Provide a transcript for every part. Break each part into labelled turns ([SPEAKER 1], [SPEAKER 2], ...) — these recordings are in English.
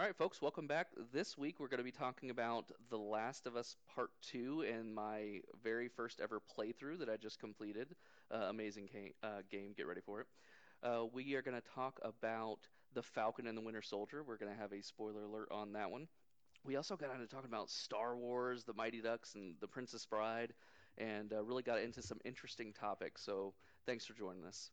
[SPEAKER 1] All right, folks, welcome back. This week we're going to be talking about The Last of Us Part 2 and my very first ever playthrough that I just completed. Uh, amazing game, uh, game, get ready for it. Uh, we are going to talk about The Falcon and the Winter Soldier. We're going to have a spoiler alert on that one. We also got into talking about Star Wars, The Mighty Ducks, and The Princess Bride, and uh, really got into some interesting topics. So thanks for joining us.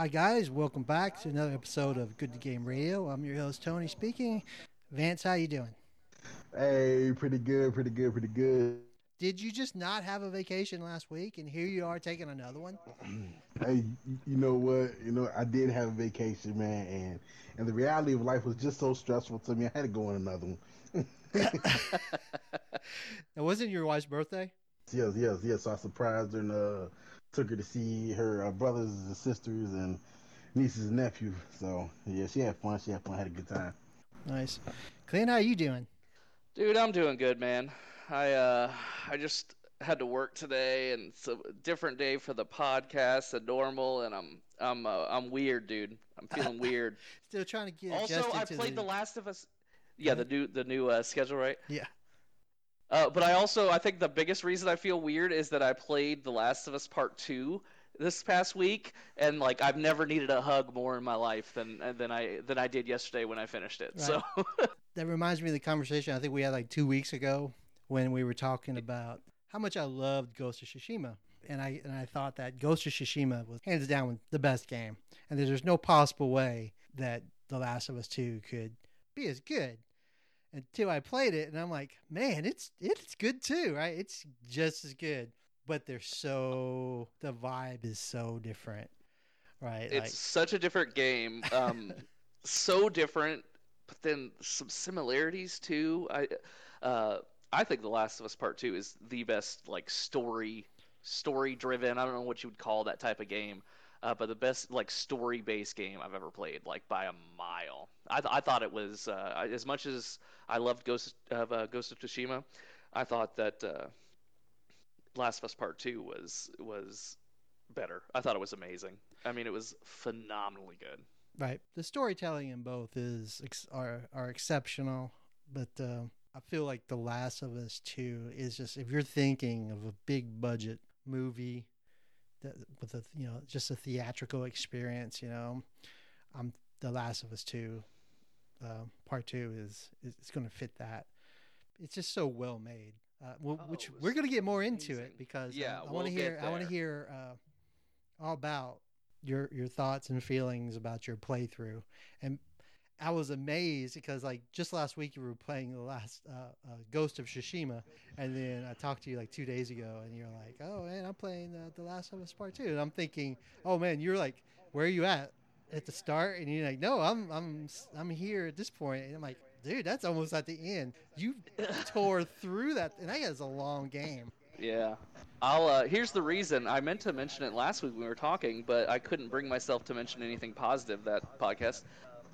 [SPEAKER 2] Hi guys, welcome back to another episode of Good to Game Radio. I'm your host Tony speaking. Vance, how you doing?
[SPEAKER 3] Hey, pretty good, pretty good, pretty good.
[SPEAKER 2] Did you just not have a vacation last week and here you are taking another one?
[SPEAKER 3] hey, you know what? You know, I did have a vacation, man, and and the reality of life was just so stressful to me. I had to go on another one.
[SPEAKER 2] it wasn't your wife's birthday?
[SPEAKER 3] Yes, yes, yes. So I surprised her and uh, took her to see her uh, brothers and sisters and nieces and nephews. So yeah, she had fun. She had fun. Had a good time.
[SPEAKER 2] Nice. Clint, how you doing?
[SPEAKER 1] Dude, I'm doing good, man. I uh, I just had to work today, and it's a different day for the podcast than normal, and I'm I'm uh, I'm weird, dude. I'm feeling weird.
[SPEAKER 2] Still trying to get.
[SPEAKER 1] Also, I played the... the... Last of Us. Yeah, the new the new uh, schedule, right?
[SPEAKER 2] Yeah.
[SPEAKER 1] Uh, but I also I think the biggest reason I feel weird is that I played The Last of Us Part Two this past week, and like I've never needed a hug more in my life than than I than I did yesterday when I finished it. Right. So
[SPEAKER 2] that reminds me of the conversation I think we had like two weeks ago when we were talking about how much I loved Ghost of Tsushima. And I and I thought that Ghost of Tsushima was hands down the best game, and there's no possible way that The Last of Us Two could be as good until I played it, and I'm like, man, it's it's good too, right? It's just as good, but they're so the vibe is so different, right?
[SPEAKER 1] It's like, such a different game, um, so different, but then some similarities too. I uh, I think The Last of Us Part Two is the best like story story driven. I don't know what you would call that type of game, uh, but the best like story based game I've ever played, like by a mile. I, th- I thought it was uh, as much as I loved Ghost of uh, Ghost of Tsushima. I thought that uh, Last of Us Part Two was was better. I thought it was amazing. I mean, it was phenomenally good.
[SPEAKER 2] Right. The storytelling in both is are are exceptional, but uh, I feel like The Last of Us 2 is just if you're thinking of a big budget movie that with a you know just a theatrical experience, you know, I'm The Last of Us 2 uh, part 2 is is, going to fit that. It's just so well made. Uh, well, oh, which we're going to get more into it because
[SPEAKER 1] yeah,
[SPEAKER 2] uh, I
[SPEAKER 1] we'll
[SPEAKER 2] want to hear I want to hear uh, all about your your thoughts and feelings about your playthrough and I was amazed because like just last week you were playing the last uh, uh, Ghost of Tsushima, and then I talked to you like two days ago, and you're like, "Oh man, I'm playing uh, the Last of Us Part 2. And I'm thinking, "Oh man, you're like, where are you at at the start?" And you're like, "No, I'm I'm I'm here at this point." And I'm like, "Dude, that's almost at the end. You tore through that, and that is a long game."
[SPEAKER 1] Yeah. I'll. Uh, here's the reason. I meant to mention it last week when we were talking, but I couldn't bring myself to mention anything positive that podcast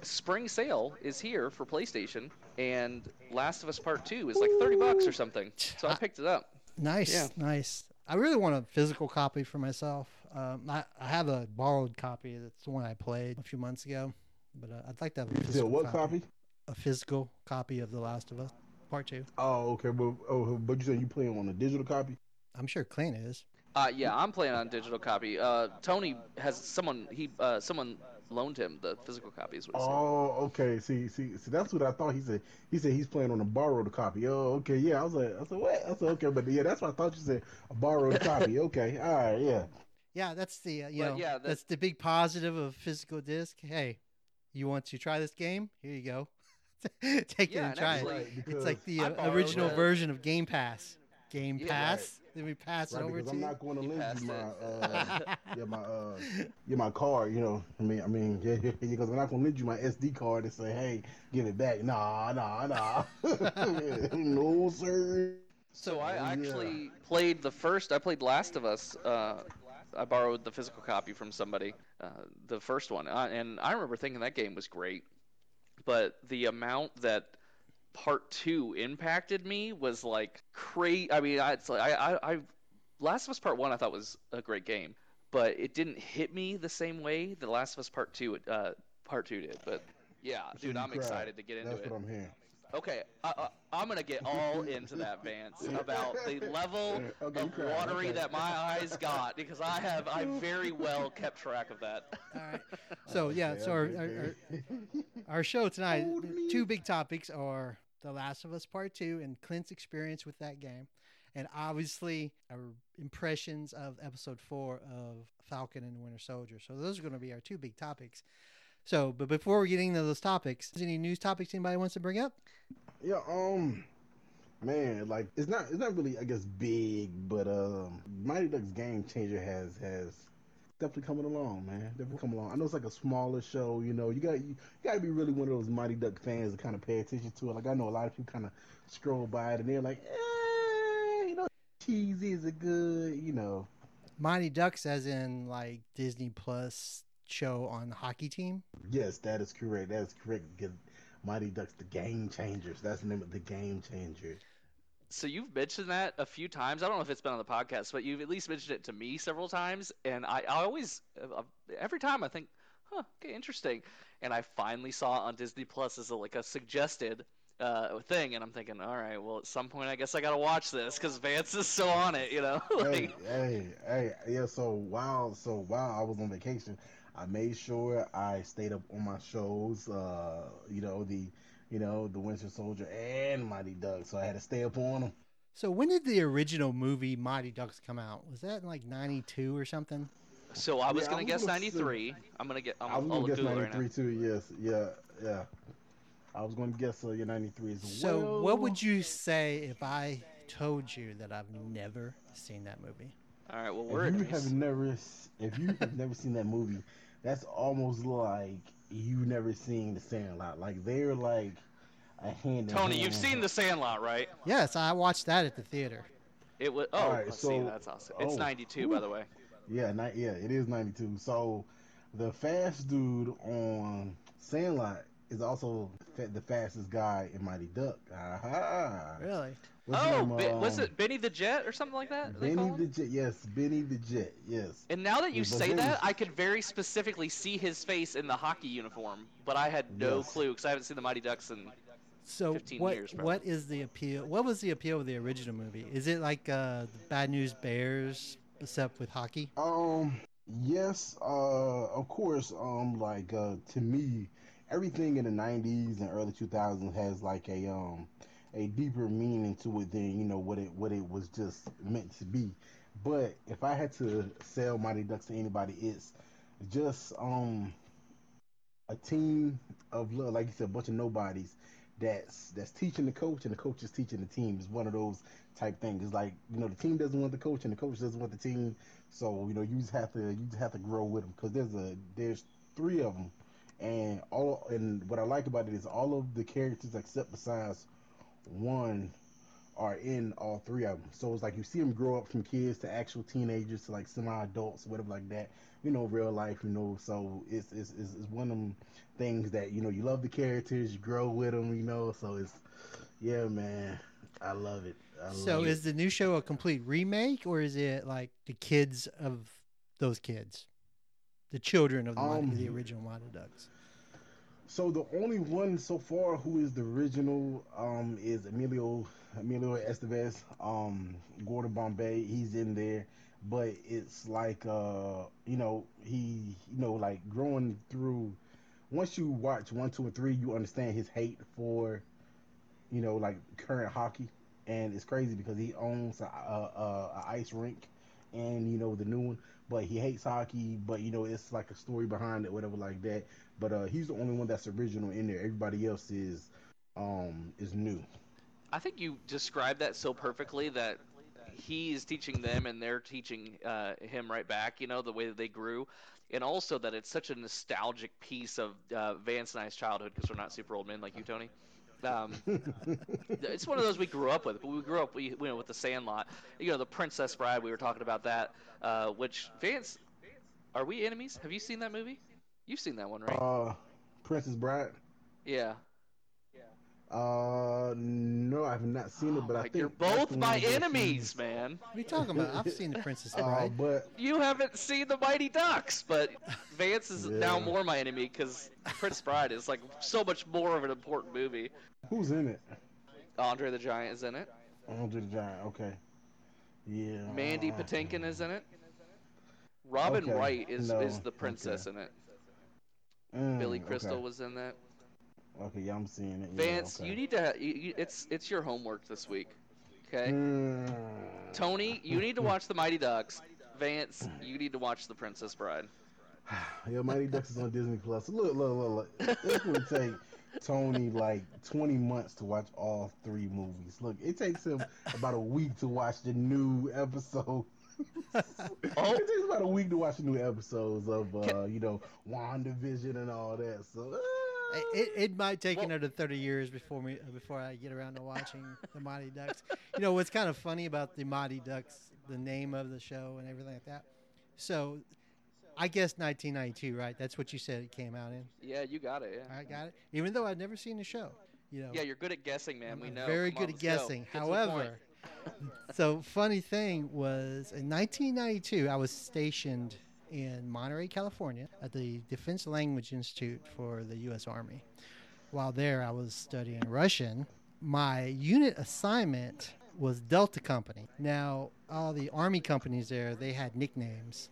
[SPEAKER 1] spring sale is here for PlayStation, and Last of Us Part Two is like thirty bucks or something. So I picked it up.
[SPEAKER 2] Nice, yeah. nice. I really want a physical copy for myself. Um, I, I have a borrowed copy. That's the one I played a few months ago, but uh, I'd like to have a physical
[SPEAKER 3] what
[SPEAKER 2] copy.
[SPEAKER 3] copy?
[SPEAKER 2] A physical copy of The Last of Us Part Two.
[SPEAKER 3] Oh, okay. But oh, but you said you playing on a digital copy?
[SPEAKER 2] I'm sure Clint is.
[SPEAKER 1] Uh, yeah, I'm playing on digital copy. Uh, Tony has someone he uh, someone loaned him the physical copies.
[SPEAKER 3] Oh, okay. See, see, see. That's what I thought. He said. He said he's playing on a borrowed copy. Oh, okay. Yeah. I was like, I said, what? I said, okay, but yeah, that's what I thought you said. A borrowed copy. Okay. All right. Yeah.
[SPEAKER 2] Yeah, that's the uh, you but know yeah, that's... that's the big positive of physical disc. Hey, you want to try this game? Here you go. Take yeah, it and try it. It's like the uh, original version of Game Pass. Game yeah, Pass. Right. Then we pass right, it over to
[SPEAKER 3] I'm
[SPEAKER 2] you.
[SPEAKER 3] I'm not going to lend you my uh, yeah my uh, yeah my card. You know, I mean, I mean, yeah, yeah, because I'm not going to lend you my SD card and say, hey, give it back. Nah, nah, nah. no, sir.
[SPEAKER 1] So I
[SPEAKER 3] yeah.
[SPEAKER 1] actually played the first. I played Last of Us. Uh, I borrowed the physical copy from somebody, uh, the first one, uh, and I remember thinking that game was great. But the amount that Part Two impacted me was like crazy. I mean, I, it's like I, I, I, Last of Us Part One I thought was a great game, but it didn't hit me the same way the Last of Us Part Two, uh, Part Two did. But yeah, dude, I'm excited to get into
[SPEAKER 3] That's
[SPEAKER 1] it.
[SPEAKER 3] what I'm hearing.
[SPEAKER 1] Okay, I, I, I'm gonna get all into that, Vance, about the level
[SPEAKER 3] Okay,
[SPEAKER 1] of
[SPEAKER 3] cried,
[SPEAKER 1] watery
[SPEAKER 3] okay.
[SPEAKER 1] that my eyes got because I have I very well kept track of that.
[SPEAKER 2] All right. So yeah, so our, our, our, our show tonight,
[SPEAKER 3] Hold
[SPEAKER 2] the
[SPEAKER 3] me.
[SPEAKER 2] two big topics are The Last of Us Part Two and Clint's experience with that game, and obviously our impressions of Episode Four of Falcon and the Winter Soldier. So those are going to be our two big topics. So, but before we get into those topics, is any news topics anybody wants to bring up?
[SPEAKER 3] Yeah, um, man, like it's not it's not really I guess big, but um, Mighty Ducks Game Changer has has definitely coming along, man. Definitely coming along. I know it's like a smaller show, you know. You got you, got to be really one of those Mighty Duck fans to kind of pay attention to it. Like I know a lot of people kind of scroll by it and they're like, eh, you know, cheesy is it good, you know.
[SPEAKER 2] Mighty Ducks, as in like Disney Plus show on the hockey team.
[SPEAKER 3] Yes, that is correct. That is correct. Get Mighty Ducks, the Game Changers. That's the name of the Game Changer.
[SPEAKER 1] So you've mentioned that a few times. I don't know if it's been on the podcast, but you've at least mentioned it to me several times, and I, I always uh, every time I think, huh, okay, interesting, and I finally saw on Disney Plus as a, like a suggested uh, thing, and I'm thinking, all right, well, at some point I guess I gotta watch this because Vance is so on it, you know.
[SPEAKER 3] hey,
[SPEAKER 1] like,
[SPEAKER 3] hey, hey, yeah. So while so while I was on vacation, I made sure I stayed up on my shows. Uh, you know the, you know the Winter Soldier and Mighty Ducks. So I had to stay up on them.
[SPEAKER 2] So when did the original movie Mighty Ducks come out? Was that in like '92 or something?
[SPEAKER 1] so I was
[SPEAKER 3] Yeah,
[SPEAKER 1] gonna
[SPEAKER 3] was
[SPEAKER 1] guess
[SPEAKER 3] gonna say-
[SPEAKER 1] 93. I'm gonna get. I'm,
[SPEAKER 3] I was gonna guess
[SPEAKER 1] Google it
[SPEAKER 3] ninety
[SPEAKER 1] right
[SPEAKER 3] too. Yes, yeah, yeah. I was gonna guess uh, yeah ninety three as
[SPEAKER 2] So
[SPEAKER 3] well.
[SPEAKER 2] what would you say if I told you that I've never seen that movie?
[SPEAKER 1] All right, well we're
[SPEAKER 3] If you have never, if you have never seen that movie, that's almost like you never seen The Sandlot. Like they're like a hand. in
[SPEAKER 1] Tony. You've
[SPEAKER 3] hand.
[SPEAKER 1] seen The Sandlot, right?
[SPEAKER 2] Yes, I watched that at the theater.
[SPEAKER 1] It was. Oh,
[SPEAKER 3] All right,
[SPEAKER 1] let's see. That's awesome. It's
[SPEAKER 3] oh,
[SPEAKER 1] 92, by the way.
[SPEAKER 3] Yeah, not, yeah, it is 92. So the fast dude on Sandlot is also the fastest guy in Mighty Duck. Aha.
[SPEAKER 2] Really?
[SPEAKER 3] What's
[SPEAKER 1] Oh,
[SPEAKER 3] name,
[SPEAKER 1] Be- was
[SPEAKER 3] um,
[SPEAKER 1] it Benny the Jet or something like that?
[SPEAKER 3] Benny the Jet? Yes, Benny the Jet. Yes.
[SPEAKER 1] And now that you
[SPEAKER 3] Yeah,
[SPEAKER 1] say that, I could very specifically see his face in the hockey uniform, but I had no
[SPEAKER 3] Yes.
[SPEAKER 1] clue because I haven't seen the Mighty Ducks in.
[SPEAKER 2] So
[SPEAKER 1] 15
[SPEAKER 2] what
[SPEAKER 1] years, probably.
[SPEAKER 2] what is the appeal? What was the appeal of the original movie? Is it like uh, the Bad News Bears except with hockey?
[SPEAKER 3] Um. Yes. Uh. Of course. Um. Like. Uh. To me, everything in the '90s and early 2000s has like a um a deeper meaning to it than you know what it what it was just meant to be. But if I had to sell Mighty Ducks to anybody, it's just um a team of lo- like you said, a bunch of nobodies that's that's teaching the coach and the coach is teaching the team. It's one of those type things. It's like you know the team doesn't want the coach and the coach doesn't want the team. So you know you just have to you just have to grow with them because there's a there's three of them, and all and what I like about it is all of the characters except besides one are in all three of them. So it's like you see them grow up from kids to actual teenagers to like semi-adults, whatever like that. You know, real life. You know, so it's it's it's, it's one of them things that you know you love the characters, you grow with them. You know, so it's yeah, man, I love it. I
[SPEAKER 2] So
[SPEAKER 3] love
[SPEAKER 2] is
[SPEAKER 3] it.
[SPEAKER 2] the new show a complete remake or is it like the kids of those kids, the children of the,
[SPEAKER 3] Um,
[SPEAKER 2] the original Mighty Ducks?
[SPEAKER 3] So the only one so far who is the original um, is Emilio Emilio Estevez, um, Gordon Bombay. He's in there, but it's like uh, you know he you know like growing through. Once you watch one, two, and three, you understand his hate for you know like current hockey, and it's crazy because he owns a, a, a, a ice rink, and you know the new one. But he hates hockey, but you know it's like a story behind it, whatever like that but uh, he's the only one that's original in there. Everybody else is um is new.
[SPEAKER 1] I think you described that so perfectly that he's teaching them and they're teaching uh, him right back. You know the way that they grew, and also that it's such a nostalgic piece of uh, Vance and I's childhood because we're not super old men like you, Tony. Um, it's one of those we grew up with. We grew up we, you know, with the Sandlot. You know, the Princess Bride. We were talking about that. Uh, which Vance, are we enemies? Have you seen that movie? You've seen that one, right?
[SPEAKER 3] Uh, Princess Bride.
[SPEAKER 1] yeah.
[SPEAKER 3] Uh, no, I've not seen it, but I think
[SPEAKER 1] you're both my enemies,
[SPEAKER 3] she's-
[SPEAKER 1] man.
[SPEAKER 2] What are you talking about? I've seen the Princess
[SPEAKER 3] Uh,
[SPEAKER 2] Bride.
[SPEAKER 3] but
[SPEAKER 1] You haven't seen the Mighty Ducks, but Vance is now more my enemy because Prince Bride is like so much more of an important movie.
[SPEAKER 3] who's in it?
[SPEAKER 1] Andre the Giant is in it.
[SPEAKER 3] Andre the Giant. Okay. Yeah.
[SPEAKER 1] Mandy
[SPEAKER 3] uh,
[SPEAKER 1] Patinkin is in it. Robin
[SPEAKER 3] Okay,
[SPEAKER 1] Wright is
[SPEAKER 3] no,
[SPEAKER 1] is the princess in it.
[SPEAKER 3] mm,
[SPEAKER 1] Billy Crystal
[SPEAKER 3] Okay.
[SPEAKER 1] was in that.
[SPEAKER 3] Okay, yeah, I'm seeing it. yeah,
[SPEAKER 1] Vance,
[SPEAKER 3] okay.
[SPEAKER 1] you need to. You, you, it's it's your homework this week. Okay.
[SPEAKER 3] Mm.
[SPEAKER 1] Tony, you need to watch the Mighty Ducks. Vance, you need to watch the Princess Bride.
[SPEAKER 3] Yeah, Mighty Ducks is on Disney Plus. Look, look, look, look. It's gonna take Tony like 20 months to watch all three movies. Look, it takes him about a week to watch the new episode.
[SPEAKER 1] Oh.
[SPEAKER 3] It takes about a week to watch new episodes of, uh, you know, WandaVision and all that. So, uh,
[SPEAKER 2] It, it might take
[SPEAKER 1] Well-
[SPEAKER 2] another 30 years before me before I get around to watching the Mighty Ducks. You know what's kind of funny about the Mighty Ducks, the name of the show and everything like that. So, I guess 1992, right? That's what you said it came out in.
[SPEAKER 1] Yeah, you got it. Yeah.
[SPEAKER 2] I got it. Even though I've never seen the show, you know.
[SPEAKER 1] Yeah, you're good at guessing, man. We
[SPEAKER 2] I'm
[SPEAKER 1] know.
[SPEAKER 2] Very
[SPEAKER 1] Come on,
[SPEAKER 2] good at guessing.
[SPEAKER 1] Get to the point.
[SPEAKER 2] However, so funny thing was in 1992, I was stationed in Monterey, California, at the Defense Language Institute for the U.S. Army. While there, I was studying Russian. My unit assignment was Delta Company. Now, all the Army companies there, they had nicknames.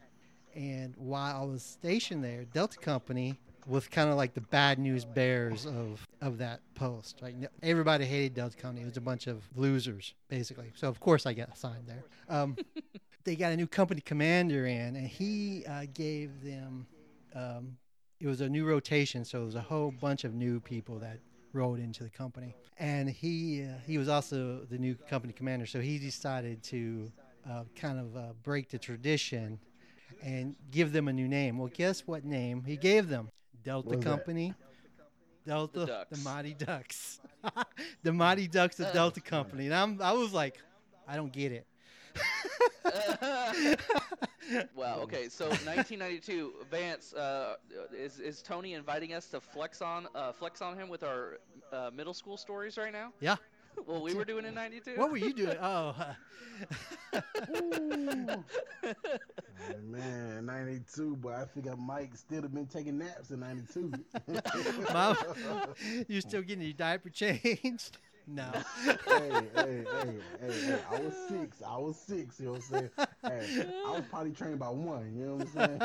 [SPEAKER 2] And while I was stationed there, Delta Company was kind of like the bad news bears of, of that post. Like everybody hated Delta Company. It was a bunch of losers, basically. So of course I got assigned there. Um, they got a new company commander in, and he uh, gave them. Um, it was a new rotation, so it was a whole bunch of new people that rolled into the company. And he uh, he was also the new company commander, so he decided to uh, kind of uh, break the tradition and give them a new name. Well, guess what name he gave them? Delta
[SPEAKER 3] What that?
[SPEAKER 2] Company. Delta, the,
[SPEAKER 1] Ducks.
[SPEAKER 2] Mighty Ducks, the Mighty Ducks of Delta Company, and I'm, I was like, I don't get it.
[SPEAKER 1] wow. Okay. So 1992, Vance, uh, is is Tony inviting us to flex on uh, flex on him with our uh, middle school stories right now?
[SPEAKER 2] Yeah.
[SPEAKER 1] What we were doing in '92?
[SPEAKER 2] What were you doing? Oh,
[SPEAKER 3] ooh. Oh, man, 92, but I think I might still have been taking naps in 92.
[SPEAKER 2] Mom, you still getting your diaper changed? No.
[SPEAKER 3] hey, hey, hey, hey, hey, I was six. I was six, you know what I'm saying? Hey, I was probably trained by one, you know what I'm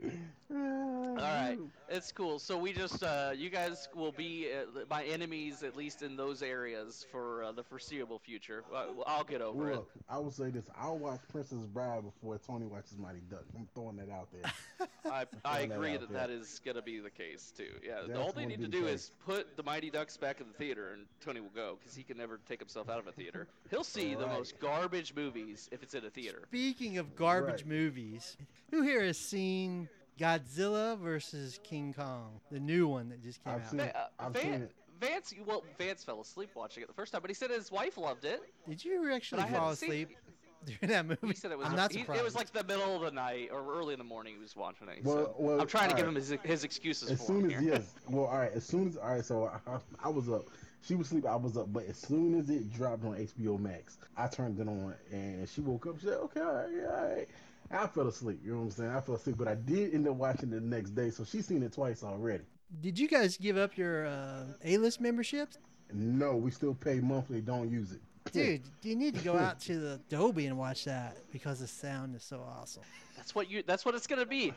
[SPEAKER 3] saying?
[SPEAKER 1] All right, it's cool. So we just, uh, you guys will be uh, my enemies at least in those areas for uh, the foreseeable future. Uh, I'll get over it.
[SPEAKER 3] Look, I will say this. I'll watch Princess Bride before Tony watches Mighty Ducks. I'm throwing that out there.
[SPEAKER 1] I, I
[SPEAKER 3] throwing that
[SPEAKER 1] agree that that is gonna be the case too. Yeah,
[SPEAKER 3] That's
[SPEAKER 1] all they need to do
[SPEAKER 3] case.
[SPEAKER 1] is put the Mighty Ducks back in the theater, and Tony will go because he can never take himself out of a theater. He'll see the most garbage movies if it's in a theater.
[SPEAKER 2] Speaking of garbage
[SPEAKER 3] Right.
[SPEAKER 2] movies, who here has seen Godzilla versus King Kong, the new one that just came
[SPEAKER 3] I've
[SPEAKER 2] out?
[SPEAKER 3] seen it. I've
[SPEAKER 1] Van-
[SPEAKER 3] seen it.
[SPEAKER 1] Vance, well, Vance fell asleep watching it the first time, but he said his wife loved it.
[SPEAKER 2] Did you actually
[SPEAKER 1] I
[SPEAKER 2] fall
[SPEAKER 1] hadn't seen
[SPEAKER 2] asleep during that movie?
[SPEAKER 1] He said it was.
[SPEAKER 2] I'm not
[SPEAKER 1] he-
[SPEAKER 2] surprised.
[SPEAKER 1] it was like the middle of the night or early in the morning. He was watching it.
[SPEAKER 3] Well-
[SPEAKER 1] so
[SPEAKER 3] well,
[SPEAKER 1] I'm trying to give him his, his excuses
[SPEAKER 3] As
[SPEAKER 1] for
[SPEAKER 3] soon
[SPEAKER 1] him
[SPEAKER 3] as
[SPEAKER 1] here.
[SPEAKER 3] yes, well, all right. As soon as all right, so I, I was up. She was asleep. I was up. But as soon as it dropped on HBO Max, I turned it on, and she woke up. She said, "Okay, all right, yeah, all right." I fell asleep. You know what I'm saying? I fell asleep, but I did end up watching it the next day. So she's seen it twice already.
[SPEAKER 2] Did you guys give up your uh, A-list memberships?
[SPEAKER 3] No, we still pay monthly. Don't use it.
[SPEAKER 2] Dude, you need to go out to the Dolby and watch that because the sound is so awesome.
[SPEAKER 1] That's what you. That's what it's gonna be.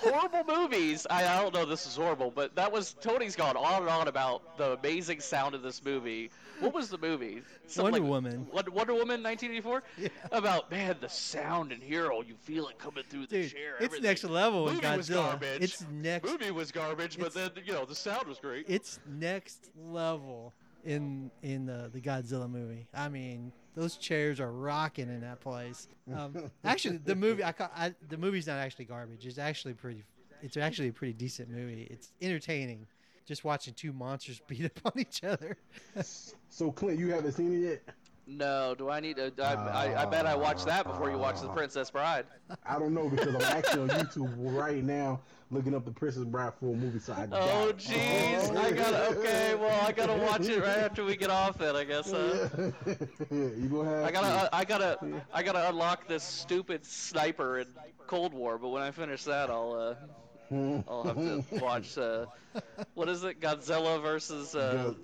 [SPEAKER 1] horrible movies. I, I don't know. This is horrible, but that was Tony's gone on and on about the amazing sound of this movie. What was the movie? Something
[SPEAKER 2] Wonder
[SPEAKER 1] like-
[SPEAKER 2] Woman.
[SPEAKER 1] Wonder, Wonder Woman, 1984.
[SPEAKER 2] Yeah.
[SPEAKER 1] About man, the sound in Hero. You feel it coming through the
[SPEAKER 2] Dude,
[SPEAKER 1] chair.
[SPEAKER 2] it's
[SPEAKER 1] everything.
[SPEAKER 2] next level
[SPEAKER 1] Movie was garbage.
[SPEAKER 2] It's next.
[SPEAKER 1] Movie was garbage, but then you know the sound was great.
[SPEAKER 2] It's next level in in the the Godzilla movie. I mean, those chairs are rocking in that place. Um, actually, the movie I, I the movie's not actually garbage. It's actually pretty. It's actually a pretty decent movie. It's entertaining. just watching two monsters beat up on each other.
[SPEAKER 3] So Clint, you haven't seen it yet?
[SPEAKER 1] No, do I need to? I, I, I bet I watched that before you watched The Princess Bride.
[SPEAKER 3] I don't know because I'm actually on YouTube right now looking up the Princess Bride full movie. So I
[SPEAKER 1] Oh
[SPEAKER 3] got-
[SPEAKER 1] jeez, I gotta. Okay, well I gotta watch it right after we get off. Then I guess. Uh,
[SPEAKER 3] you gonna have
[SPEAKER 1] I gotta, uh, I gotta, I gotta unlock this stupid sniper in Cold War. But when I finish that, I'll, uh, I'll have to watch. Uh, what is it? Godzilla versus uh,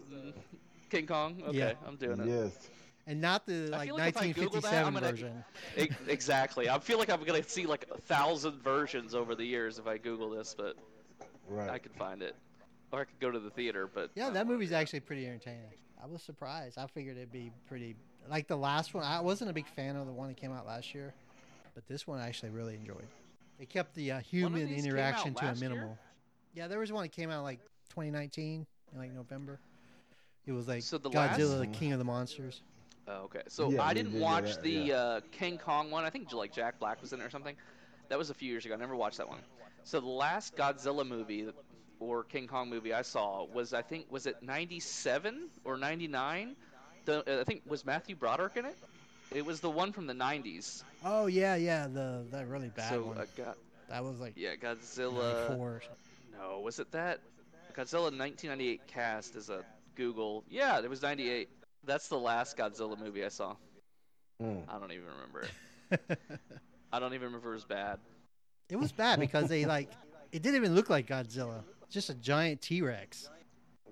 [SPEAKER 1] King Kong. Okay,
[SPEAKER 2] Yeah.
[SPEAKER 1] I'm doing it.
[SPEAKER 3] Yes.
[SPEAKER 2] And not the like
[SPEAKER 1] like if I Google that,
[SPEAKER 2] 1957
[SPEAKER 1] gonna-
[SPEAKER 2] version.
[SPEAKER 1] E- exactly. I feel like I'm gonna see like a thousand versions over the years if I Google this, but
[SPEAKER 3] Right.
[SPEAKER 1] I could find it, or I could go to the theater. But
[SPEAKER 2] Yeah, that movie's actually pretty entertaining. I was surprised. I figured it'd be pretty like the last one. I wasn't a big fan of the one that came out last year, but this one I actually really enjoyed. They kept the uh, human interaction to a
[SPEAKER 1] last year?
[SPEAKER 2] minimal. Yeah, there was one that came out like 2019 in like November. It was like
[SPEAKER 1] So the
[SPEAKER 2] Godzilla,
[SPEAKER 3] last-
[SPEAKER 2] King of the Monsters.
[SPEAKER 1] Oh, okay. So
[SPEAKER 3] Yeah,
[SPEAKER 1] I didn't
[SPEAKER 3] yeah, yeah,
[SPEAKER 1] watch
[SPEAKER 3] that-
[SPEAKER 1] the
[SPEAKER 3] yeah.
[SPEAKER 1] uh, King Kong one. I think like Jack Black was in it or something. That was a few years ago. I never watched that one. So the last Godzilla movie or King Kong movie I saw was I think was it 97 or 99? The, I think was Matthew Broderick in it. It was the one from the 90s.
[SPEAKER 2] Oh yeah, yeah, the that really bad
[SPEAKER 1] so
[SPEAKER 2] one.
[SPEAKER 1] uh, God,
[SPEAKER 2] that was like
[SPEAKER 1] yeah, Godzilla.
[SPEAKER 2] or.
[SPEAKER 1] No, was it that? Godzilla 1998 cast is a Google. Yeah, it was 98. That's the last Godzilla movie I saw.
[SPEAKER 3] Mm.
[SPEAKER 1] I don't even remember it. I don't even remember it was bad.
[SPEAKER 2] It was bad because they like it didn't even look like Godzilla. Just a giant T Rex.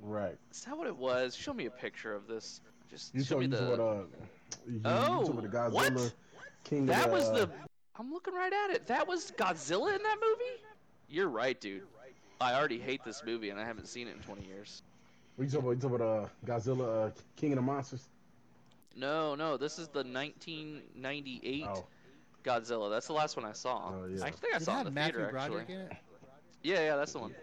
[SPEAKER 3] Right.
[SPEAKER 1] Is that what it was? Show me a picture of this. Just
[SPEAKER 3] You
[SPEAKER 1] show me
[SPEAKER 3] me
[SPEAKER 1] the.
[SPEAKER 3] what uh. You,
[SPEAKER 1] Oh,
[SPEAKER 3] you the Godzilla
[SPEAKER 1] what?
[SPEAKER 3] King.
[SPEAKER 1] that
[SPEAKER 3] of
[SPEAKER 1] was
[SPEAKER 3] the.
[SPEAKER 1] the. I'm looking right at it. That was Godzilla in that movie. You're right, dude. I already hate this movie and I haven't seen it in 20 years.
[SPEAKER 3] What you talking about? You talking about uh, Godzilla, uh, King of the Monsters?
[SPEAKER 1] No, no, this is the 1998
[SPEAKER 3] Oh,
[SPEAKER 1] Godzilla. That's the last one I saw.
[SPEAKER 3] Oh, yeah.
[SPEAKER 1] I think I
[SPEAKER 2] Did
[SPEAKER 1] saw it in the
[SPEAKER 2] Matthew
[SPEAKER 1] theater
[SPEAKER 2] Broderick
[SPEAKER 1] actually.
[SPEAKER 2] in it?
[SPEAKER 1] Yeah, yeah, that's the one.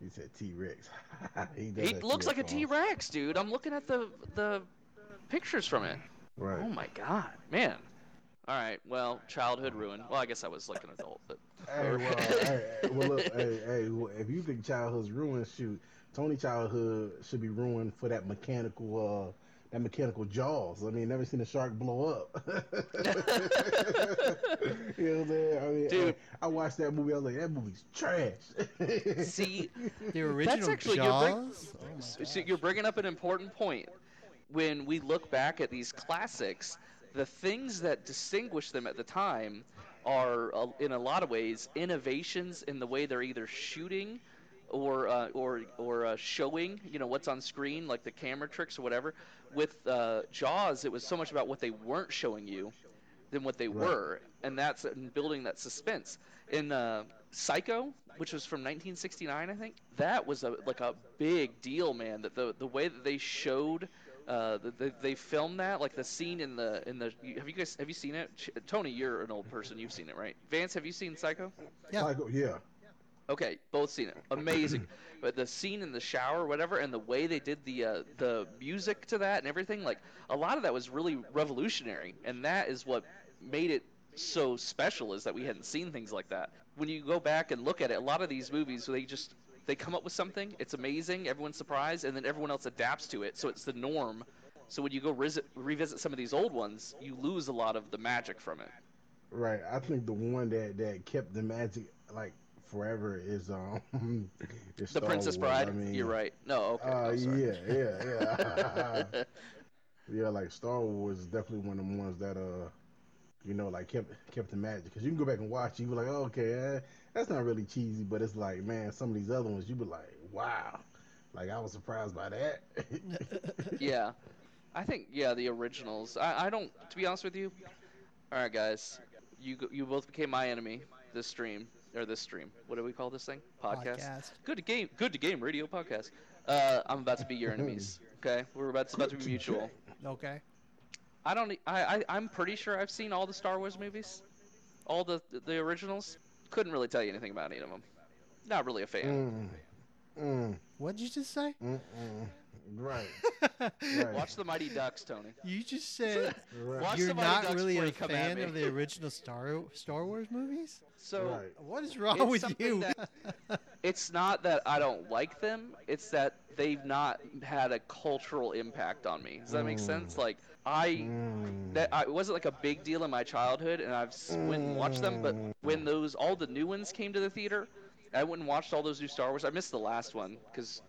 [SPEAKER 3] he said T Rex. he does
[SPEAKER 1] He
[SPEAKER 3] have
[SPEAKER 1] looks like a
[SPEAKER 3] T-Rex
[SPEAKER 1] dude. I'm looking at the the pictures from it.
[SPEAKER 3] Right.
[SPEAKER 1] Oh my god, man. All right, well, childhood ruined. Well, I guess I was like an adult, but
[SPEAKER 3] Hey, well, hey, well, look, hey, hey, if you think childhood's ruined, shoot, Tony childhood should be ruined for that mechanical, uh, that mechanical jaws. I mean, never seen a shark blow up. you know what I'm saying? I mean,
[SPEAKER 1] Dude.
[SPEAKER 3] hey, I watched that movie. I was like, that movie's trash.
[SPEAKER 1] see,
[SPEAKER 2] The original
[SPEAKER 1] actually- you're
[SPEAKER 2] Jaws.
[SPEAKER 1] bring-
[SPEAKER 2] oh my
[SPEAKER 1] so you're bringing up an important point. When we look back at these classics, the things that distinguish them at the time are, uh, in a lot of ways, innovations in the way they're either shooting or uh, or or uh, showing, you know, what's on screen, like the camera tricks or whatever. With uh, Jaws, it was so much about what they weren't showing you than what they
[SPEAKER 3] Right.
[SPEAKER 1] were, and that's in building that suspense. In uh, Psycho, which was from 1969, I think, that was a like a big deal, man. That the the way that they showed. Uh, the, the, they filmed that like the scene in the in the have you guys have you seen it Ch- Tony you're an old person you've seen it right Vance have you seen Psycho
[SPEAKER 2] Yeah.
[SPEAKER 3] Psycho, yeah.
[SPEAKER 1] Okay, both seen it. Amazing. but the scene in the shower, whatever, and the way they did the uh, the music to that and everything, like a lot of that was really revolutionary, and that is what made it so special is that we hadn't seen things like that. When you go back and look at it, a lot of these movies they just they come up with something, it's amazing, everyone's surprised, and then everyone else adapts to it, so it's the norm. So when you go revisit, revisit some of these old ones, you lose a lot of the magic from it.
[SPEAKER 3] Right. I think the one that that kept the magic like forever is um is
[SPEAKER 1] The
[SPEAKER 3] Star
[SPEAKER 1] Princess
[SPEAKER 3] Wars.
[SPEAKER 1] Bride,
[SPEAKER 3] I mean,
[SPEAKER 1] you're right. No, okay.
[SPEAKER 3] Uh,
[SPEAKER 1] no,
[SPEAKER 3] yeah, yeah, yeah. yeah, like Star Wars is definitely one of the ones that uh, you know, like kept kept the magic. Because you can go back and watch, it, you be like, oh, okay, eh, that's not really cheesy, but it's like, man, some of these other ones, you be like, wow, like I was surprised by that.
[SPEAKER 1] yeah, I think yeah the originals. I, I don't to be honest with you. All right, guys, you you both became my enemy this stream or this stream. What do we call this thing? Podcast.
[SPEAKER 2] Podcast.
[SPEAKER 1] Good to game. Good to game radio podcast. Uh, I'm about to be your enemies. Okay, we're about it's about to be mutual.
[SPEAKER 2] Okay.
[SPEAKER 1] I don't. I. I'm pretty sure I've seen all the Star Wars movies, all the the originals. Couldn't really tell you anything about any of them. Not really a fan.
[SPEAKER 3] mm, mm,
[SPEAKER 2] What did you just say?
[SPEAKER 3] mm, mm. Right. right.
[SPEAKER 1] Watch the Mighty Ducks, Tony.
[SPEAKER 2] You just said
[SPEAKER 3] right.
[SPEAKER 1] Watch
[SPEAKER 2] you're
[SPEAKER 1] the
[SPEAKER 2] not
[SPEAKER 1] Ducks
[SPEAKER 2] really a
[SPEAKER 1] you come at
[SPEAKER 2] fan of the original Star Star Wars movies.
[SPEAKER 1] So
[SPEAKER 3] Right.
[SPEAKER 2] What is wrong
[SPEAKER 1] It's
[SPEAKER 2] with you?
[SPEAKER 1] that- it's not that I don't like them; it's that they've not had a cultural impact on me. Does that make sense? Like I
[SPEAKER 3] Mm.
[SPEAKER 1] that I, it wasn't like a big deal in my childhood, and I've s- went and watched them. But when those all the new ones came to the theater, I went and watched all those new Star Wars. I missed the last one because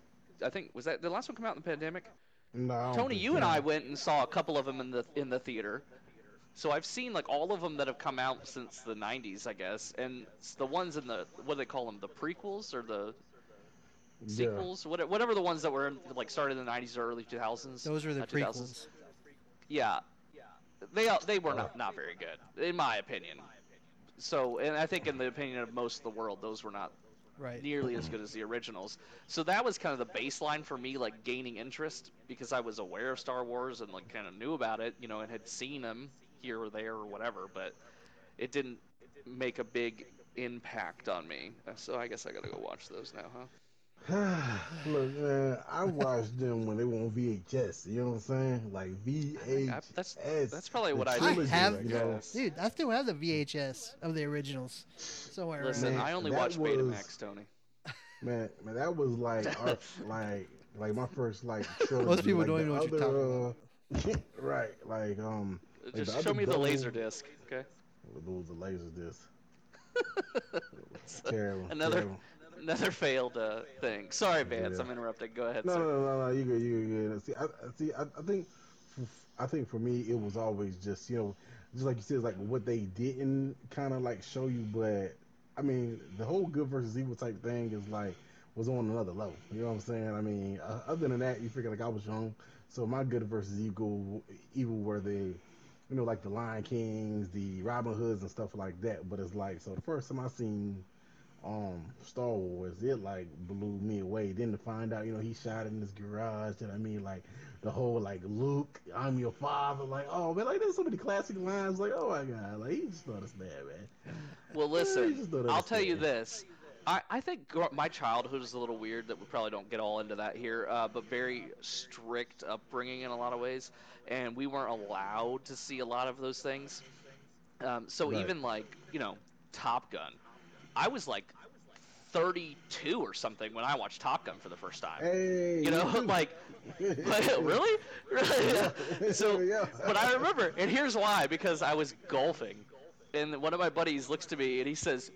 [SPEAKER 1] I think was that the last one come out in the pandemic.
[SPEAKER 3] No,
[SPEAKER 1] Tony,
[SPEAKER 3] think
[SPEAKER 1] you and. I went and saw a couple of them in the in the theater. So I've seen like all of them that have come out since the '90s, I guess, and s- the ones in the what do they call them, the prequels or the sequels, what, whatever the ones that were in, like started in the '90s or early 2000s.
[SPEAKER 2] Those were the
[SPEAKER 1] uh, 2000s.
[SPEAKER 2] prequels.
[SPEAKER 1] Yeah, they they were not not very good in my opinion. So, and I think in the opinion of most of the world, those were not
[SPEAKER 2] Right.
[SPEAKER 1] nearly as good as the originals. So that was kind of the baseline for me, like gaining interest because I was aware of Star Wars and like kind of knew about it, you know, and had seen them here or there or whatever, but it didn't make a big impact on me. So I guess I gotta go watch those now, huh?
[SPEAKER 3] Look, man, I watched them when they were on VHS. You know what I'm saying? Like VHS.
[SPEAKER 1] that's- that's probably what I
[SPEAKER 2] I have,
[SPEAKER 3] you know?
[SPEAKER 2] dude. I still have the VHS of the originals somewhere.
[SPEAKER 1] Listen,
[SPEAKER 2] around.
[SPEAKER 3] Man,
[SPEAKER 1] I only
[SPEAKER 3] that
[SPEAKER 1] watch
[SPEAKER 3] was-
[SPEAKER 1] Betamax, Tony.
[SPEAKER 3] Man, man, that was like our, like like my first like trilogy.
[SPEAKER 2] Most people
[SPEAKER 3] like,
[SPEAKER 2] don't even know what you're
[SPEAKER 3] other, talking about. right, like um, Like
[SPEAKER 1] Just
[SPEAKER 3] the
[SPEAKER 1] show
[SPEAKER 3] other
[SPEAKER 1] me the
[SPEAKER 3] double-
[SPEAKER 1] laser disc, okay?
[SPEAKER 3] those the lasers. This terrible.
[SPEAKER 1] Another
[SPEAKER 3] terrible.
[SPEAKER 1] Another failed uh, thing. Sorry, Vance,
[SPEAKER 3] Yeah.
[SPEAKER 1] I'm interrupting. Go ahead,
[SPEAKER 3] No,
[SPEAKER 1] sir.
[SPEAKER 3] no, no, no, you good, you good. See, I, I- see, I, I think, I think for me, it was always just you know, just like you said, like what they didn't kind of like show you, but I mean, the whole good versus evil type thing is like was on another level. You know what I'm saying? I mean, uh, other than that, you figure like I was young, so my good versus evil, evil were the, you know, like the Lion Kings, the Robin Hoods, and stuff like that. But it's like, so the first time I seen um Star Wars, it like blew me away. Then to find out, you know, he shot in his garage. And I mean, like the whole like Luke, I'm your father. Like, oh man, like there's so many classic lines. Like, oh my god, like he just thought us bad, man.
[SPEAKER 1] Well, listen,
[SPEAKER 3] you
[SPEAKER 1] I'll tell you this. I, I think my childhood is a little weird that we probably don't get all into that here, uh, but very strict upbringing in a lot of ways. And we weren't allowed to see a lot of those things. Um, so
[SPEAKER 3] Right.
[SPEAKER 1] even like, you know, Top Gun, I was like 32 or something when I watched Top Gun for the first time.
[SPEAKER 3] Hey,
[SPEAKER 1] You know,
[SPEAKER 3] too.
[SPEAKER 1] like, really? Really? So, but I remember, and here's why: because I was golfing, and one of my buddies looks to me and he says,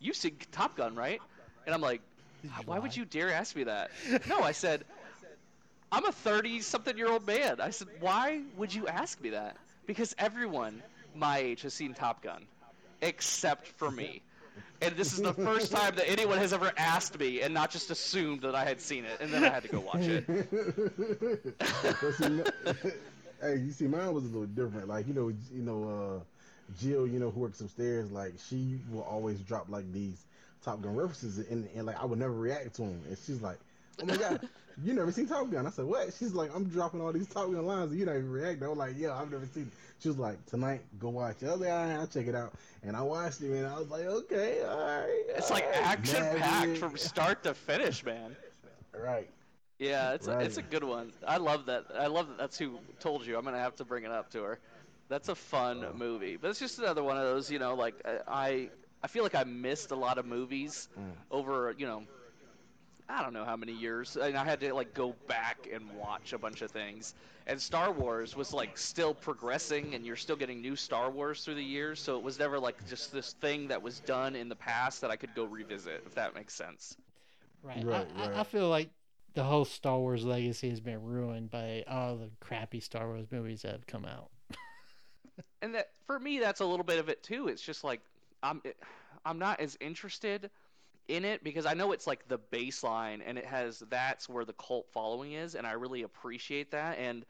[SPEAKER 1] "You see Top Gun, right?" And I'm like, "Why would you dare ask me that?" no, I said, "I'm a 30-something-year-old man." I said, "Why would you ask me that?" Because everyone my age has seen Top Gun, except for me. And this is the first time that anyone has ever asked me and not just assumed that I had seen it, and then I had to go watch it.
[SPEAKER 3] See, hey, you see, mine was a little different. Like you know, you know, uh, Jill, you know, who works upstairs, like she will always drop like these Top Gun references, and, and like I would never react to them, and she's like, "Oh my god, you never seen Top Gun?" I said, "What?" She's like, "I'm dropping all these Top Gun lines, and you don't even react." I was like, "Yeah, I've never seen." It. She was like, "Tonight, go watch it." I was like, "All right, I'll check it out," and I watched it, and I was like, "Okay, all right."
[SPEAKER 1] It's
[SPEAKER 3] all
[SPEAKER 1] like
[SPEAKER 3] right,
[SPEAKER 1] action packed from start to finish, man.
[SPEAKER 3] right.
[SPEAKER 1] Yeah, it's a, it's a good one. I love that. I love that. That's who told you. I'm gonna have to bring it up to her. That's a fun
[SPEAKER 3] Oh.
[SPEAKER 1] movie, but it's just another one of those. You know, like I I feel like I missed a lot of movies
[SPEAKER 3] Mm.
[SPEAKER 1] over you know. I don't know how many years, and I had to like go back and watch a bunch of things. And Star Wars was like still progressing, and you're still getting new Star Wars through the years. So it was never like just this thing that was done in the past that I could go revisit, if that makes sense.
[SPEAKER 2] Right.
[SPEAKER 3] Right,
[SPEAKER 2] I, I, I feel like the whole Star Wars legacy has been ruined by all the crappy Star Wars movies that have come out.
[SPEAKER 1] and that for me that's a little bit of it too it's just like i'm i'm not as interested in it because i know it's like the baseline and it has that's where the cult following is and i really appreciate that and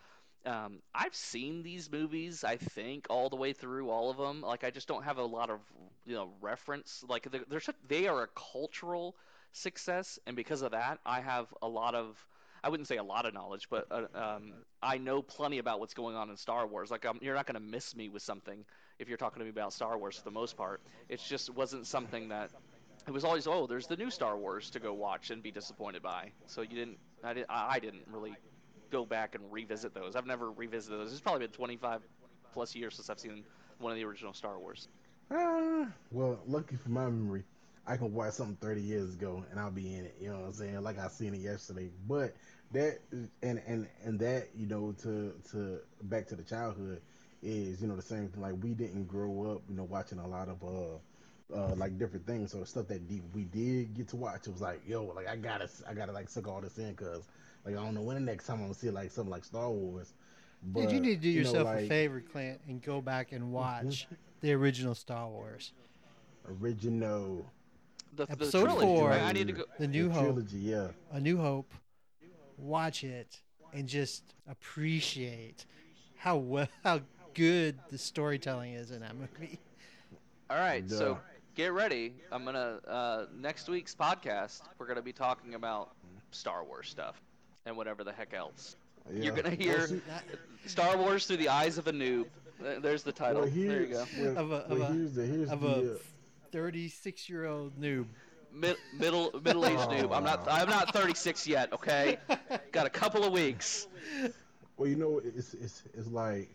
[SPEAKER 1] um, i've seen these movies i think all the way through all of them like i just don't have a lot of you know reference like they're, they're such, they are a cultural success and because of that i have a lot of I wouldn't say a lot of knowledge, but uh, um, I know plenty about what's going on in Star Wars. Like, um, you're not going to miss me with something if you're talking to me about Star Wars for the most part. It just wasn't something that it was always. Oh, there's the new Star Wars to go watch and be disappointed by. So you didn't. I didn't. I didn't really go back and revisit those. I've never revisited those. It's probably been 25 plus years since I've seen one of the original Star Wars.
[SPEAKER 3] Uh, well, lucky for my memory, I can watch something 30 years ago and I'll be in it. You know what I'm saying? Like I seen it yesterday. But that and and and that you know to to back to the childhood is you know the same thing. Like we didn't grow up, you know, watching a lot of uh. Uh, like different things, so the stuff that we did get to watch, it was like, yo, like I gotta, I gotta like suck all this in, cause like I don't know when the next time I'm gonna see like something like Star Wars.
[SPEAKER 2] But, Dude, you need to do you yourself know, like, a favor, Clint, and go back and watch the original Star Wars.
[SPEAKER 3] Original.
[SPEAKER 2] The, Episode the four. I need to go. The New
[SPEAKER 3] the
[SPEAKER 2] Hope.
[SPEAKER 3] Trilogy, yeah.
[SPEAKER 2] A New Hope. Watch it and just appreciate how well, how good the storytelling is in that movie.
[SPEAKER 1] All right, yeah. so get ready. I'm gonna uh, next week's podcast. We're gonna be talking about Star Wars stuff and whatever the heck else. Yeah. You're gonna hear Star Wars through the eyes of a noob. There's the title.
[SPEAKER 3] Well,
[SPEAKER 1] there you go.
[SPEAKER 3] Well, of a, of well, here's the, here's
[SPEAKER 2] of
[SPEAKER 3] the,
[SPEAKER 2] a 36 year old noob.
[SPEAKER 1] Mid, middle middle aged oh. noob. I'm not I'm not 36 yet. Okay, got a couple of weeks.
[SPEAKER 3] Well, you know, it's it's it's like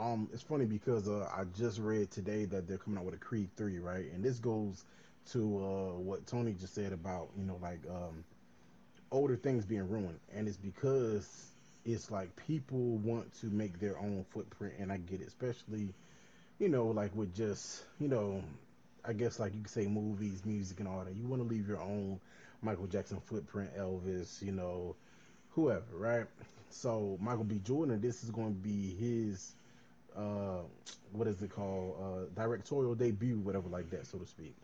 [SPEAKER 3] um, it's funny because uh, I just read today that they're coming out with a Creed three, right? And this goes to uh, what Tony just said about you know like um, older things being ruined, and it's because it's like people want to make their own footprint, and I get it, especially you know like with just you know I guess like you could say movies, music, and all that. You want to leave your own Michael Jackson footprint, Elvis, you know, whoever, right? So Michael B. Jordan, this is going to be his uh, what is it called, uh, directorial debut, whatever like that, so to speak.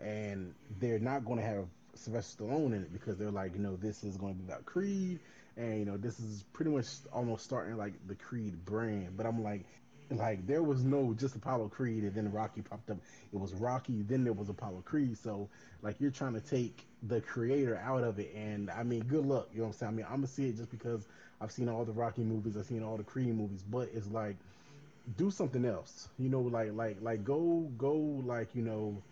[SPEAKER 3] And they're not going to have Sylvester Stallone in it because they're like, you know, this is going to be about Creed, and you know, this is pretty much almost starting like the Creed brand. But I'm like, like there was no just Apollo Creed and then Rocky popped up. It was Rocky, then there was Apollo Creed. So like you're trying to take the creator out of it, and I mean, good luck. You know what I'm saying? I mean, I'm gonna see it just because I've seen all the Rocky movies, I've seen all the Creed movies, but it's like do something else. You know, like like like go go like you know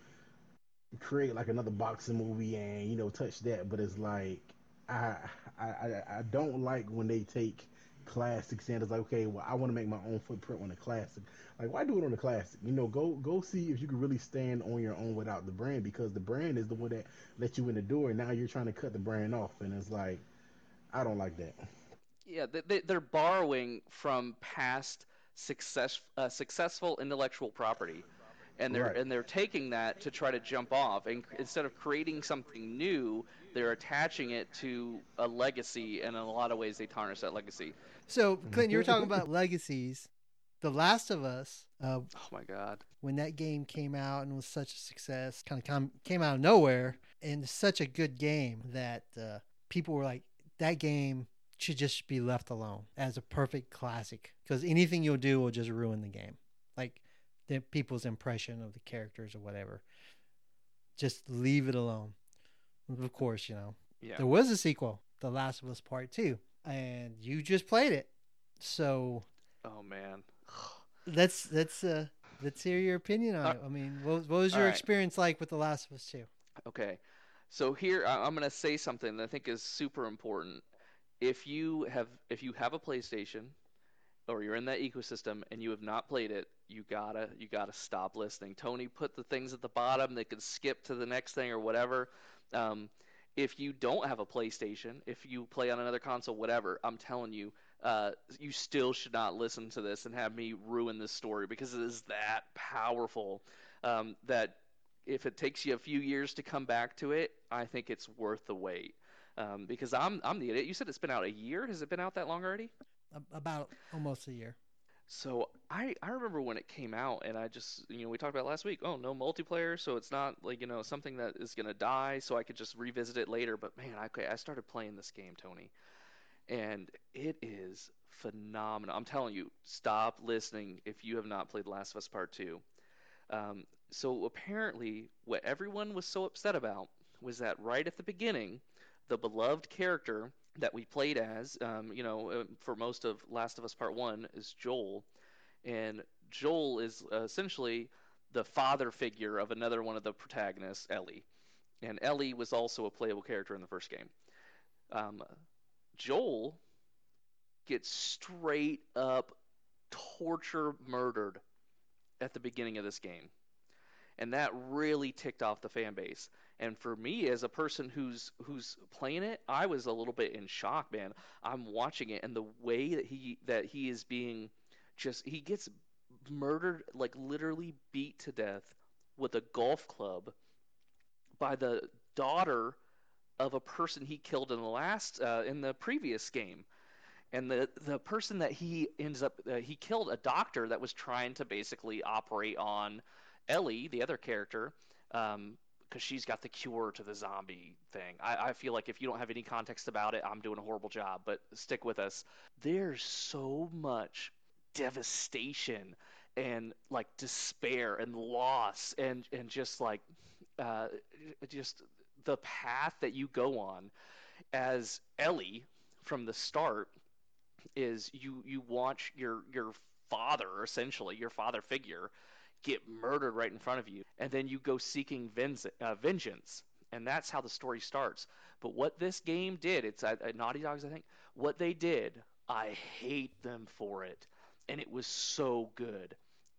[SPEAKER 3] create like another boxing movie and you know touch that. But it's like I I I don't like when they take classics and it's like okay, well I want to make my own footprint on a classic. Like why do it on a classic? You know, go go see if you can really stand on your own without the brand because the brand is the one that let you in the door. And now you're trying to cut the brand off, and it's like I don't like that.
[SPEAKER 1] Yeah, they, they're borrowing from past success, uh, successful intellectual property, and they're right. and they're taking that to try to jump off. And instead of creating something new, they're attaching it to a legacy, and in a lot of ways, they tarnish that legacy.
[SPEAKER 2] So, Clint, you were talking about legacies. The Last of Us. Uh,
[SPEAKER 1] oh my God!
[SPEAKER 2] When that game came out and was such a success, kind of come, came out of nowhere, and such a good game that uh, people were like, "That game should just be left alone as a perfect classic because anything you'll do will just ruin the game. Like the people's impression of the characters or whatever. Just leave it alone. Of course, you know. Yeah. There was a sequel, The Last of Us Part 2, and you just played it. So
[SPEAKER 1] Oh man.
[SPEAKER 2] let's let's uh let's hear your opinion on uh, it. I mean, what, what was your right. experience like with The Last of Us 2?
[SPEAKER 1] Okay. So here I'm going to say something that I think is super important if you have if you have a PlayStation or you're in that ecosystem and you have not played it, you gotta you gotta stop listening. Tony put the things at the bottom. They can skip to the next thing or whatever. Um, if you don't have a PlayStation, if you play on another console, whatever, I'm telling you, uh, you still should not listen to this and have me ruin this story because it is that powerful um, that if it takes you a few years to come back to it, I think it's worth the wait um, because I'm I'm the idiot. You said it's been out a year. Has it been out that long already?
[SPEAKER 2] About almost a year.
[SPEAKER 1] So I I remember when it came out, and I just you know we talked about last week. Oh, no multiplayer, so it's not like you know something that is gonna die, so I could just revisit it later. But man, I I started playing this game, Tony, and it is phenomenal. I'm telling you, stop listening if you have not played Last of Us Part Two. Um, so apparently, what everyone was so upset about was that right at the beginning, the beloved character that we played as, um, you know, uh, for most of Last of Us Part One, is Joel, and Joel is uh, essentially the father figure of another one of the protagonists, Ellie, and Ellie was also a playable character in the first game. Um, Joel gets straight up torture murdered at the beginning of this game. And that really ticked off the fan base. And for me as a person who's who's playing it, I was a little bit in shock, man. I'm watching it and the way that he that he is being just he gets murdered like literally beat to death with a golf club by the daughter of a person he killed in the last uh, in the previous game and the the person that he ends up uh, he killed a doctor that was trying to basically operate on Ellie, the other character, because she's got the cure to the zombie thing. I, I feel like if you don't have any context about it, I'm doing a horrible job. But stick with us. There's so much devastation and like despair and loss and and just like uh, just the path that you go on as Ellie from the start is you you watch your your father essentially your father figure get murdered right in front of you and then you go seeking uh, vengeance. And that's how the story starts. But what this game did it's at, at naughty dogs i think what they did i hate them for it. And it was so good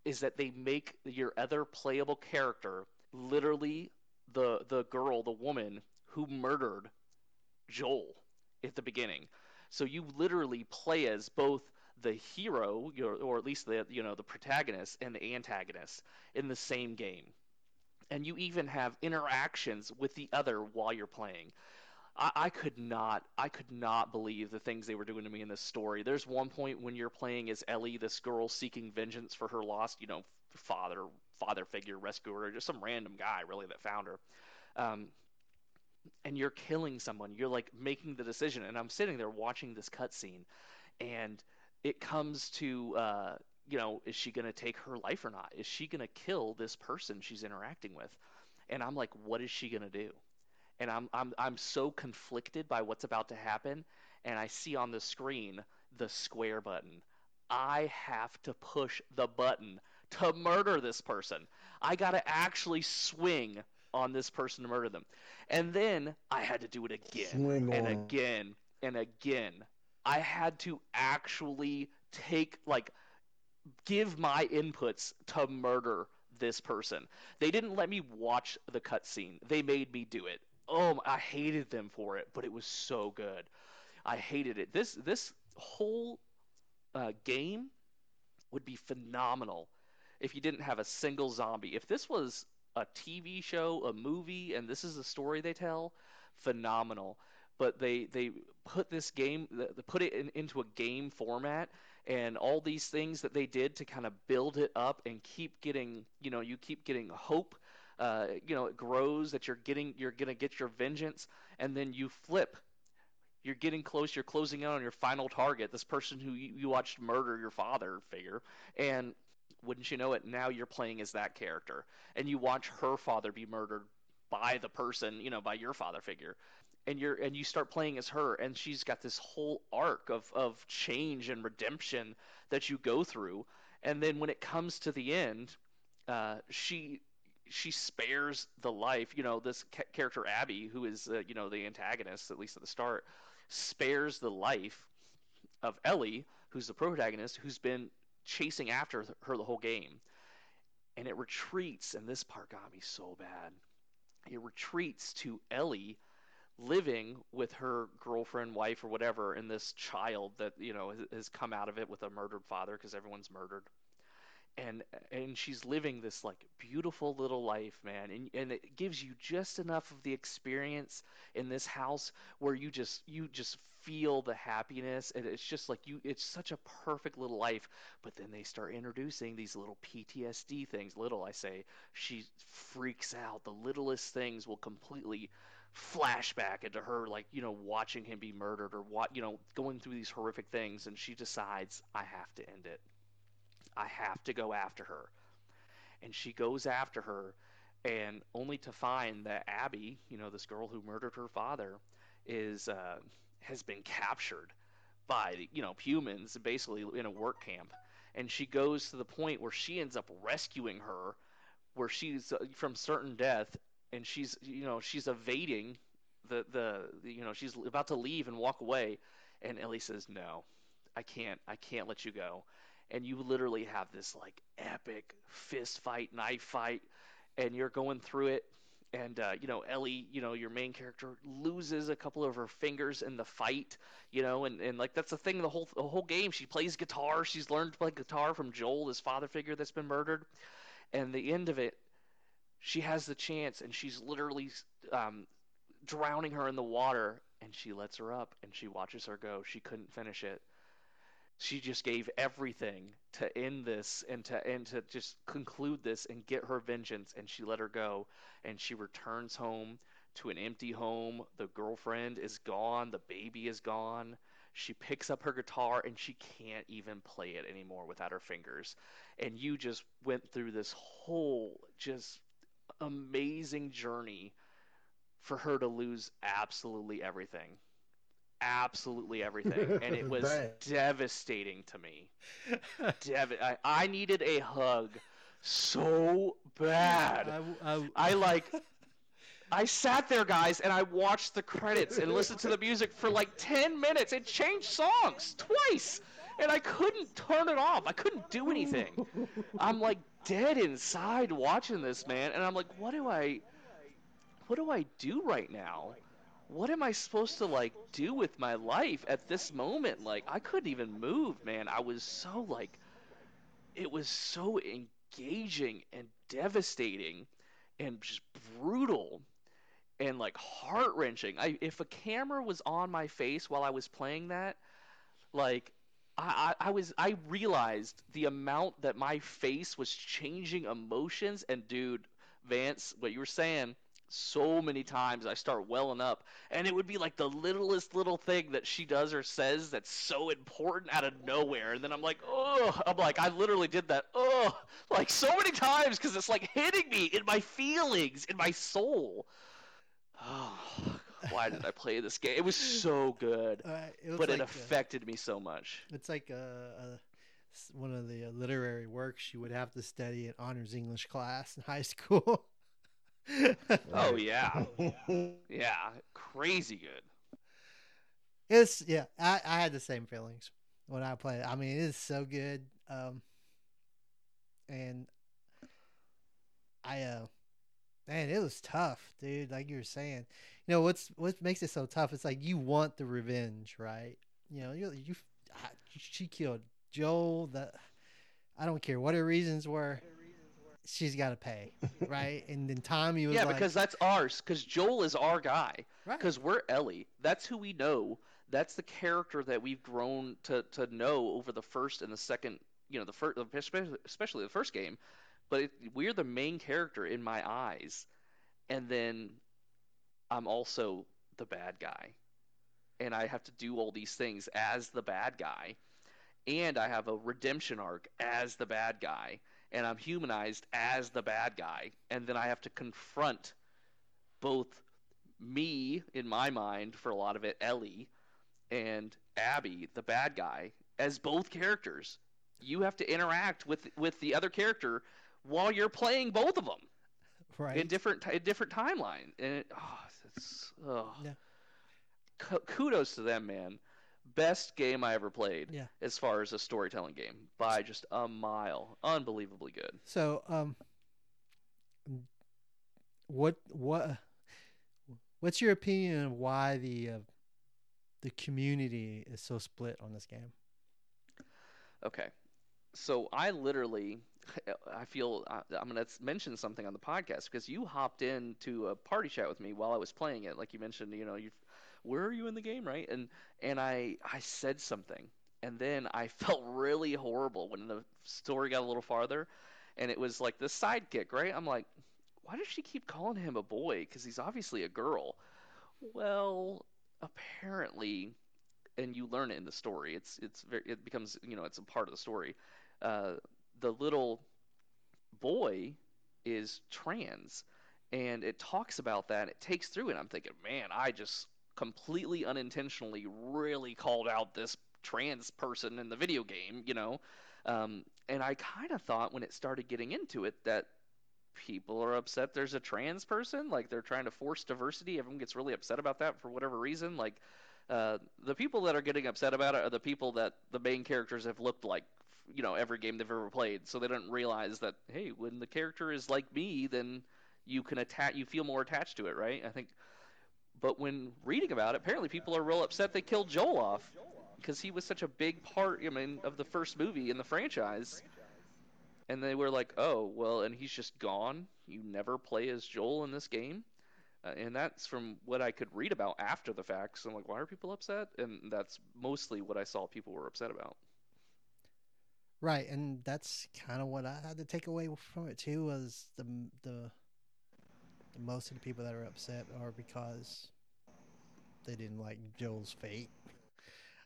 [SPEAKER 1] is that they make your other playable character literally the the girl the woman who murdered joel at the beginning. So you literally play as both the hero, or at least the you know the protagonist and the antagonist in the same game, and you even have interactions with the other while you're playing. I, I could not, I could not believe the things they were doing to me in this story. There's one point when you're playing as Ellie, this girl seeking vengeance for her lost, you know, father, father figure, rescuer, just some random guy really that found her. Um, and you're killing someone. You're like making the decision, and I'm sitting there watching this cutscene, and it comes to uh, you know, is she going to take her life or not? Is she going to kill this person she's interacting with? And I'm like, what is she going to do? And I'm I'm I'm so conflicted by what's about to happen, and I see on the screen the square button. I have to push the button to murder this person. I got to actually swing on this person to murder them. And then I had to do it again Swing and on. again and again. I had to actually take like give my inputs to murder this person. They didn't let me watch the cutscene. They made me do it. Oh, I hated them for it, but it was so good. I hated it. This this whole uh, game would be phenomenal if you didn't have a single zombie. If this was a TV show, a movie, and this is the story they tell, phenomenal. But they they put this game, they put it in, into a game format, and all these things that they did to kind of build it up and keep getting, you know, you keep getting hope. Uh, you know, it grows that you're getting, you're gonna get your vengeance, and then you flip you're getting close you're closing in on your final target this person who you, you, watched murder your father figure and wouldn't you know it now you're playing as that character and you watch her father be murdered by the person you know by your father figure and you're and you start playing as her and she's got this whole arc of of change and redemption that you go through and then when it comes to the end uh, she she spares the life you know this ca- character abby who is uh, you know the antagonist at least at the start spares the life of ellie who's the protagonist who's been chasing after her the whole game. And it retreats, and this part got me so bad. It retreats to Ellie living with her girlfriend, wife, or whatever, and this child that, you know, has come out of it with a murdered father because everyone's murdered. And and she's living this like beautiful little life man. And and it gives you just enough of the experience in this house where you just you just feel the happiness. And it's just like you it's such a perfect little life. But then they start introducing these little PTSD things. Little I say she freaks out. The littlest things will completely flashback into her like you know watching him be murdered or what you know going through these horrific things and she decides I have to end it I have to go after her. And she goes after her, and only to find that Abby, you know, this girl who murdered her father, is uh, has been captured by you know humans, basically in a work camp. And she goes to the point where she ends up rescuing her, where she's uh, from certain death, and she's you know she's evading the, the you know she's about to leave and walk away, and Ellie says no, I can't, I can't let you go. And you literally have this like epic fist fight, knife fight, and you're going through it. And uh, you know Ellie, you know your main character loses a couple of her fingers in the fight, you know, and, and like that's the thing the whole the whole game. She plays guitar. She's learned to play guitar from Joel, this father figure that's been murdered. And the end of it, she has the chance, and she's literally um, drowning her in the water, and she lets her up, and she watches her go. She couldn't finish it. She just gave everything to end this and to and to just conclude this and get her vengeance, and she let her go, and she returns home to an empty home. The girlfriend is gone. The baby is gone. She picks up her guitar and she can't even play it anymore without her fingers. And you just went through this whole just amazing journey for her to lose absolutely everything. Absolutely everything. And it was devastating to me. Dev- I, I needed a hug so bad.
[SPEAKER 2] I, I,
[SPEAKER 1] I like I sat there guys and I watched the credits and listened to the music for like 10 minutes. It changed songs twice and I couldn't turn it off. I couldn't do anything. I'm like dead inside watching this, man, and I'm like what do I what do I do right now? What am I supposed to like do with my life at this moment? Like I couldn't even move, man. I was so like it was so engaging and devastating and just brutal and like heart wrenching. I if a camera was on my face while I was playing that, like I, I was I realized the amount that my face was changing emotions and dude, Vance, what you were saying, so many times I start welling up and it would be like the littlest little thing that she does or says that's so important out of nowhere and then I'm like, "Oh, I'm like I literally did that. Oh, like so many times cuz it's like hitting me in my feelings, in my soul. Oh, why did I play this game? It was so good,
[SPEAKER 2] uh, it was
[SPEAKER 1] but
[SPEAKER 2] like,
[SPEAKER 1] it
[SPEAKER 2] uh,
[SPEAKER 1] affected me so much.
[SPEAKER 2] It's like uh, uh, s- one of the uh, literary works you would have to study in honors English class in high school.
[SPEAKER 1] Oh yeah. Yeah, crazy good.
[SPEAKER 2] It's yeah, I, I had the same feelings when I played. it. I mean, it's so good. Um, and I uh, man, it was tough, dude. Like you were saying, you know what's what makes it so tough? It's like you want the revenge, right? You know, you you I- she killed Joel. The I don't care what her reasons were. She's got to pay, right? And then Tommy was
[SPEAKER 1] Yeah,
[SPEAKER 2] like,
[SPEAKER 1] because that's ours. Because Joel is our guy.
[SPEAKER 2] right.
[SPEAKER 1] Because we're Ellie. That's who we know. That's the character that we've grown to, to know over the first and the second, you know, the first, especially the first game. But it, we're the main character in my eyes. And then I'm also the bad guy. And I have to do all these things as the bad guy. And I have a redemption arc as the bad guy. And I'm humanized as the bad guy. And then I have to confront both me in my mind for a lot of it, Ellie, and Abby, the bad guy, as both characters. You have to interact with with the other character while you're playing both of them
[SPEAKER 2] right.
[SPEAKER 1] in different in different timeline. And it, oh, it's oh.
[SPEAKER 2] Yeah.
[SPEAKER 1] Ku- Kudos to them, man. Best game I ever played
[SPEAKER 2] Yeah.
[SPEAKER 1] as far as a storytelling game by just a mile. Unbelievably good.
[SPEAKER 2] So, um, what what what's your opinion of why the uh, the community is so split on this game?
[SPEAKER 1] Okay. So I literally, I feel uh, I- I'm going to mention something on the podcast because you hopped into a party chat with me while I was playing it. Like you mentioned, you know, you, where are you in the game, right? And and I I said something, and then I felt really horrible when the story got a little farther, and it was like the sidekick, right? I'm like, why does she keep calling him a boy? Because he's obviously a girl. Well, apparently and you learn it in the story. It's it's very it becomes you know it's a part of the story. Uh, the little boy is trans, and it talks about that. It takes through it. I'm thinking, man, I just completely unintentionally really called out this trans person in the video game, you know. Um, and I kind of thought when it started getting into it that people are upset there's a trans person, like they're trying to force diversity. Everyone gets really upset about that for whatever reason, like Uh, the people that are getting upset about it are the people that the main characters have looked like, you know, every game they've ever played. So they don't realize that hey, when the character is like me, then you can attach, you feel more attached to it, right? I think. But when reading about it, apparently people are real upset they killed Joel off because he was such a big part, I mean, of the first movie in the franchise. And they were like, "Oh, well, and he's just gone. You never play as Joel in this game." Uh, and that's from what I could read about after the fact. So I'm like, why are people upset? And that's mostly what I saw people were upset about.
[SPEAKER 2] Right, and that's kind of what I had to take away from it too. Was the the, the most of the people that are upset are because they didn't like Joel's fate.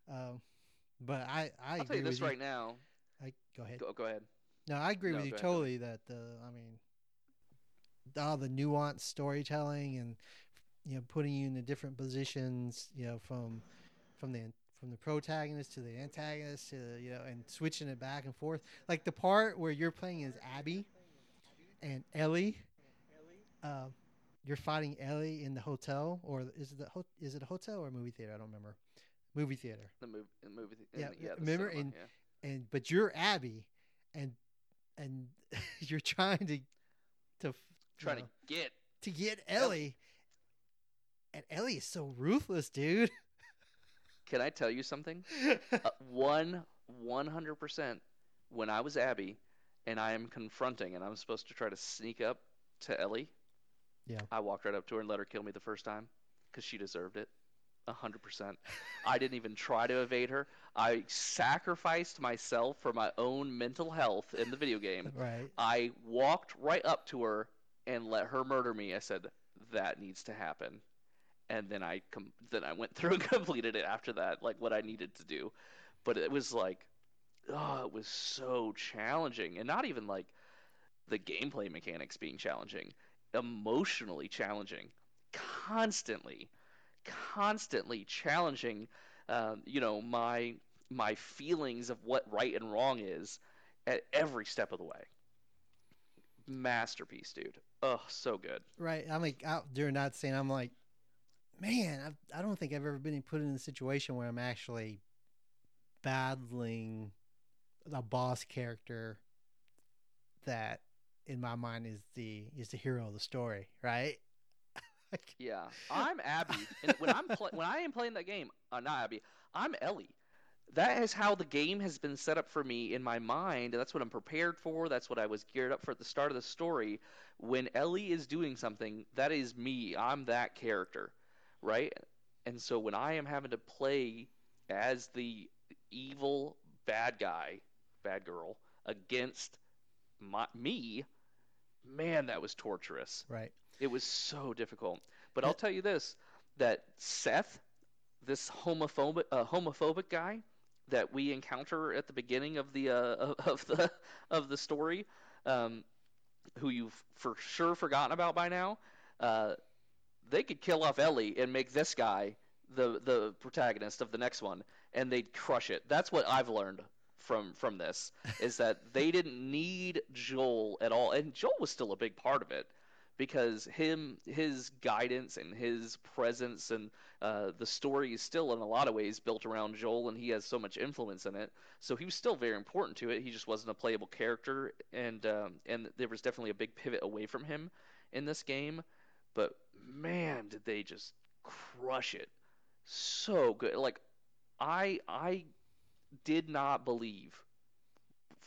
[SPEAKER 2] Um, but I I
[SPEAKER 1] I'll
[SPEAKER 2] agree
[SPEAKER 1] tell you this right now.
[SPEAKER 2] I go ahead.
[SPEAKER 1] Go, go ahead.
[SPEAKER 2] No, I agree
[SPEAKER 1] No,
[SPEAKER 2] with you
[SPEAKER 1] ahead,
[SPEAKER 2] totally that the I mean all the nuanced storytelling and you know putting you in the different positions, you know, from from the from the protagonist to the antagonist to you know and switching it back and forth. Like the part where you're playing as Abby and Ellie uh, you're fighting Ellie in the hotel or is it the ho- is it a hotel or a movie theater? I don't remember. Movie theater.
[SPEAKER 1] The movie, the movie,
[SPEAKER 2] Yeah,
[SPEAKER 1] the- yeah. The
[SPEAKER 2] remember
[SPEAKER 1] cinema,
[SPEAKER 2] in-
[SPEAKER 1] yeah.
[SPEAKER 2] and but you're Abby, and and you're trying to to
[SPEAKER 1] trying
[SPEAKER 2] you know,
[SPEAKER 1] to get
[SPEAKER 2] to get Ellie, and Ellie is so ruthless, dude.
[SPEAKER 1] Can I tell you something? Uh, one, one hundred percent. When I was Abby, and I am confronting, and I'm supposed to try to sneak up to Ellie.
[SPEAKER 2] Yeah.
[SPEAKER 1] I walked right up to her and let her kill me the first time, because she deserved it. A hundred percent. I didn't even try to evade her. I sacrificed myself for my own mental health in the video game.
[SPEAKER 2] right.
[SPEAKER 1] I walked right up to her and let her murder me. I said that needs to happen, and then I com- then I went through and completed it after that, like what I needed to do. But it was like, oh, it was so challenging, and not even like the gameplay mechanics being challenging, emotionally challenging, constantly, constantly challenging. Um, you know my my feelings of what right and wrong is at every step of the way masterpiece, dude. Oh, so good.
[SPEAKER 2] Right. I'm like out during that scene. I'm like, man, I, I don't think I've ever been put in a situation where I'm actually battling a boss character that, in my mind, is the is the hero of the story. Right.
[SPEAKER 1] Yeah, I'm Abby, and when I'm when I am playing that game, uh, not Abby, I'm Ellie. That is how the game has been set up for me in my mind. That's what I'm prepared for. That's what I was geared up for at the start of the story. When Ellie is doing something, that is me. I'm that character, right? And so when I am having to play as the evil bad guy, bad girl against my, me, man, that was torturous.
[SPEAKER 2] right.
[SPEAKER 1] It was so difficult. But I'll tell you this: that Seth, this homophobic uh, homophobic guy that we encounter at the beginning of the uh, of- of the of the story, um, who you've for sure forgotten about by now, uh, they could kill off Ellie and make this guy the the protagonist of the next one, and they'd crush it. That's what I've learned from from this is that they didn't need Joel at all, and Joel was still a big part of it because him his guidance and his presence and uh, the story is still in a lot of ways built around Joel and he has so much influence in it. So he was still very important to it. He just wasn't a playable character and um, and there was definitely a big pivot away from him in this game. But man did they just crush it so good like I I did not believe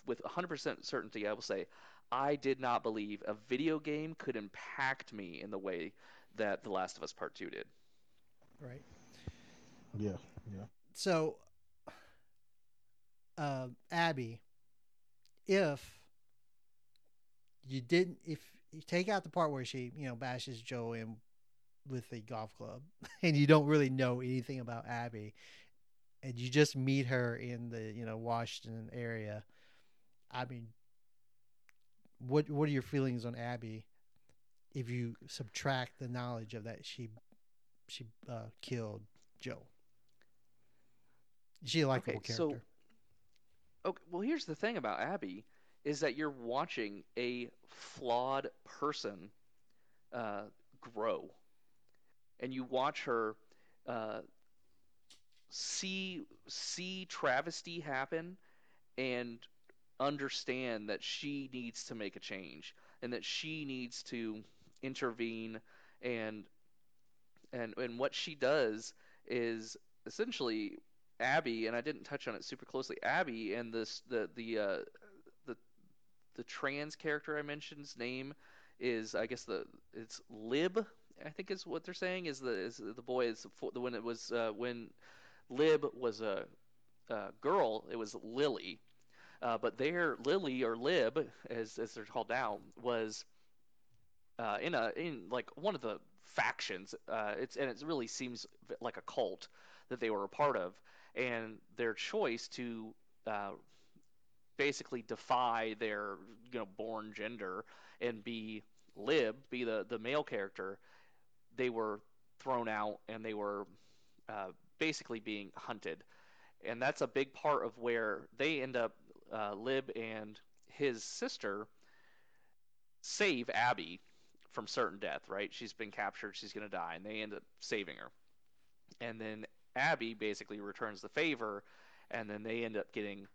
[SPEAKER 1] with 100% certainty I will say I did not believe a video game could impact me in the way that The Last of Us Part 2 did.
[SPEAKER 2] Right.
[SPEAKER 3] Yeah, yeah.
[SPEAKER 2] So, uh, Abby, if you didn't, if you take out the part where she, you know, bashes Joe in with the golf club, and you don't really know anything about Abby, and you just meet her in the, you know, Washington area, I mean, what what are your feelings on Abby? If you subtract the knowledge of that she she uh, killed Joe. She a likable
[SPEAKER 1] Okay, so- Okay, well, here's the thing about Abby is that you're watching a flawed person uh, grow, and you watch her uh, see see travesty happen and understand that she needs to make a change and that she needs to intervene. And and and what she does is essentially Abby and I didn't touch on it super closely Abby and this the the uh, the the trans character I mentioned's name is I guess the it's Lib I think is what they're saying is the is the boy is the when it was uh, when Lib was a, a girl it was Lily. Uh, but there Lily or Lib as as they're called now was uh, in a in like one of the factions uh, it's and it really seems like a cult that they were a part of. And their choice to uh, basically defy their you know born gender and be lib be the the male character they were thrown out and they were uh, basically being hunted and that's a big part of where they end up uh, lib and his sister save abby from certain death right she's been captured she's going to die and they end up saving her and then abby basically returns the favor and then they end up getting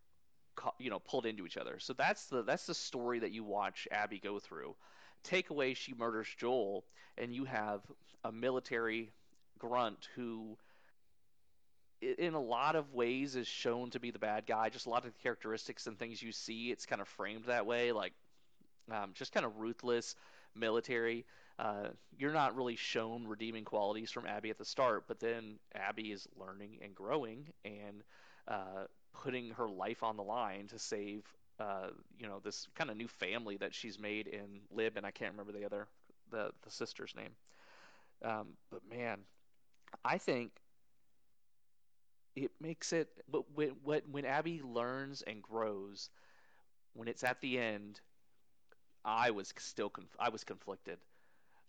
[SPEAKER 1] you know pulled into each other. So that's the that's the story that you watch Abby go through. Take away she murders Joel, and you have a military grunt who in a lot of ways is shown to be the bad guy. Just a lot of the characteristics and things you see, it's kind of framed that way, like um, just kind of ruthless military. Uh, you're not really shown redeeming qualities from Abby at the start, but then Abby is learning and growing, and uh, putting her life on the line to save uh, you know this kind of new family that she's made in Lib, and I can't remember the other the the sister's name. Um, but man, I think it makes it. But when when Abby learns and grows, when it's at the end, I was still conf- I was conflicted.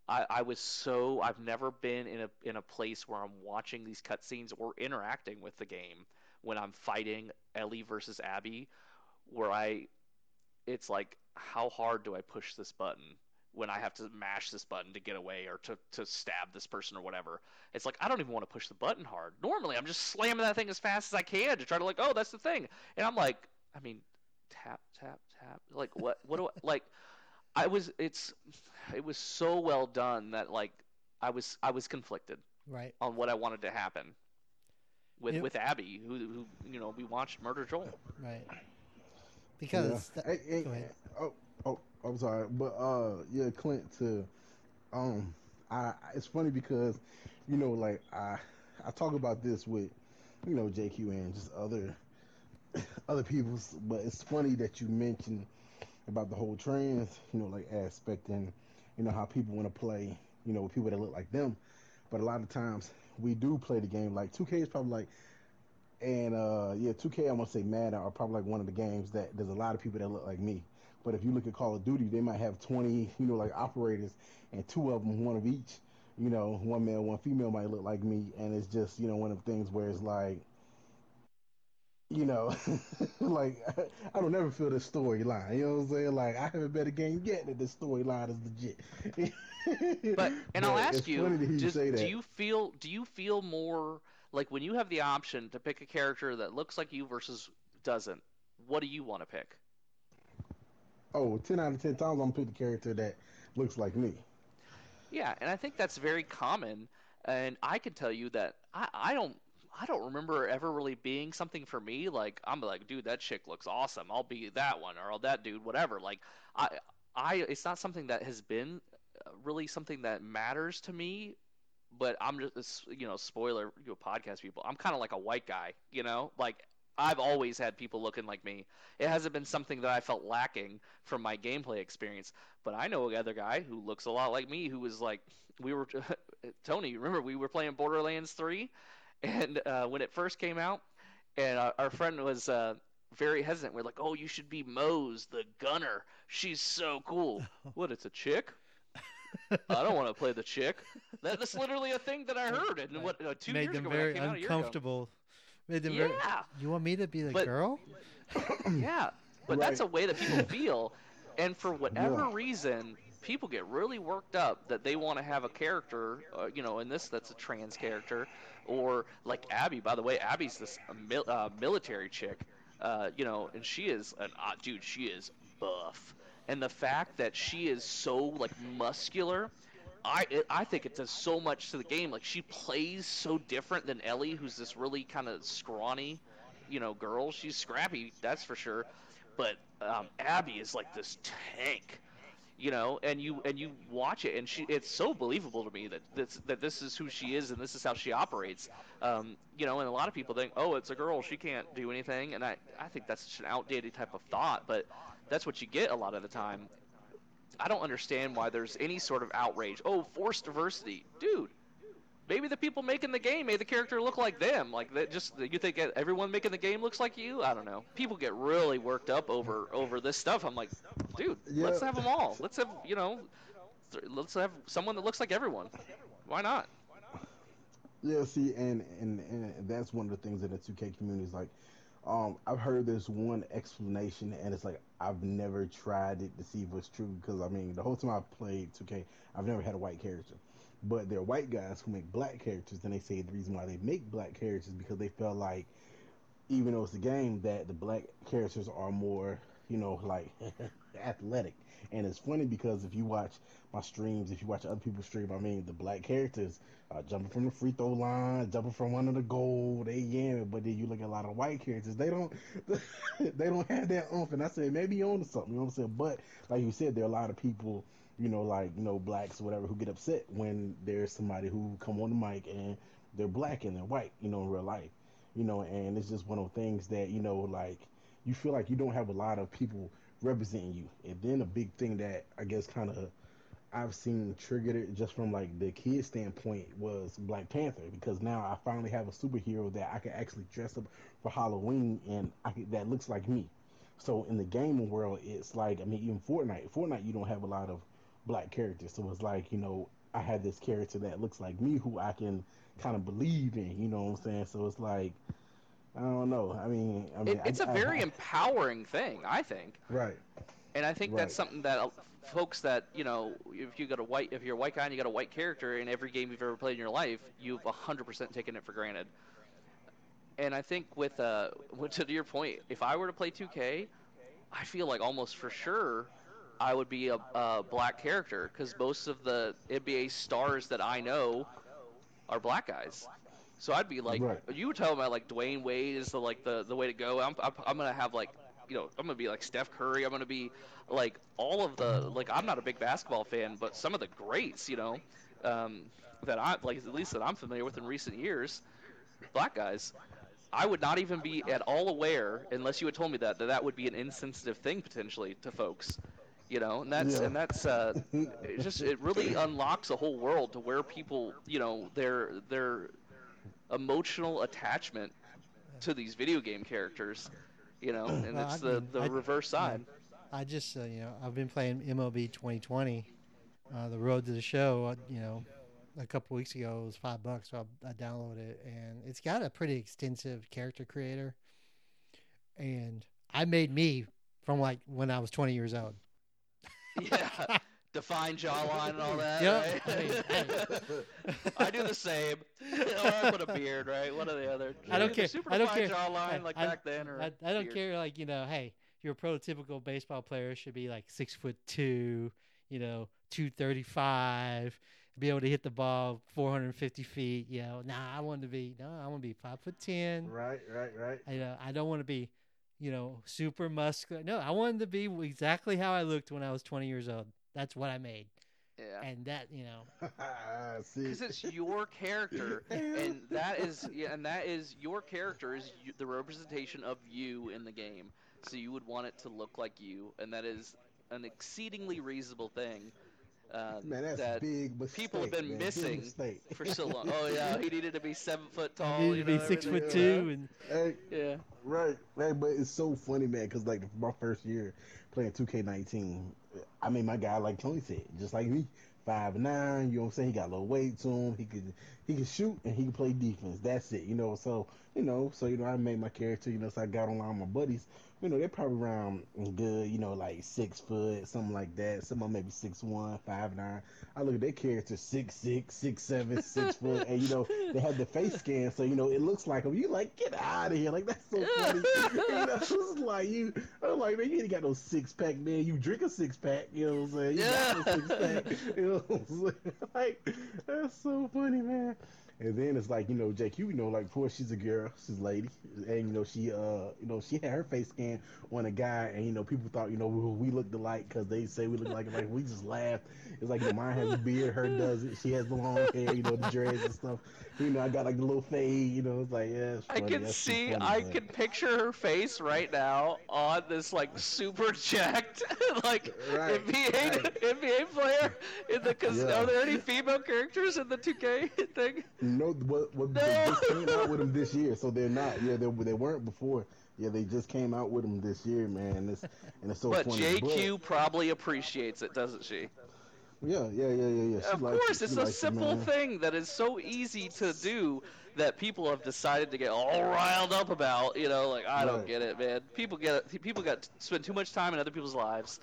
[SPEAKER 1] I, I was so I've never been in a in a place where I'm watching these cutscenes or interacting with the game when I'm fighting Ellie versus Abby, where I, it's like, how hard do I push this button when I have to mash this button to get away or to, to stab this person or whatever? It's like, I don't even want to push the button hard. Normally, I'm just slamming that thing as fast as I can to try to, like, oh, that's the thing. And I'm like, I mean, tap, tap, tap. Like, what, what do I, like, I was, it's, it was so well done that, like, I was, I was conflicted.
[SPEAKER 2] Right.
[SPEAKER 1] On what I wanted to happen with yep. with Abby, who who you know we watched murder Joel.
[SPEAKER 2] Right. Because
[SPEAKER 3] yeah. that, hey, hey, oh oh I'm sorry, but uh yeah, Clint to um I it's funny because you know like I I talk about this with you know JQ and just other other people's, but it's funny that you mentioned about the whole trans you know like aspect and you know how people want to play you know with people that look like them, but a lot of times we do play the game. Like 2K is probably like, and uh, yeah, 2K I'm gonna say Madden are probably like one of the games that there's a lot of people that look like me. But if you look at Call of Duty, they might have 20, you know, like operators, and two of them, one of each. You know, one male, one female might look like me, and it's just you know one of the things where it's like you know, like I don't ever feel this storyline. You know what I'm saying? Like I haven't bet a game yet that this storyline is legit.
[SPEAKER 1] but and but I'll ask you, just, do you feel do you feel more like when you have the option to pick a character that looks like you versus doesn't? What do you want to pick?
[SPEAKER 3] Oh, 10 out of 10 times I'm going to pick the character that looks like me.
[SPEAKER 1] Yeah, and I think that's very common. And I can tell you that I, I don't I don't remember ever really being something for me. Like I'm like, dude, that chick looks awesome. I'll be that one, or that dude, whatever. Like I, I, it's not something that has been uh, really something that matters to me. But I'm just, you know, spoiler, you know, podcast people. I'm kind of like a white guy, you know, like I've always had people looking like me. It hasn't been something that I felt lacking from my gameplay experience. But I know another guy who looks a lot like me who was like, we were, Tony, remember we were playing Borderlands 3 and uh, when it first came out, and our, our friend was uh, very hesitant. We're like, "Oh, you should be Moze, the gunner. She's so cool." what? It's a chick? I don't want to play the chick. That, that's literally a thing that I heard. And what uh, two
[SPEAKER 2] made
[SPEAKER 1] years
[SPEAKER 2] them
[SPEAKER 1] ago
[SPEAKER 2] very uncomfortable. Made them
[SPEAKER 1] yeah.
[SPEAKER 2] Very, you want me to be the
[SPEAKER 1] but,
[SPEAKER 2] girl?
[SPEAKER 1] yeah, but right. that's a way that people feel, and for whatever yeah. reason, people get really worked up that they want to have a character, uh, you know, in this that's a trans character, or like Abby. By the way, Abby's this uh, mil- uh, military chick, uh, you know, and she is an uh, dude. She is buff, and the fact that she is so like muscular. I, it, I think it does so much to the game. Like she plays so different than Ellie, who's this really kind of scrawny, you know, girl. She's scrappy, that's for sure. But um, Abby is like this tank you know and you and you watch it and she it's so believable to me that this that this is who she is and this is how she operates um, you know and a lot of people think oh it's a girl she can't do anything and i i think that's such an outdated type of thought but that's what you get a lot of the time i don't understand why there's any sort of outrage oh forced diversity dude maybe the people making the game made the character look like them. Like that, just you think everyone making the game looks like you? I don't know. People get really worked up over over this stuff. I'm like, dude,
[SPEAKER 3] Yeah.
[SPEAKER 1] let's have them all. Let's have you know, th- let's have someone that looks like everyone. Why not?
[SPEAKER 3] Yeah, see, and, and and that's one of the things in the 2K community is like, um, I've heard this one explanation, and it's like I've never tried it to see if it's true because I mean the whole time I've played 2K, I've never had a white character, but there are white guys who make black characters, and they say the reason why they make black characters is because they felt like even though it's a game that the black characters are more, you know, like athletic. And it's funny because if you watch my streams, if you watch other people's stream, I mean, the black characters uh, jumping from the free throw line, jumping from under the goal, they yamming. But then you look at a lot of white characters, they don't, they don't have that oomph. And I said maybe you're onto something, you know what I'm saying? But like you said, there are a lot of people, you know, like you know, blacks whatever, who get upset when there's somebody who come on the mic and they're black and they're white, you know, in real life you know, and it's just one of the things that, you know, like you feel like you don't have a lot of people representing you. And then a big thing that I guess kind of I've seen triggered it just from like the kid standpoint was Black Panther because now I finally have a superhero that I can actually dress up for Halloween and can, that looks like me. So in the gaming world, it's like I mean even Fortnite, Fortnite you don't have a lot of black characters, so it's like you know I have this character that looks like me who I can kind of believe in. You know what I'm saying? So it's like I don't know. I mean, I mean
[SPEAKER 1] It, it's
[SPEAKER 3] a
[SPEAKER 1] a very empowering thing, I think.
[SPEAKER 3] right.
[SPEAKER 1] And I think
[SPEAKER 3] Right.
[SPEAKER 1] that's something that uh, folks that you know, if you got a white, if you're a white guy and you got a white character in every game you've ever played in your life, you've 100% taken it for granted. And I think with uh, to your point, if I were to play 2K, I feel like almost for sure I would be a, a black character because most of the NBA stars that I know are black guys. So I'd be like,
[SPEAKER 3] Right.
[SPEAKER 1] you were talking about like Dwyane Wade is the like the, the way to go. I'm, I'm I'm gonna have like you know I'm gonna be like Steph Curry. I'm gonna be like all of the like I'm not a big basketball fan, but some of the greats, you know, um, that I like at least that I'm familiar with in recent years, black guys. I would not even be at all aware unless you had told me that that that would be an insensitive thing potentially to folks, you know. And that's
[SPEAKER 3] Yeah.
[SPEAKER 1] and that's uh, it just it really unlocks a whole world to where people, you know, their their emotional attachment to these video game characters, you know, and
[SPEAKER 2] Well,
[SPEAKER 1] it's
[SPEAKER 2] I
[SPEAKER 1] the the
[SPEAKER 2] I-
[SPEAKER 1] reverse side.
[SPEAKER 2] I just, uh, you know, I've been playing MLB 2020, uh, the Road to the Show. Uh, you know, a couple weeks ago it was five bucks, so I, I downloaded it, and it's got a pretty extensive character creator. And I made me from like when I was 20 years old.
[SPEAKER 1] yeah, define jawline and all that.
[SPEAKER 2] Yep,
[SPEAKER 1] right?
[SPEAKER 2] I mean,
[SPEAKER 1] I do the same. or I put a beard, right? One or the other.
[SPEAKER 2] I don't care.
[SPEAKER 1] Super
[SPEAKER 2] I don't care.
[SPEAKER 1] jawline like
[SPEAKER 2] I-
[SPEAKER 1] back then, or
[SPEAKER 2] I, I don't
[SPEAKER 1] beard.
[SPEAKER 2] care. Like you know, hey, your prototypical baseball player should be like six foot two, you know, two thirty five, be able to hit the ball four hundred and fifty feet. You know, nah, I want to be no, I want to be five foot ten.
[SPEAKER 3] Right, right, right.
[SPEAKER 2] I uh, I don't want to be, you know, super muscular. No, I wanted to be exactly how I looked when I was twenty years old. That's what I made,
[SPEAKER 1] Yeah.
[SPEAKER 2] and that you know,
[SPEAKER 1] Because it's your character, and that is yeah, and that is your character is you, the representation of you in the game. So you would want it to look like you, and that is an exceedingly reasonable thing. Uh,
[SPEAKER 3] man, that's
[SPEAKER 1] that
[SPEAKER 3] big mistake.
[SPEAKER 1] people have been
[SPEAKER 3] man.
[SPEAKER 1] Missing for so long. Oh yeah, he needed to be seven foot
[SPEAKER 2] I
[SPEAKER 1] tall.
[SPEAKER 2] needed
[SPEAKER 1] you
[SPEAKER 2] to be six
[SPEAKER 1] everything,
[SPEAKER 2] foot
[SPEAKER 1] yeah.
[SPEAKER 2] two, and
[SPEAKER 3] Hey,
[SPEAKER 1] Yeah.
[SPEAKER 3] Right, right, but it's so funny, man, because like my first year playing 2K19, I mean, my guy, like Tony said, just like me, five nine. You know what I'm saying? He got a little weight to him. He could he could shoot and he could play defense. That's it. You know. So you know. So you know, I made my character. You know, so I got along with my buddies. You know, they're probably around good. You know, like six foot, something like that. Some of them maybe six one, five nine. I look at their character six six, six seven, six foot, and you know they have the face scan, so you know it looks like them. You like get out of here, like that's so funny. you know, it's like you, I'm like man, you ain't got no six pack, man. You drink a six pack, you know what I'm saying? You
[SPEAKER 1] Yeah.
[SPEAKER 3] got no six pack, you know what I'm saying? Like that's so funny, man. And then it's like, you know, Jake, you know, like, course, she's a girl, she's a lady, and you know, she, uh, you know, she had her face scan on a guy, and you know, people thought, you know, we, we looked alike because they say we look like, like we just laughed. It's like, you know, mine has a beard, her doesn't. She has the long hair, you know, the dreads and stuff. You know, I got like the little fade, you know, it's like, yeah, it's
[SPEAKER 1] I can
[SPEAKER 3] That's
[SPEAKER 1] see,
[SPEAKER 3] funny,
[SPEAKER 1] I
[SPEAKER 3] man.
[SPEAKER 1] can picture her face right now on this like super jacked like
[SPEAKER 3] Right,
[SPEAKER 1] NBA
[SPEAKER 3] right.
[SPEAKER 1] NBA player. In the, cause
[SPEAKER 3] Yeah.
[SPEAKER 1] are there any female characters in the 2K thing?
[SPEAKER 3] No, what, what
[SPEAKER 1] No.
[SPEAKER 3] they just came out with them this year, so they're not. Yeah, they, they weren't before. Yeah, they just came out with them this year, man. And it's, and it's so
[SPEAKER 1] but
[SPEAKER 3] funny.
[SPEAKER 1] JQ probably appreciates it, doesn't she?
[SPEAKER 3] Yeah, yeah, yeah, yeah, yeah.
[SPEAKER 1] Of course, it's a simple thing that is so easy to do that people have decided to get all riled up about. You know, like I don't get it, man. People get it. People got spend too much time in other people's lives.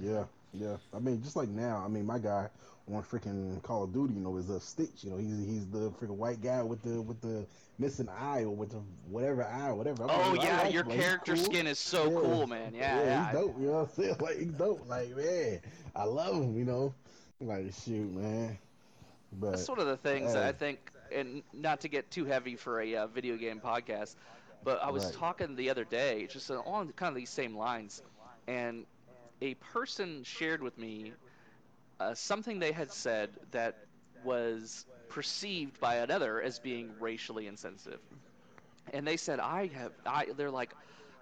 [SPEAKER 3] Yeah, yeah. I mean, just like now, I mean, my guy on freaking Call of Duty, you know, is a Stitch. You know, he's he's the freaking white guy with the with the missing eye or with whatever eye or whatever. I
[SPEAKER 1] Oh
[SPEAKER 3] I
[SPEAKER 1] yeah,
[SPEAKER 3] like
[SPEAKER 1] your
[SPEAKER 3] him,
[SPEAKER 1] character
[SPEAKER 3] cool.
[SPEAKER 1] skin is so
[SPEAKER 3] Yeah.
[SPEAKER 1] cool, man. Yeah, yeah.
[SPEAKER 3] he's dope. You know what I'm saying? Like he's dope. Like man, I love him. You know, like shoot, man. But
[SPEAKER 1] That's one of the things that I think, and not to get too heavy for a uh, video game podcast, but I was
[SPEAKER 3] Right.
[SPEAKER 1] talking the other day, just along kind of these same lines, and a person shared with me uh, something they had said that was perceived by another as being racially insensitive. And they said, I have, I, they're like,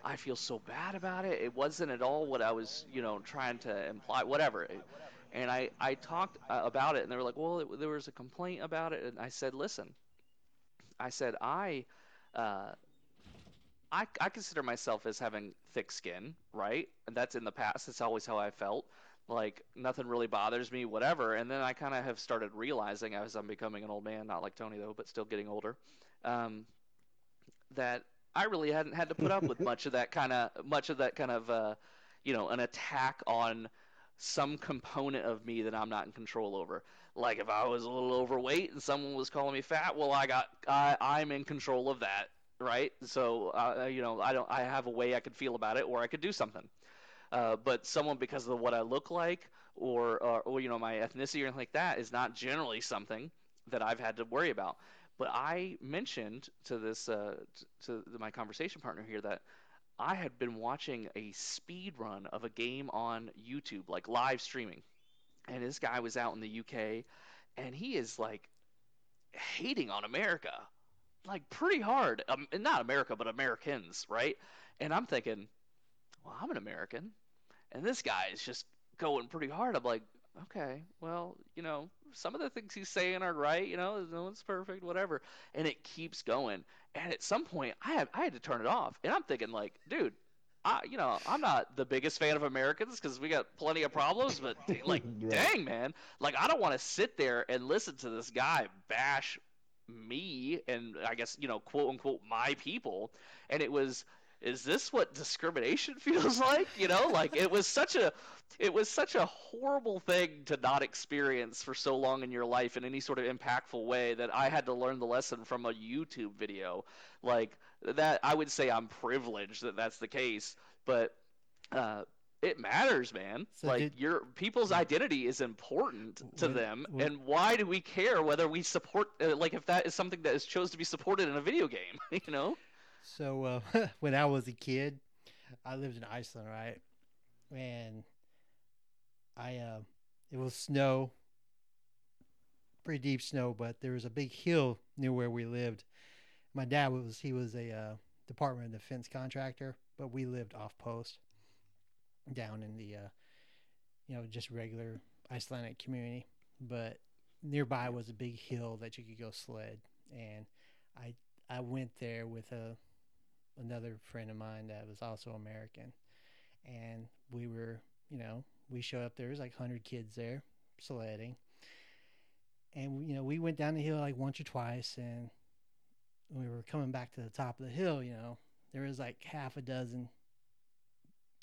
[SPEAKER 1] I feel so bad about it. It wasn't at all what I was, you know, trying to imply, whatever. And I, I talked uh, about it, and they were like, well, it, there was a complaint about it. And I said, listen, I said, I, uh, I, I consider myself as having thick skin, right? And that's in the past. That's always how I felt. Like nothing really bothers me, whatever. And then I kind of have started realizing as I'm becoming an old man, not like Tony though, but still getting older, um, that I really hadn't had to put up with much of that kind of much of that kind of uh, you know an attack on some component of me that I'm not in control over. Like if I was a little overweight and someone was calling me fat, well, I got I, I'm in control of that, right? So uh, you know I don't I have a way I could feel about it, or I could do something. Uh, but someone because of what I look like, or, or or you know my ethnicity or anything like that, is not generally something that I've had to worry about. But I mentioned to this uh, to my conversation partner here that I had been watching a speed run of a game on YouTube, like live streaming, and this guy was out in the UK, and he is like hating on America, like pretty hard. Um, not America, but Americans, right? And I'm thinking, well, I'm an American, and this guy is just going pretty hard. I'm like, okay, well, you know, some of the things he's saying are right. You know, no one's perfect, whatever. And it keeps going. And at some point, I had I had to turn it off. And I'm thinking, like, dude, I, you know, I'm not the biggest fan of Americans because we got plenty of problems. But like,
[SPEAKER 3] Right.
[SPEAKER 1] dang, man, like I don't want to sit there and listen to this guy bash me and I guess you know, quote unquote, my people. And it was is this what discrimination feels like? You know like it was such a it was such a horrible thing to not experience for so long in your life in any sort of impactful way that i had to learn the lesson from a youtube video. Like that i would say i'm privileged that that's the case but uh it matters man.
[SPEAKER 2] So
[SPEAKER 1] like
[SPEAKER 2] did-
[SPEAKER 1] your people's identity is important to
[SPEAKER 2] When-
[SPEAKER 1] them
[SPEAKER 2] when-
[SPEAKER 1] and why do we care whether we support uh, like if that is something that is chose to be supported in a video game you know
[SPEAKER 2] So uh, when I was a kid, I lived in Iceland, right? And I uh, it was snow, pretty deep snow, but there was a big hill near where we lived. My dad was he was a uh, Department of Defense contractor, but we lived off post down in the uh, you know just regular Icelandic community. But nearby was a big hill that you could go sled, and I I went there with a another friend of mine that was also American, and we were, you know, we showed up there. was like hundred kids there, sledding, and you know we went down the hill like once or twice, and we were coming back to the top of the hill, you know, there was like half a dozen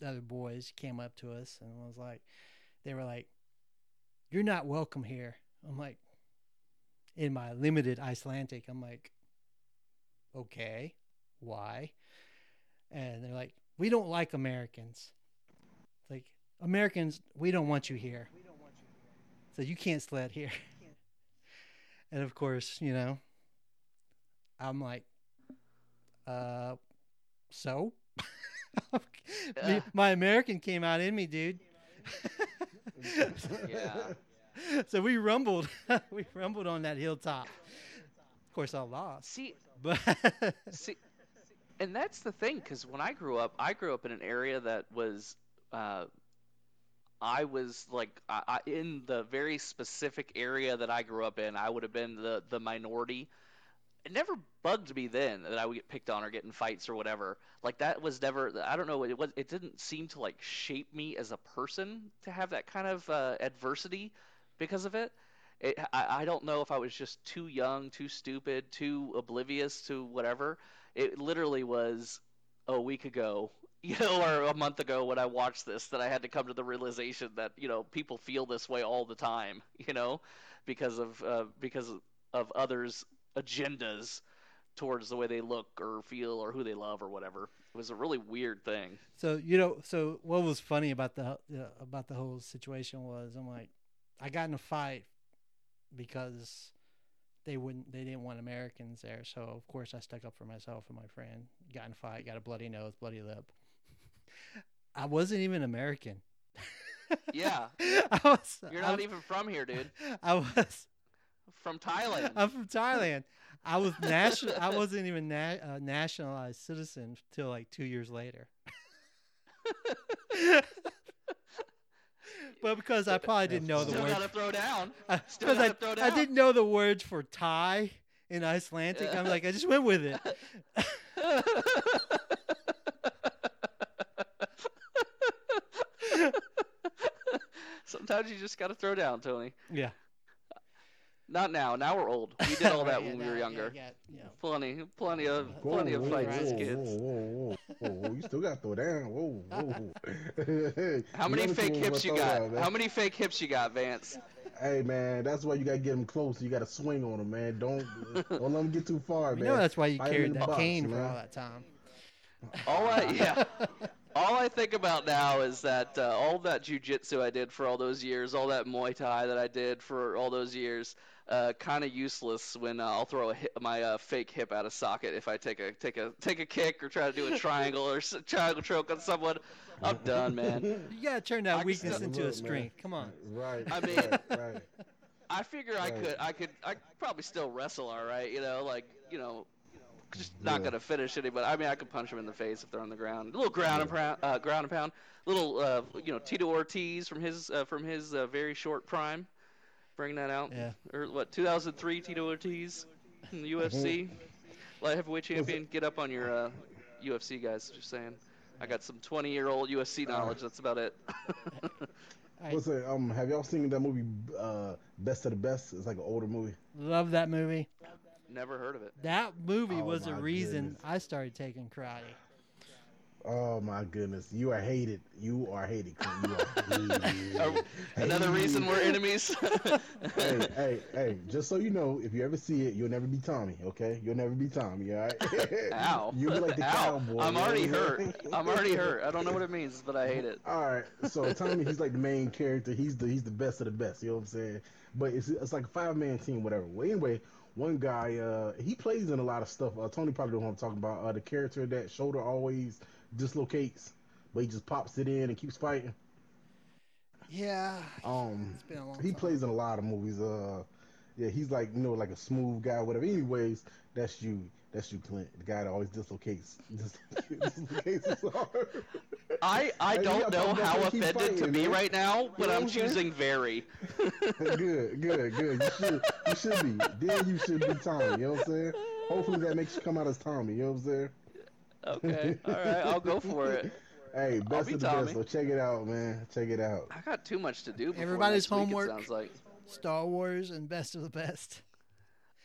[SPEAKER 2] other boys came up to us and was like, they were like, "You're not welcome here." I'm like, in my limited Icelandic, I'm like, okay, why? And they're like, we don't like Americans. It's like Americans, we don't want you here. So you can't sled here. and of course, you know, I'm like, uh, so Me- my American came out in me, dude.
[SPEAKER 1] Yeah.
[SPEAKER 2] So we rumbled, we rumbled on that hilltop. Of course, I lost,
[SPEAKER 1] See,
[SPEAKER 2] but
[SPEAKER 1] See, and that's the thing, because when I grew up, I grew up in an area that was, uh, I was like, I, I, in the very specific area that I grew up in, I would have been the the minority. It never bugged me then that I would get picked on or get in fights or whatever. Like that was never. I don't know. It was. It didn't seem to like shape me as a person to have that kind of uh, adversity because of it. It, I, I don't know if I was just too young, too stupid, too oblivious to whatever. It literally was a week ago, you know, or a month ago when I watched this that I had to come to the realization that you know people feel this way all the time, you know, because of uh, because of others' agendas towards the way they look or feel or who they love or whatever. It was a really weird thing.
[SPEAKER 2] so you know, so what was funny about the uh, about the whole situation was I'm like, I got in a fight because they wouldn't they didn't want Americans there. So of course I stuck up for myself and my friend. Got in a fight, got a bloody nose, bloody lip. I wasn't even American.
[SPEAKER 1] Yeah,
[SPEAKER 2] I was.
[SPEAKER 1] you're
[SPEAKER 2] I
[SPEAKER 1] not
[SPEAKER 2] was-
[SPEAKER 1] even from here, dude.
[SPEAKER 2] I was.
[SPEAKER 1] From Thailand.
[SPEAKER 2] I'm from Thailand. I was national. I wasn't even na- uh, nationalized citizen till like two years later. But because I probably didn't know the
[SPEAKER 1] Still
[SPEAKER 2] word,
[SPEAKER 1] gotta throw down. Uh,
[SPEAKER 2] I- I,
[SPEAKER 1] gotta throw
[SPEAKER 2] I didn't know the words for Thai in Icelandic. I'm like, I just went with it.
[SPEAKER 1] Sometimes you just gotta throw down, Tony.
[SPEAKER 2] Yeah.
[SPEAKER 1] Not now. Now we're old. We did all that
[SPEAKER 2] Right,
[SPEAKER 1] when
[SPEAKER 2] yeah,
[SPEAKER 1] we were younger.
[SPEAKER 2] Yeah, yeah,
[SPEAKER 1] Plenty, plenty of,
[SPEAKER 2] Whoa,
[SPEAKER 1] plenty of
[SPEAKER 2] whoa,
[SPEAKER 1] fights as
[SPEAKER 2] whoa,
[SPEAKER 1] kids.
[SPEAKER 3] Whoa, whoa, whoa, whoa, You still got to throw down. Whoa, whoa.
[SPEAKER 1] How many fake hips you got?
[SPEAKER 3] down.
[SPEAKER 1] How many fake hips you got, Vance?
[SPEAKER 3] Hey man, that's why you gotta get them close. You gotta swing on them, man. Don't don't let them get too far,
[SPEAKER 2] You
[SPEAKER 3] man.
[SPEAKER 2] know that's why you
[SPEAKER 3] Fight 'em
[SPEAKER 2] carried
[SPEAKER 3] the
[SPEAKER 2] that
[SPEAKER 3] box,
[SPEAKER 2] cane for
[SPEAKER 3] man.
[SPEAKER 2] all that time.
[SPEAKER 1] All I, yeah. All I think about now is that uh, all that jujitsu I did for all those years, all that Muay Thai that I did for all those years, uh, kind of useless when uh, I'll throw a hip, my uh, fake hip out of socket if I take a take a take a kick or try to do a triangle or s- triangle choke on someone. I'm done, man.
[SPEAKER 2] You gotta turn that
[SPEAKER 1] can
[SPEAKER 2] weakness
[SPEAKER 1] still-
[SPEAKER 2] into a
[SPEAKER 3] Look, man.
[SPEAKER 2] strength. Come on.
[SPEAKER 3] Right.
[SPEAKER 1] I mean-
[SPEAKER 3] right, right.
[SPEAKER 1] I figure I could I could I probably still wrestle all right, you know, like you know, just not
[SPEAKER 3] Yeah.
[SPEAKER 1] gonna finish anybody. I mean, I could punch them in the face if they're on the ground. A little ground and pound, uh, ground and pound. Little, uh, you know, Tito Ortiz from his uh, from his uh, very short prime. Bring that out.
[SPEAKER 2] Yeah.
[SPEAKER 1] Or what? 2003 Tito Ortiz in the UFC, light heavyweight champion. Get up on your uh, UFC guys. Just saying. I got some 20 year old UFC knowledge. That's about it.
[SPEAKER 3] What's that? Um, have y'all seen that movie, uh, Best of the Best? It's like an older movie.
[SPEAKER 2] Love that movie.
[SPEAKER 1] Never heard of it.
[SPEAKER 2] That movie
[SPEAKER 3] Oh
[SPEAKER 2] was a
[SPEAKER 3] my
[SPEAKER 2] reason
[SPEAKER 3] goodness.
[SPEAKER 2] I started taking karate.
[SPEAKER 3] Oh my goodness, you are hated. You are hated. You are hated.
[SPEAKER 1] Another reason we're enemies.
[SPEAKER 3] hey, hey, hey! Just so you know, if you ever see it, you'll never be Tommy. Okay, you'll never be Tommy. All right?
[SPEAKER 1] Ow.
[SPEAKER 3] You'll be like the
[SPEAKER 1] Ow.
[SPEAKER 3] cowboy.
[SPEAKER 1] I'm already hurt. I'm already hurt. I don't know what it means, but I hate it.
[SPEAKER 3] All right, so Tommy, he's like the main character. He's the he's the best of the best. You know what I'm saying? But it's it's like a five man team, whatever. Well, anyway, one guy uh he plays in a lot of stuff. Uh, Tony probably know what I'm talking about. Uh, the character that shoulder always dislocates, but he just pops it in and keeps fighting.
[SPEAKER 2] Yeah.
[SPEAKER 3] Um,
[SPEAKER 2] It's been a long
[SPEAKER 3] he
[SPEAKER 2] time.
[SPEAKER 3] plays in a lot of movies. Uh, yeah, he's like you know like a smooth guy, whatever. Anyways, that's you. That's you, Clint. The guy that always dislocates. dislocates his arm.
[SPEAKER 1] I I don't know how
[SPEAKER 3] how he keeps
[SPEAKER 1] offended to be
[SPEAKER 3] man.
[SPEAKER 1] right now, but
[SPEAKER 3] know
[SPEAKER 1] I'm
[SPEAKER 3] I'm
[SPEAKER 1] choosing very.
[SPEAKER 3] good, good, good. You should, you should be. Then you should be Tommy. You know what I'm saying? Hopefully that makes you come out as Tommy. You know what I'm saying?
[SPEAKER 1] Okay, all right, I'll go for it.
[SPEAKER 3] Hey, best
[SPEAKER 1] be
[SPEAKER 3] of the
[SPEAKER 1] Tommy.
[SPEAKER 3] best. So check it out, man. Check it out.
[SPEAKER 1] I got too much to do.
[SPEAKER 2] Everybody's
[SPEAKER 1] next week,
[SPEAKER 2] homework.
[SPEAKER 1] It sounds like.
[SPEAKER 2] Star Wars and Best of the Best.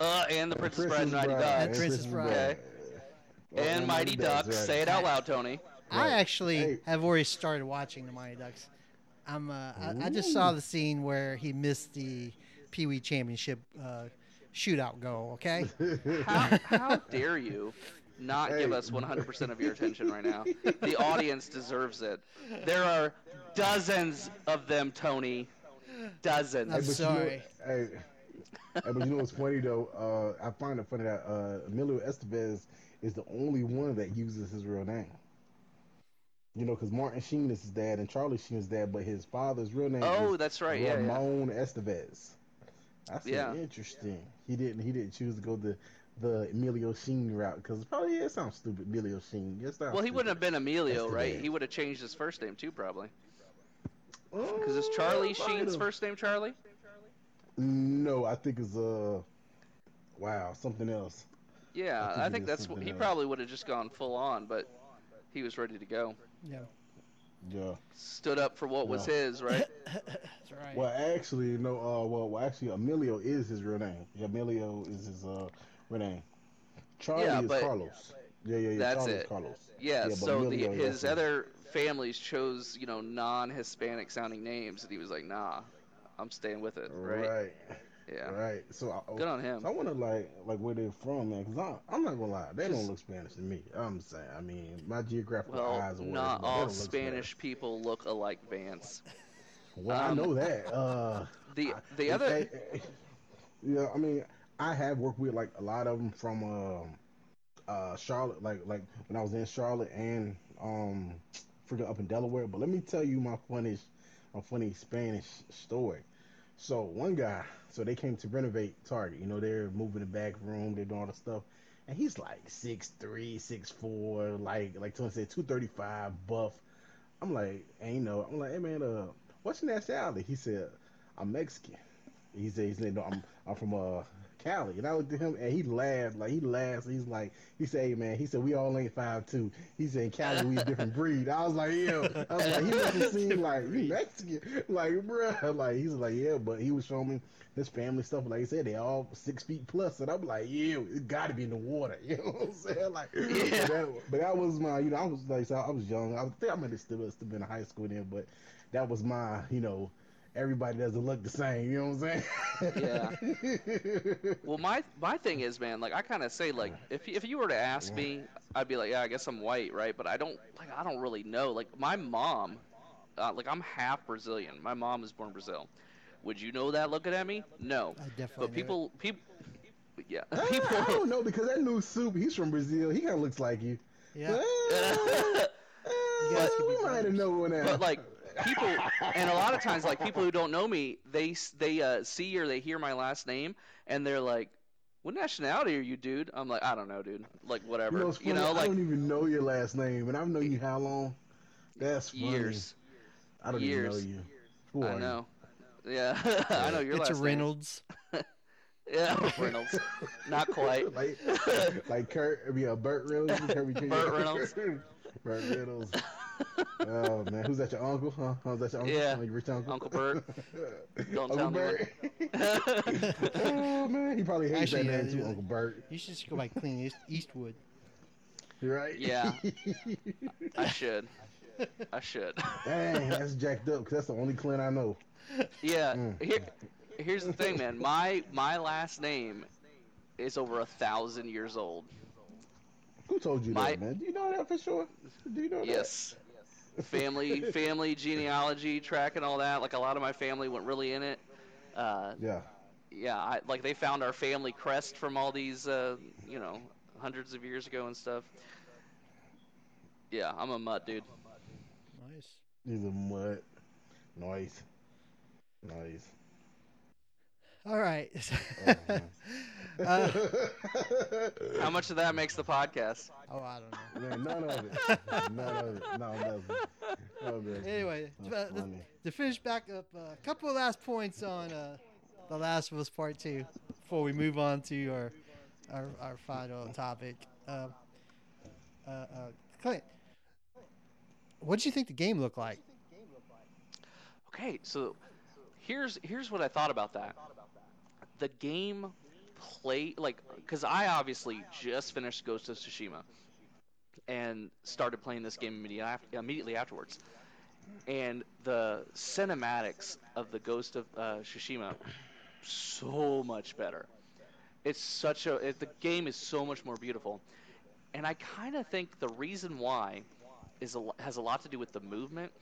[SPEAKER 1] Uh, and the Princess Bride and Mighty
[SPEAKER 3] Bride,
[SPEAKER 1] Ducks.
[SPEAKER 2] And Princess Bride.
[SPEAKER 1] Okay.
[SPEAKER 3] Oh,
[SPEAKER 1] And Mighty Ducks.
[SPEAKER 3] right.
[SPEAKER 1] Say it out loud, Tony.
[SPEAKER 2] I actually
[SPEAKER 3] Hey.
[SPEAKER 2] have already started watching the Mighty Ducks. I'm. Uh, I, I just saw the scene where he missed the Pee Wee Championship uh, shootout goal. Okay.
[SPEAKER 1] How, how dare you not give us 100% of your attention right now? The audience deserves it. There are dozens of them, Tony. Dozens.
[SPEAKER 2] I'm
[SPEAKER 3] but you know-
[SPEAKER 2] sorry.
[SPEAKER 3] hey, hey, but you know what's funny though? Uh, I find it funny that uh, Emilio Estevez is the only one that uses his real name. You know, because Martin Sheen is his dad and Charlie Sheen is his dad, but his father's real name
[SPEAKER 1] Oh,
[SPEAKER 3] is
[SPEAKER 1] that's right. Yeah, yeah.
[SPEAKER 3] Ramon Estevez. That's
[SPEAKER 1] Yeah.
[SPEAKER 3] interesting. He didn't. He didn't choose to go the the Emilio Sheen route because probably it sounds stupid. Emilio Sheen. It sounds
[SPEAKER 1] Well, he
[SPEAKER 3] stupid.
[SPEAKER 1] wouldn't have been Emilio, right? He would have changed his first name too, probably.
[SPEAKER 3] Because
[SPEAKER 1] Because is Charlie Sheen's first name Charlie?
[SPEAKER 3] No, I think it's uh, wow, something else.
[SPEAKER 1] Yeah,
[SPEAKER 3] I think
[SPEAKER 1] I think that's what he
[SPEAKER 3] else.
[SPEAKER 1] probably would have just gone full on, but he was ready to go.
[SPEAKER 2] Yeah.
[SPEAKER 3] Yeah.
[SPEAKER 1] Stood up for what was his, right?
[SPEAKER 2] That's right.
[SPEAKER 3] Well, actually, no. Uh, well, well, actually, Emilio is his real name. Emilio is his uh real name. Charlie
[SPEAKER 1] Yeah,
[SPEAKER 3] is
[SPEAKER 1] but-
[SPEAKER 3] Carlos. Yeah, yeah, yeah.
[SPEAKER 1] That's
[SPEAKER 3] Charlie
[SPEAKER 1] it.
[SPEAKER 3] is Carlos.
[SPEAKER 1] Yeah,
[SPEAKER 3] but
[SPEAKER 1] so the, his other families chose, you know, non-Hispanic sounding names, and he was like, "Nah, I'm staying with it." Right?
[SPEAKER 3] Right.
[SPEAKER 1] Yeah.
[SPEAKER 3] Right. So, I,
[SPEAKER 1] Good on him.
[SPEAKER 3] So I wonder, like, like where they're from, man. Because I'm not gonna lie, they
[SPEAKER 1] Just-
[SPEAKER 3] don't look Spanish to me. I'm saying, I mean, my geographical
[SPEAKER 1] Well,
[SPEAKER 3] eyes are
[SPEAKER 1] not
[SPEAKER 3] whatever, but they
[SPEAKER 1] all
[SPEAKER 3] look
[SPEAKER 1] Spanish people look alike, Vance.
[SPEAKER 3] Well, I
[SPEAKER 1] um,
[SPEAKER 3] know that. Uh,
[SPEAKER 1] The the
[SPEAKER 3] I-
[SPEAKER 1] other
[SPEAKER 3] I- I- yeah, I mean, I have worked with like a lot of them from um, uh, Charlotte, like like when I was in Charlotte and um, freaking up in Delaware. But let me tell you my funniest, my funny Spanish story. So one guy, so they came to renovate Target. You know, they're moving the back room, they're doing all the stuff, and he's like six three, six four, like like Tony said, two thirty five, buff. I'm like, and you know, I'm like, hey man, uh, what's your nationality? He said, I'm Mexican. He said, he said, no, I'm I'm from uh Cali. And I looked at him and he laughed, like he laughed. He's like, he said, hey man, he said we all ain't five two. He said Cali we a different breed. I was like, yeah. I was like, he must have seen like you Mexican, like bruh. Like he's like, yeah, but he was showing me his family stuff. Like he said, they all six feet plus, and I'm like, yeah, it got to be in the water. You know what I'm saying? Like,
[SPEAKER 1] Yeah.
[SPEAKER 3] but, that, but that was my, you know, I was like, so I was young. I think I might have still still been in high school then, but that was my, you know, everybody doesn't look the same. You know what I'm saying? Yeah.
[SPEAKER 1] Well, my my thing is, man, like I kind of say, like if if you were to ask me, I'd be like, yeah, I guess I'm white, right? But I don't like I don't really know. Like my mom, uh, like I'm half Brazilian. My mom was born in Brazil. Would you know that looking at me? No.
[SPEAKER 2] I definitely.
[SPEAKER 1] But
[SPEAKER 2] knew
[SPEAKER 1] people people, yeah,
[SPEAKER 3] I, I don't know because that new soup, he's from Brazil. He kind of looks like you.
[SPEAKER 2] it. Yeah.
[SPEAKER 3] Eh,
[SPEAKER 2] You guys could
[SPEAKER 3] we might have
[SPEAKER 2] brothers.
[SPEAKER 3] known that.
[SPEAKER 1] but like people and a lot of times like people who don't know me they they uh, see or they hear my last name and they're like what nationality are you dude i'm like i don't know dude like whatever you,
[SPEAKER 3] it's funny,
[SPEAKER 1] know
[SPEAKER 3] I don't even know your last name, and I've known you how long? That's funny.
[SPEAKER 1] years
[SPEAKER 3] I don't
[SPEAKER 1] years.
[SPEAKER 3] even know you. Who
[SPEAKER 1] i
[SPEAKER 3] are you?
[SPEAKER 1] know yeah i know your
[SPEAKER 2] it's
[SPEAKER 1] last name.
[SPEAKER 2] Reynolds.
[SPEAKER 1] yeah reynolds not quite
[SPEAKER 3] like, like Kurt, I mean, uh, Burt Reynolds, Kirby
[SPEAKER 1] Burt Reynolds.
[SPEAKER 3] Burt Reynolds. Oh man, who's that? Your uncle? Huh? Oh, is that your uncle?
[SPEAKER 1] Yeah.
[SPEAKER 3] Your rich uncle.
[SPEAKER 1] Uncle Bert. Don't
[SPEAKER 3] Uncle
[SPEAKER 1] tell me
[SPEAKER 3] Bert. oh man, he probably hates
[SPEAKER 2] Actually,
[SPEAKER 3] that
[SPEAKER 2] yeah,
[SPEAKER 3] name too. Uncle Bert.
[SPEAKER 2] You should just go by Clint East- Eastwood.
[SPEAKER 3] You right?
[SPEAKER 1] Yeah. i should i should
[SPEAKER 3] Dang, that's jacked up because that's the only Clint I know.
[SPEAKER 1] yeah
[SPEAKER 3] Mm.
[SPEAKER 1] here here's the thing man my my last name is over a thousand years old
[SPEAKER 3] Who told you
[SPEAKER 1] My-
[SPEAKER 3] that, man? Do you know that for sure? Do you know
[SPEAKER 1] Yes. Family, family genealogy track and all that. Like a lot of my family went really in it. Uh.
[SPEAKER 3] Yeah.
[SPEAKER 1] yeah, I, like they found our family crest from all these, uh, you know, hundreds of years ago and stuff. Yeah, I'm a mutt, dude.
[SPEAKER 2] Nice.
[SPEAKER 3] He's a mutt. Nice. Nice.
[SPEAKER 2] All right. Uh,
[SPEAKER 1] How much of that makes the podcast?
[SPEAKER 2] oh, I don't know.
[SPEAKER 3] Man, none of it. None of it. No, nothing. No.
[SPEAKER 2] Anyway, uh, the- to finish back up, a couple of last points on uh, The Last of Us Part 2 before we move on to our our, our final topic. Uh, uh, uh, Clint, what did you think the game looked like?
[SPEAKER 1] Okay, so here's here's what I thought about that. The game play like because I obviously just finished Ghost of Tsushima and started playing this game immediately afterwards. And the cinematics of the Ghost of uh, Tsushima so much better. It's such a it, the game is so much more beautiful, and I kind of think the reason why is a, has a lot to do with the movement.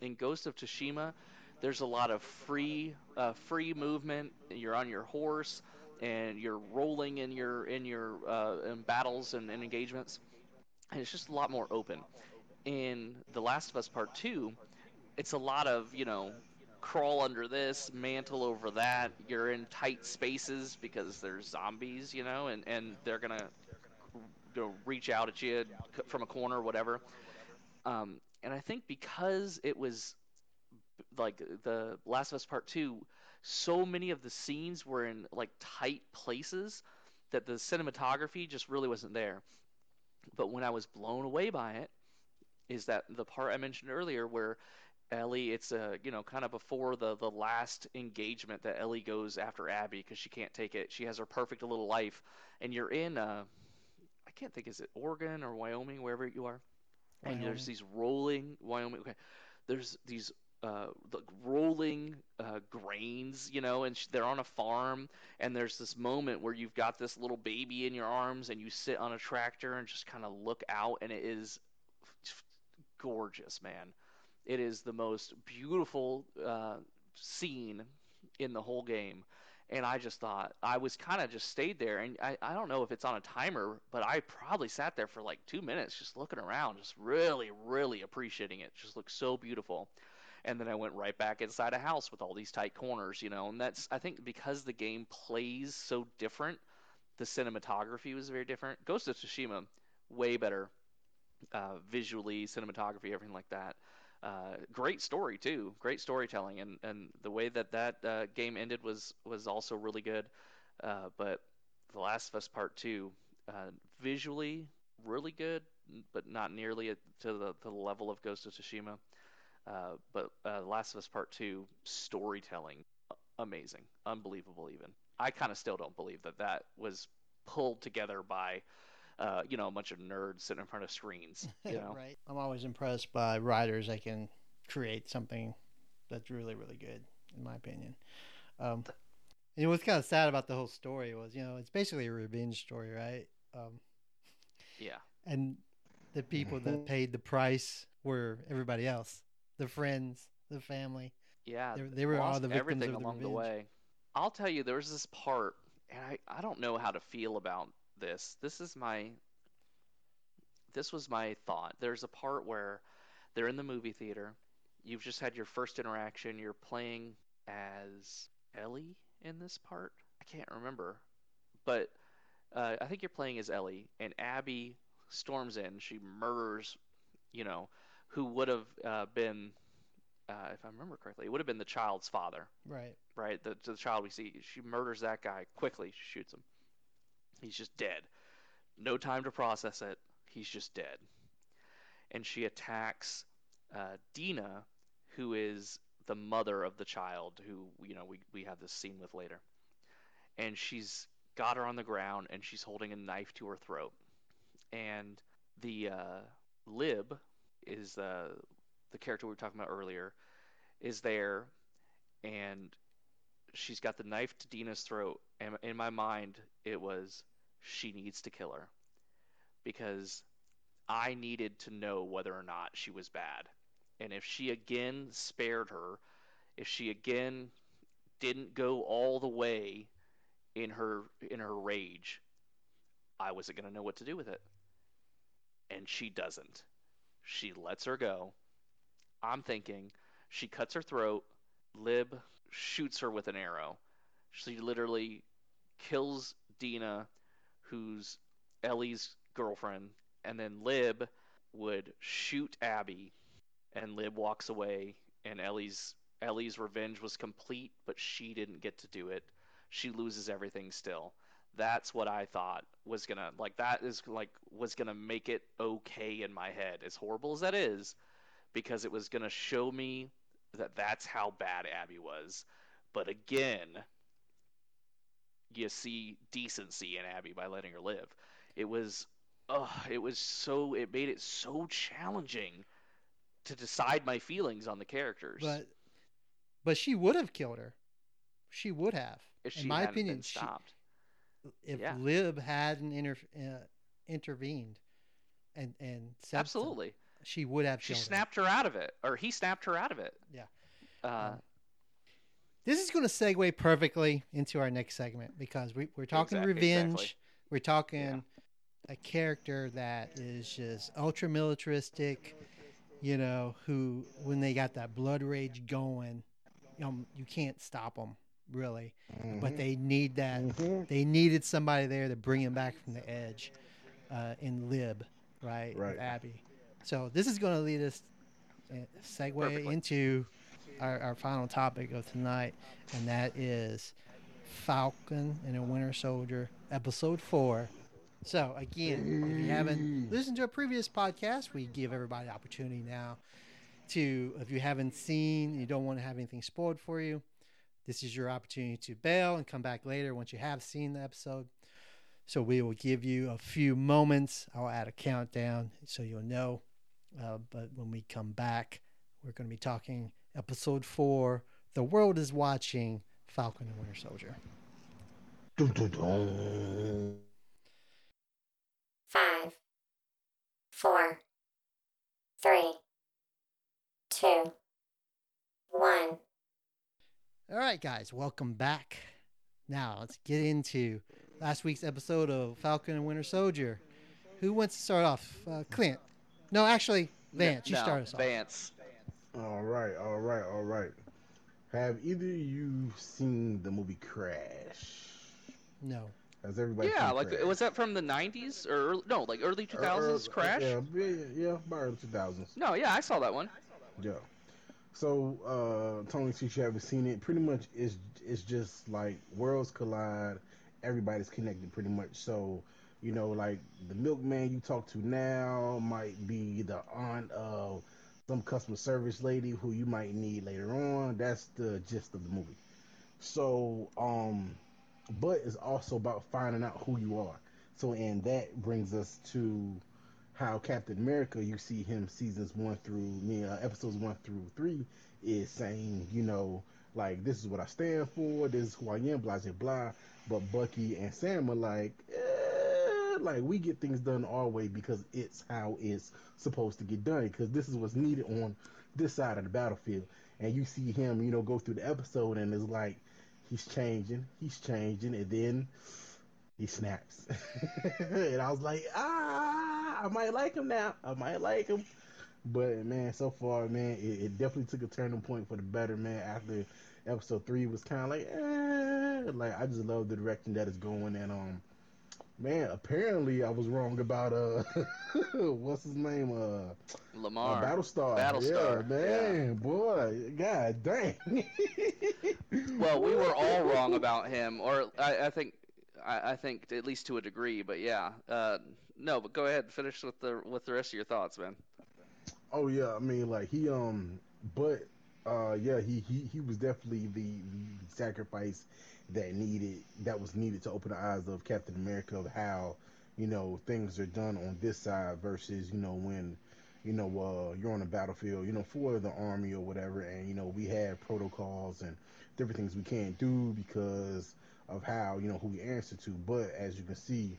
[SPEAKER 1] In Ghost of Tsushima, there's a lot of free uh, free movement. You're on your horse and you're rolling in your in your uh, in battles and, and engagements, and it's just a lot more open. In The Last of Us Part Two, it's a lot of you know crawl under this, mantle over that. You're in tight spaces because there's zombies, you know, and, and they're gonna reach out at you from a corner, or whatever. Um, and I think because it was like the Last of Us Part Two, so many of the scenes were in like tight places that the cinematography just really wasn't there. But when I was blown away by it, is that the part I mentioned earlier where Ellie, it's a you know kind of before the the last engagement that Ellie goes after Abby because she can't take it. She has her perfect little life, and you're in uh, I can't think is it Oregon or Wyoming, wherever you are, and there's these rolling Wyoming. Okay, there's these uh, the rolling uh, grains, you know, and they're on a farm, and there's this moment where you've got this little baby in your arms, and you sit on a tractor and just kind of look out, and it is gorgeous, man. It is the most beautiful uh, scene in the whole game. And I just thought, I was kind of just stayed there. And I, I don't know if it's on a timer, but I probably sat there for like two minutes just looking around, just really, really appreciating it. it just looked so beautiful. And then I went right back inside a house with all these tight corners, you know. And that's, I think, because the game plays so different, the cinematography was very different. Ghost of Tsushima, way better uh, visually, cinematography, everything like that. Uh, great story too, great storytelling, and, and the way that that uh, game ended was was also really good. Uh, but The Last of Us Part Two, uh, visually really good, but not nearly to the, to the level of Ghost of Tsushima. Uh, but uh, Last of Us Part Two, storytelling, amazing, unbelievable. Even I kind of still don't believe that that was pulled together by uh, you know, a bunch of nerds sitting in front of screens. You know?
[SPEAKER 2] right. I'm always impressed by writers that can create something that's really, really good, in my opinion. Um, and what's kind of sad about the whole story was, you know, it's basically a revenge story, right? Um,
[SPEAKER 1] Yeah.
[SPEAKER 2] and the people that paid the price were everybody else, the friends, the family.
[SPEAKER 1] Yeah.
[SPEAKER 2] They, they were all the victims
[SPEAKER 1] everything
[SPEAKER 2] of the
[SPEAKER 1] along the way. I'll tell you, there was this part, and I, I don't know how to feel about this. This is my. This was my thought. There's a part where they're in the movie theater. You've just had your first interaction. You're playing as Ellie in this part. I can't remember, but uh, I think you're playing as Ellie, and Abby storms in. She murders, you know, who would have uh, been, uh, if I remember correctly, it would have been the child's father,
[SPEAKER 2] Right.
[SPEAKER 1] right? The, the child we see. She murders that guy quickly. She shoots him. He's just dead. No time to process it. He's just dead. And she attacks uh, Dina, who is the mother of the child, who you know we we have this scene with later. And she's got her on the ground, and she's holding a knife to her throat. And the uh, Lev is uh, the character we were talking about earlier, is there, and she's got the knife to Dina's throat. And in my mind, it was she needs to kill her because I needed to know whether or not she was bad. And if she again spared her, if she again didn't go all the way in her in her rage, I wasn't going to know what to do with it. And she doesn't. She lets her go. I'm thinking she cuts her throat, Lev shoots her with an arrow. She literally kills Dina, who's Ellie's girlfriend, and then Lev would shoot Abby, and Lev walks away, and Ellie's Ellie's revenge was complete, but she didn't get to do it. She loses everything still. That's what I thought was gonna like that is like was gonna make it okay in my head. As horrible as that is, because it was going to show me that that's how bad Abby was. But again, you see decency in Abby by letting her live. It was, oh, it was so, it made it so challenging to decide my feelings on the characters.
[SPEAKER 2] But but she would have killed her. She would have.
[SPEAKER 1] if
[SPEAKER 2] in my opinion, she-
[SPEAKER 1] stopped.
[SPEAKER 2] If
[SPEAKER 1] Yeah.
[SPEAKER 2] Lev hadn't inter, uh, intervened and and
[SPEAKER 1] Absolutely.
[SPEAKER 2] she would have
[SPEAKER 1] She snapped her out of it, or he snapped her out of it.
[SPEAKER 2] Yeah.
[SPEAKER 1] Uh,
[SPEAKER 2] Um, This is going to segue perfectly into our next segment because we, we're talking
[SPEAKER 1] Exact-
[SPEAKER 2] revenge.
[SPEAKER 1] exactly.
[SPEAKER 2] We're talking a character that is just ultra militaristic, you know, who, when they got that blood rage going, know, you can't stop them, really. But they need that.
[SPEAKER 3] Mhm.
[SPEAKER 2] They needed somebody there to bring him back from the edge uh, in Lev, right? with
[SPEAKER 3] Right.
[SPEAKER 2] Abby. So this is going to lead us, uh, segue
[SPEAKER 1] Perfectly.
[SPEAKER 2] into our, our final topic of tonight, and that is Falcon and a Winter Soldier, episode four. So again, if you haven't listened to a previous podcast, we give everybody the opportunity now to, if you haven't seen, you don't want to have anything spoiled for you, this is your opportunity to bail and come back later once you have seen the episode. So we will give you a few moments. I'll add a countdown so you'll know. Uh, but when we come back, we're going to be talking episode four. The world is watching Falcon and Winter Soldier.
[SPEAKER 3] Dun, dun, dun.
[SPEAKER 4] five, four, three, two, one.
[SPEAKER 2] All right, guys, welcome back. Now let's get into last week's episode of Falcon and Winter Soldier. Who wants to start off? Uh, Clint. No, actually, Vance. you
[SPEAKER 1] no,
[SPEAKER 2] start us off.
[SPEAKER 1] Vance.
[SPEAKER 3] All right, all right, all right. Have either of you seen the movie Crash?
[SPEAKER 2] No.
[SPEAKER 3] Has everybody?
[SPEAKER 1] Yeah,
[SPEAKER 3] seen
[SPEAKER 1] like
[SPEAKER 3] Crash?
[SPEAKER 1] was that from the '90s or early, no, like early 2000s?
[SPEAKER 3] Uh, uh,
[SPEAKER 1] Crash?
[SPEAKER 3] Yeah, yeah, yeah, yeah, about early 2000s.
[SPEAKER 1] No, yeah, I saw that one.
[SPEAKER 3] Yeah. So, uh, Tony, since you haven't seen it, pretty much it's it's just like worlds collide. Everybody's connected, pretty much. So, you know, like the milkman you talk to now might be the aunt of some customer service lady who you might need later on. That's the gist of the movie. So, um, but it's also about finding out who you are. So, and that brings us to how Captain America, you see him seasons one through, mean, uh, episodes one through three, is saying, you know, like this is what I stand for, this is who I am, blah blah blah. But Bucky and Sam are like, eh, like we get things done our way because it's how it's supposed to get done. Because this is what's needed on this side of the battlefield. And you see him, you know, go through the episode, and it's like he's changing, he's changing, and then he snaps. and I was like, ah, I might like him now. I might like him. But man, so far, man, it, it definitely took a turning point for the better, man. After episode three was kind of like, eh, like I just love the direction that it's going, and um, man, apparently I was wrong about uh, what's his name, uh,
[SPEAKER 1] Lemar.
[SPEAKER 3] uh Battlestar.
[SPEAKER 1] Battlestar,
[SPEAKER 3] yeah, man, boy, god dang.
[SPEAKER 1] well, we were all wrong about him, or I, I think, I, I think at least to a degree. But yeah, uh, no. But go ahead, and finish with the with the rest of your thoughts, man.
[SPEAKER 3] Oh yeah, I mean like he um but uh yeah, he he, he was definitely the, the sacrifice that needed that was needed to open the eyes of Captain America of how, you know, things are done on this side versus, you know, when you know, uh, you're on the battlefield, you know, for the army or whatever, and you know, we have protocols and different things we can't do because of how, you know, who we answer to. But as you can see,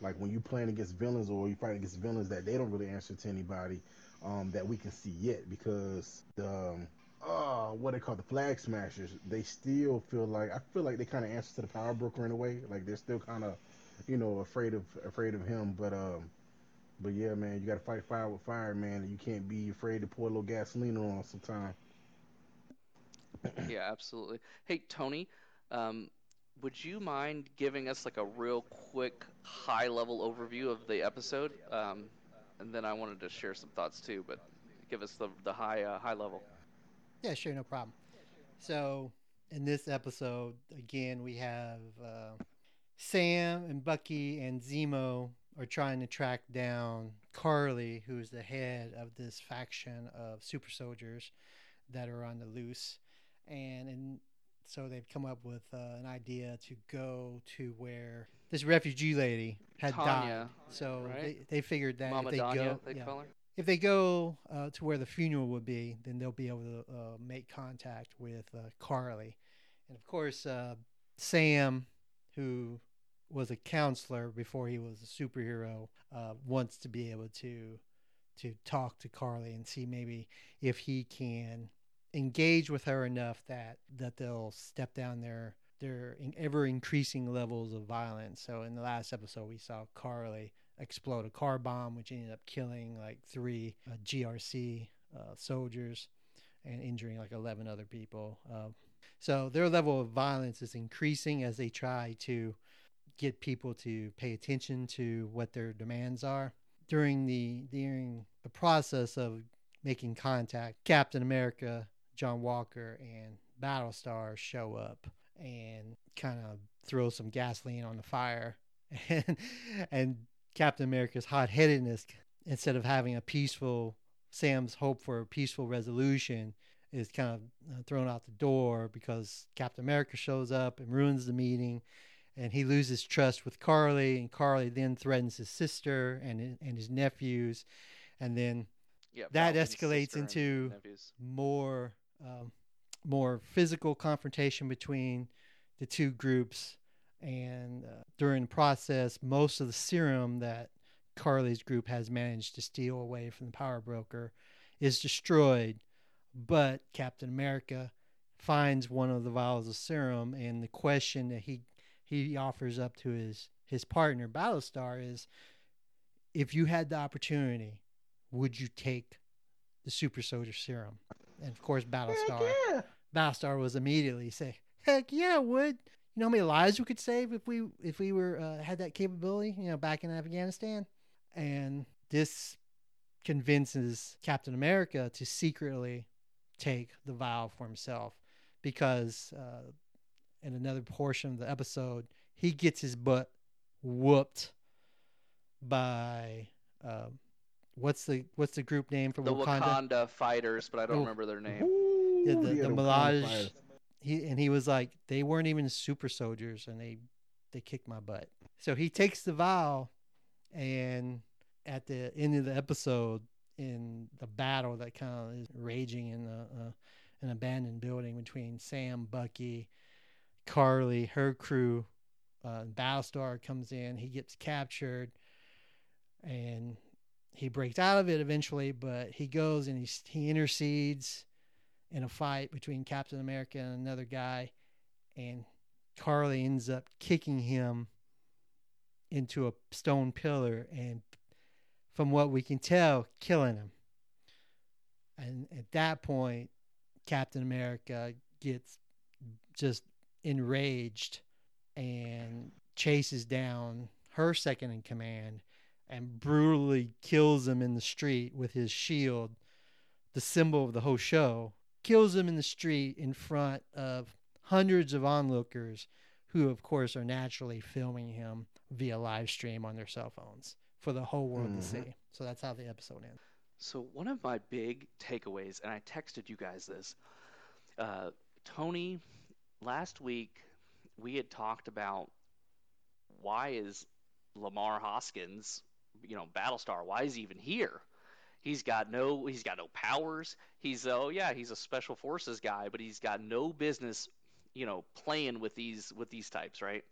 [SPEAKER 3] like when you're playing against villains or you fight against villains that they don't really answer to anybody, um, that we can see yet because the um, uh, what they call the flag smashers, they still feel like I feel like they kind of answer to the power broker in a way. Like they're still kind of, you know, afraid of afraid of him. But um, but yeah, man, you got to fight fire with fire, man. You can't be afraid to pour a little gasoline on sometime.
[SPEAKER 1] yeah, absolutely. Hey, Tony, um, would you mind giving us like a real quick, high-level overview of the episode? Um, and then I wanted to share some thoughts too, but give us the the high uh, high level.
[SPEAKER 2] Yeah, sure, no problem. So, in this episode, again, we have uh, Sam and Bucky and Zemo are trying to track down Karli, who's the head of this faction of super soldiers that are on the loose, and and so they've come up with uh, an idea to go to where this refugee lady had
[SPEAKER 1] Tanya,
[SPEAKER 2] died. So
[SPEAKER 1] right?
[SPEAKER 2] they, they figured that
[SPEAKER 1] Mama
[SPEAKER 2] if they
[SPEAKER 1] Donya,
[SPEAKER 2] go,
[SPEAKER 1] they
[SPEAKER 2] yeah, if they go uh, to where the funeral would be, then they'll be able to uh, make contact with uh, Karli. And of course, uh, Sam, who was a counselor before he was a superhero, uh, wants to be able to to talk to Karli and see maybe if he can engage with her enough that that they'll step down their their ever increasing levels of violence. So in the last episode, we saw Karli explode a car bomb, which ended up killing like three uh, GRC uh, soldiers and injuring like 11 other people. Uh, so their level of violence is increasing as they try to get people to pay attention to what their demands are. During the during the process of making contact, Captain America, John Walker, and Battlestar show up and kind of throw some gasoline on the fire. And and Captain America's hot headedness, instead of having a peaceful Sam's hope for a peaceful resolution, is kind of uh, thrown out the door because Captain America shows up and ruins the meeting, and he loses trust with Karli, and Karli then threatens his sister and and his nephews, and then
[SPEAKER 1] Yeah,
[SPEAKER 2] that escalates into- more um, more physical confrontation between the two groups. And uh, during the process most of the serum that karli's group has managed to steal away from the power broker is destroyed. But captain america finds one of the vials of serum and the question that he he offers up to his his partner battlestar is if you had the opportunity would you take the super soldier serum and of course
[SPEAKER 3] Heck
[SPEAKER 2] battlestar
[SPEAKER 3] yeah.
[SPEAKER 2] battlestar was immediately say heck yeah would. You know how many lives we could save if we if we were uh, had that capability you know back in afghanistan? And this convinces captain america to secretly take the vial for himself because uh, in another portion of the episode he gets his butt whooped by um, what's the what's the group name for
[SPEAKER 1] The
[SPEAKER 2] wakanda
[SPEAKER 1] Wakanda fighters, but I don't
[SPEAKER 2] Oh.
[SPEAKER 1] remember their name.
[SPEAKER 3] Ooh,
[SPEAKER 2] Yeah, the-
[SPEAKER 3] yeah,
[SPEAKER 2] the
[SPEAKER 3] Wakanda Milaje-
[SPEAKER 2] he and he was like they weren't even super soldiers and they they kicked my butt so he takes the vial and at the end of the episode in the battle that kind of is raging in the, uh, an abandoned building between sam bucky karli her crew uh, battlestar comes in he gets captured and he breaks out of it eventually but he goes and he, he intercedes in a fight between Captain America and another guy, and Karli ends up kicking him into a stone pillar, and from what we can tell, killing him. And at that point, Captain America gets just enraged and chases down her second in command and brutally kills him in the street with his shield, the symbol of the whole show kills him in the street in front of hundreds of onlookers who of course are naturally filming him via live stream on their cell phones for the whole world
[SPEAKER 3] Mhm.
[SPEAKER 2] to see. So that's how the episode ends.
[SPEAKER 1] So one of my big takeaways, and I texted you guys this, uh, Tony, last week we had talked about why is Lemar Hoskins, you know, Battlestar, why is he even here? He's got no, he's got no powers. He's oh yeah, he's a special forces guy, but he's got no business, you know, playing with these with these types, right?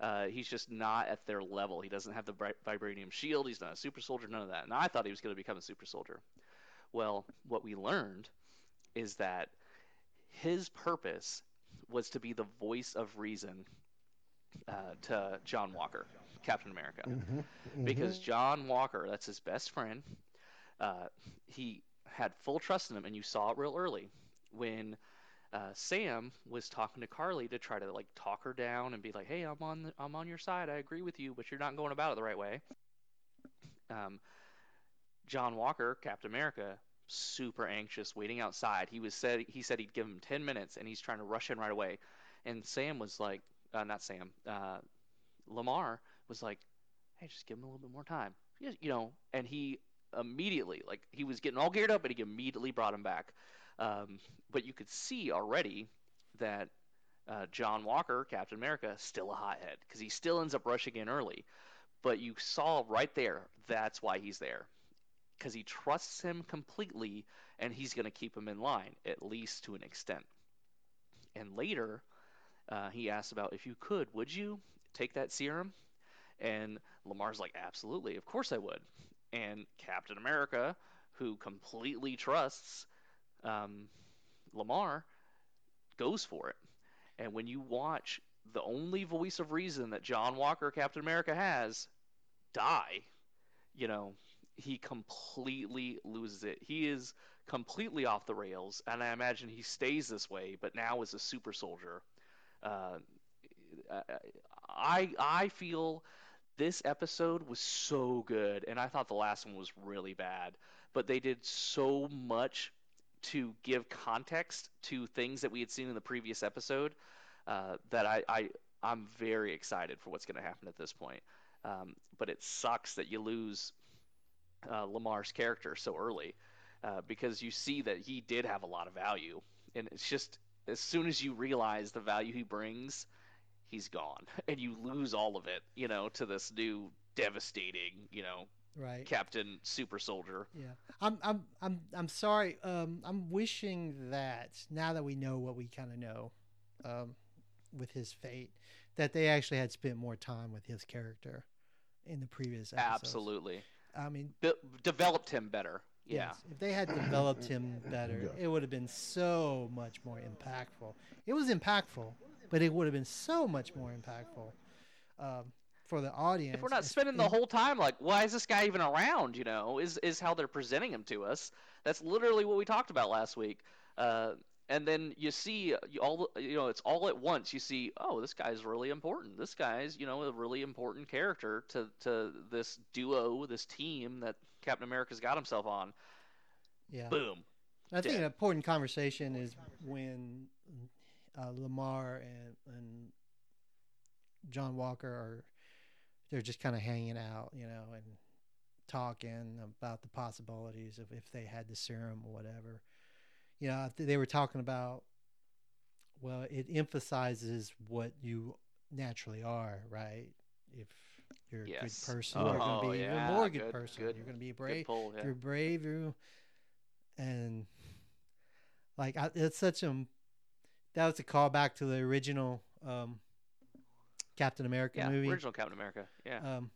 [SPEAKER 1] Uh, he's just not at their level. He doesn't have the vibranium shield. He's not a super soldier. None of that. And I thought he was going to become a super soldier. Well, what we learned is that his purpose was to be the voice of reason uh, to John Walker, Captain America,
[SPEAKER 3] Mhm,
[SPEAKER 1] because
[SPEAKER 3] mhm.
[SPEAKER 1] John Walker, that's his best friend, uh, he had full trust in him, and you saw it real early when uh, Sam was talking to Karli to try to like talk her down and be like, "Hey, I'm on the, I'm on your side. I agree with you, but you're not going about it the right way." Um, John Walker, Captain America, super anxious, waiting outside. He was said he said he'd give him ten minutes, and he's trying to rush in right away. And Sam was like, uh, not Sam, uh, Lemar was like, "Hey, just give him a little bit more time. you know, and he immediately, like, he was getting all geared up, and he immediately brought him back. Um, but you could see already that uh, John Walker, Captain America, still a hothead because he still ends up rushing in early. But you saw right there that's why he's there because he trusts him completely and he's going to keep him in line, at least to an extent. And later, uh, he asks about if you could, would you take that serum? And Lemar's like, absolutely, of course I would. And Captain America, who completely trusts um, Lemar, goes for it. And when you watch the only voice of reason that John Walker, Captain America, has die, you know, he completely loses it. He is completely off the rails, and I imagine he stays this way, but now as a super soldier. Uh, I I feel this episode was so good, and I thought the last one was really bad, but they did so much to give context to things that we had seen in the previous episode uh, that I, I I'm very excited for what's going to happen at this point. Um, but it sucks that you lose uh, Lemar's character so early uh, because you see that he did have a lot of value, and it's just as soon as you realize the value he brings, he's gone, and you lose all of it, you know, to this new devastating, you know,
[SPEAKER 2] right
[SPEAKER 1] Captain Super Soldier.
[SPEAKER 2] Yeah, I'm I'm I'm I'm sorry. Um, I'm wishing that now that we know what we kind of know, um, with his fate, that they actually had spent more time with his character in the previous episodes.
[SPEAKER 1] Absolutely.
[SPEAKER 2] I mean,
[SPEAKER 1] Be- developed him better. Yeah.
[SPEAKER 2] yes, if they had developed him better,
[SPEAKER 3] Yeah.
[SPEAKER 2] it would have been so much more impactful. It was impactful, but it would have been so much more impactful um, for the audience.
[SPEAKER 1] If we're not spending the whole time like, why is this guy even around? You know, is is how they're presenting him to us. That's literally what we talked about last week. Uh, and then you see uh, you all you know it's all at once. You see, oh, this guy's really important. This guy's you know a really important character to to this duo, this team that Captain America's got himself on.
[SPEAKER 2] yeah.
[SPEAKER 1] Boom.
[SPEAKER 2] I think
[SPEAKER 1] dead.
[SPEAKER 2] an important conversation is when uh, Lemar and, and John Walker are they're just kind of hanging out, you know, and talking about the possibilities of if they had the serum or whatever. You know, they were talking about well, it emphasizes what you naturally are, right? If you're a
[SPEAKER 1] Yes.
[SPEAKER 2] good person, you're going
[SPEAKER 1] Oh,
[SPEAKER 2] to be even
[SPEAKER 1] yeah,
[SPEAKER 2] more good,
[SPEAKER 1] good-
[SPEAKER 2] person.
[SPEAKER 1] good-
[SPEAKER 2] you're going to be brave
[SPEAKER 1] pull. Yeah.
[SPEAKER 2] you're brave you and like I, it's such a that was a callback to the original um captain america
[SPEAKER 1] Yeah.
[SPEAKER 2] movie
[SPEAKER 1] Original Captain America. Yeah.
[SPEAKER 2] um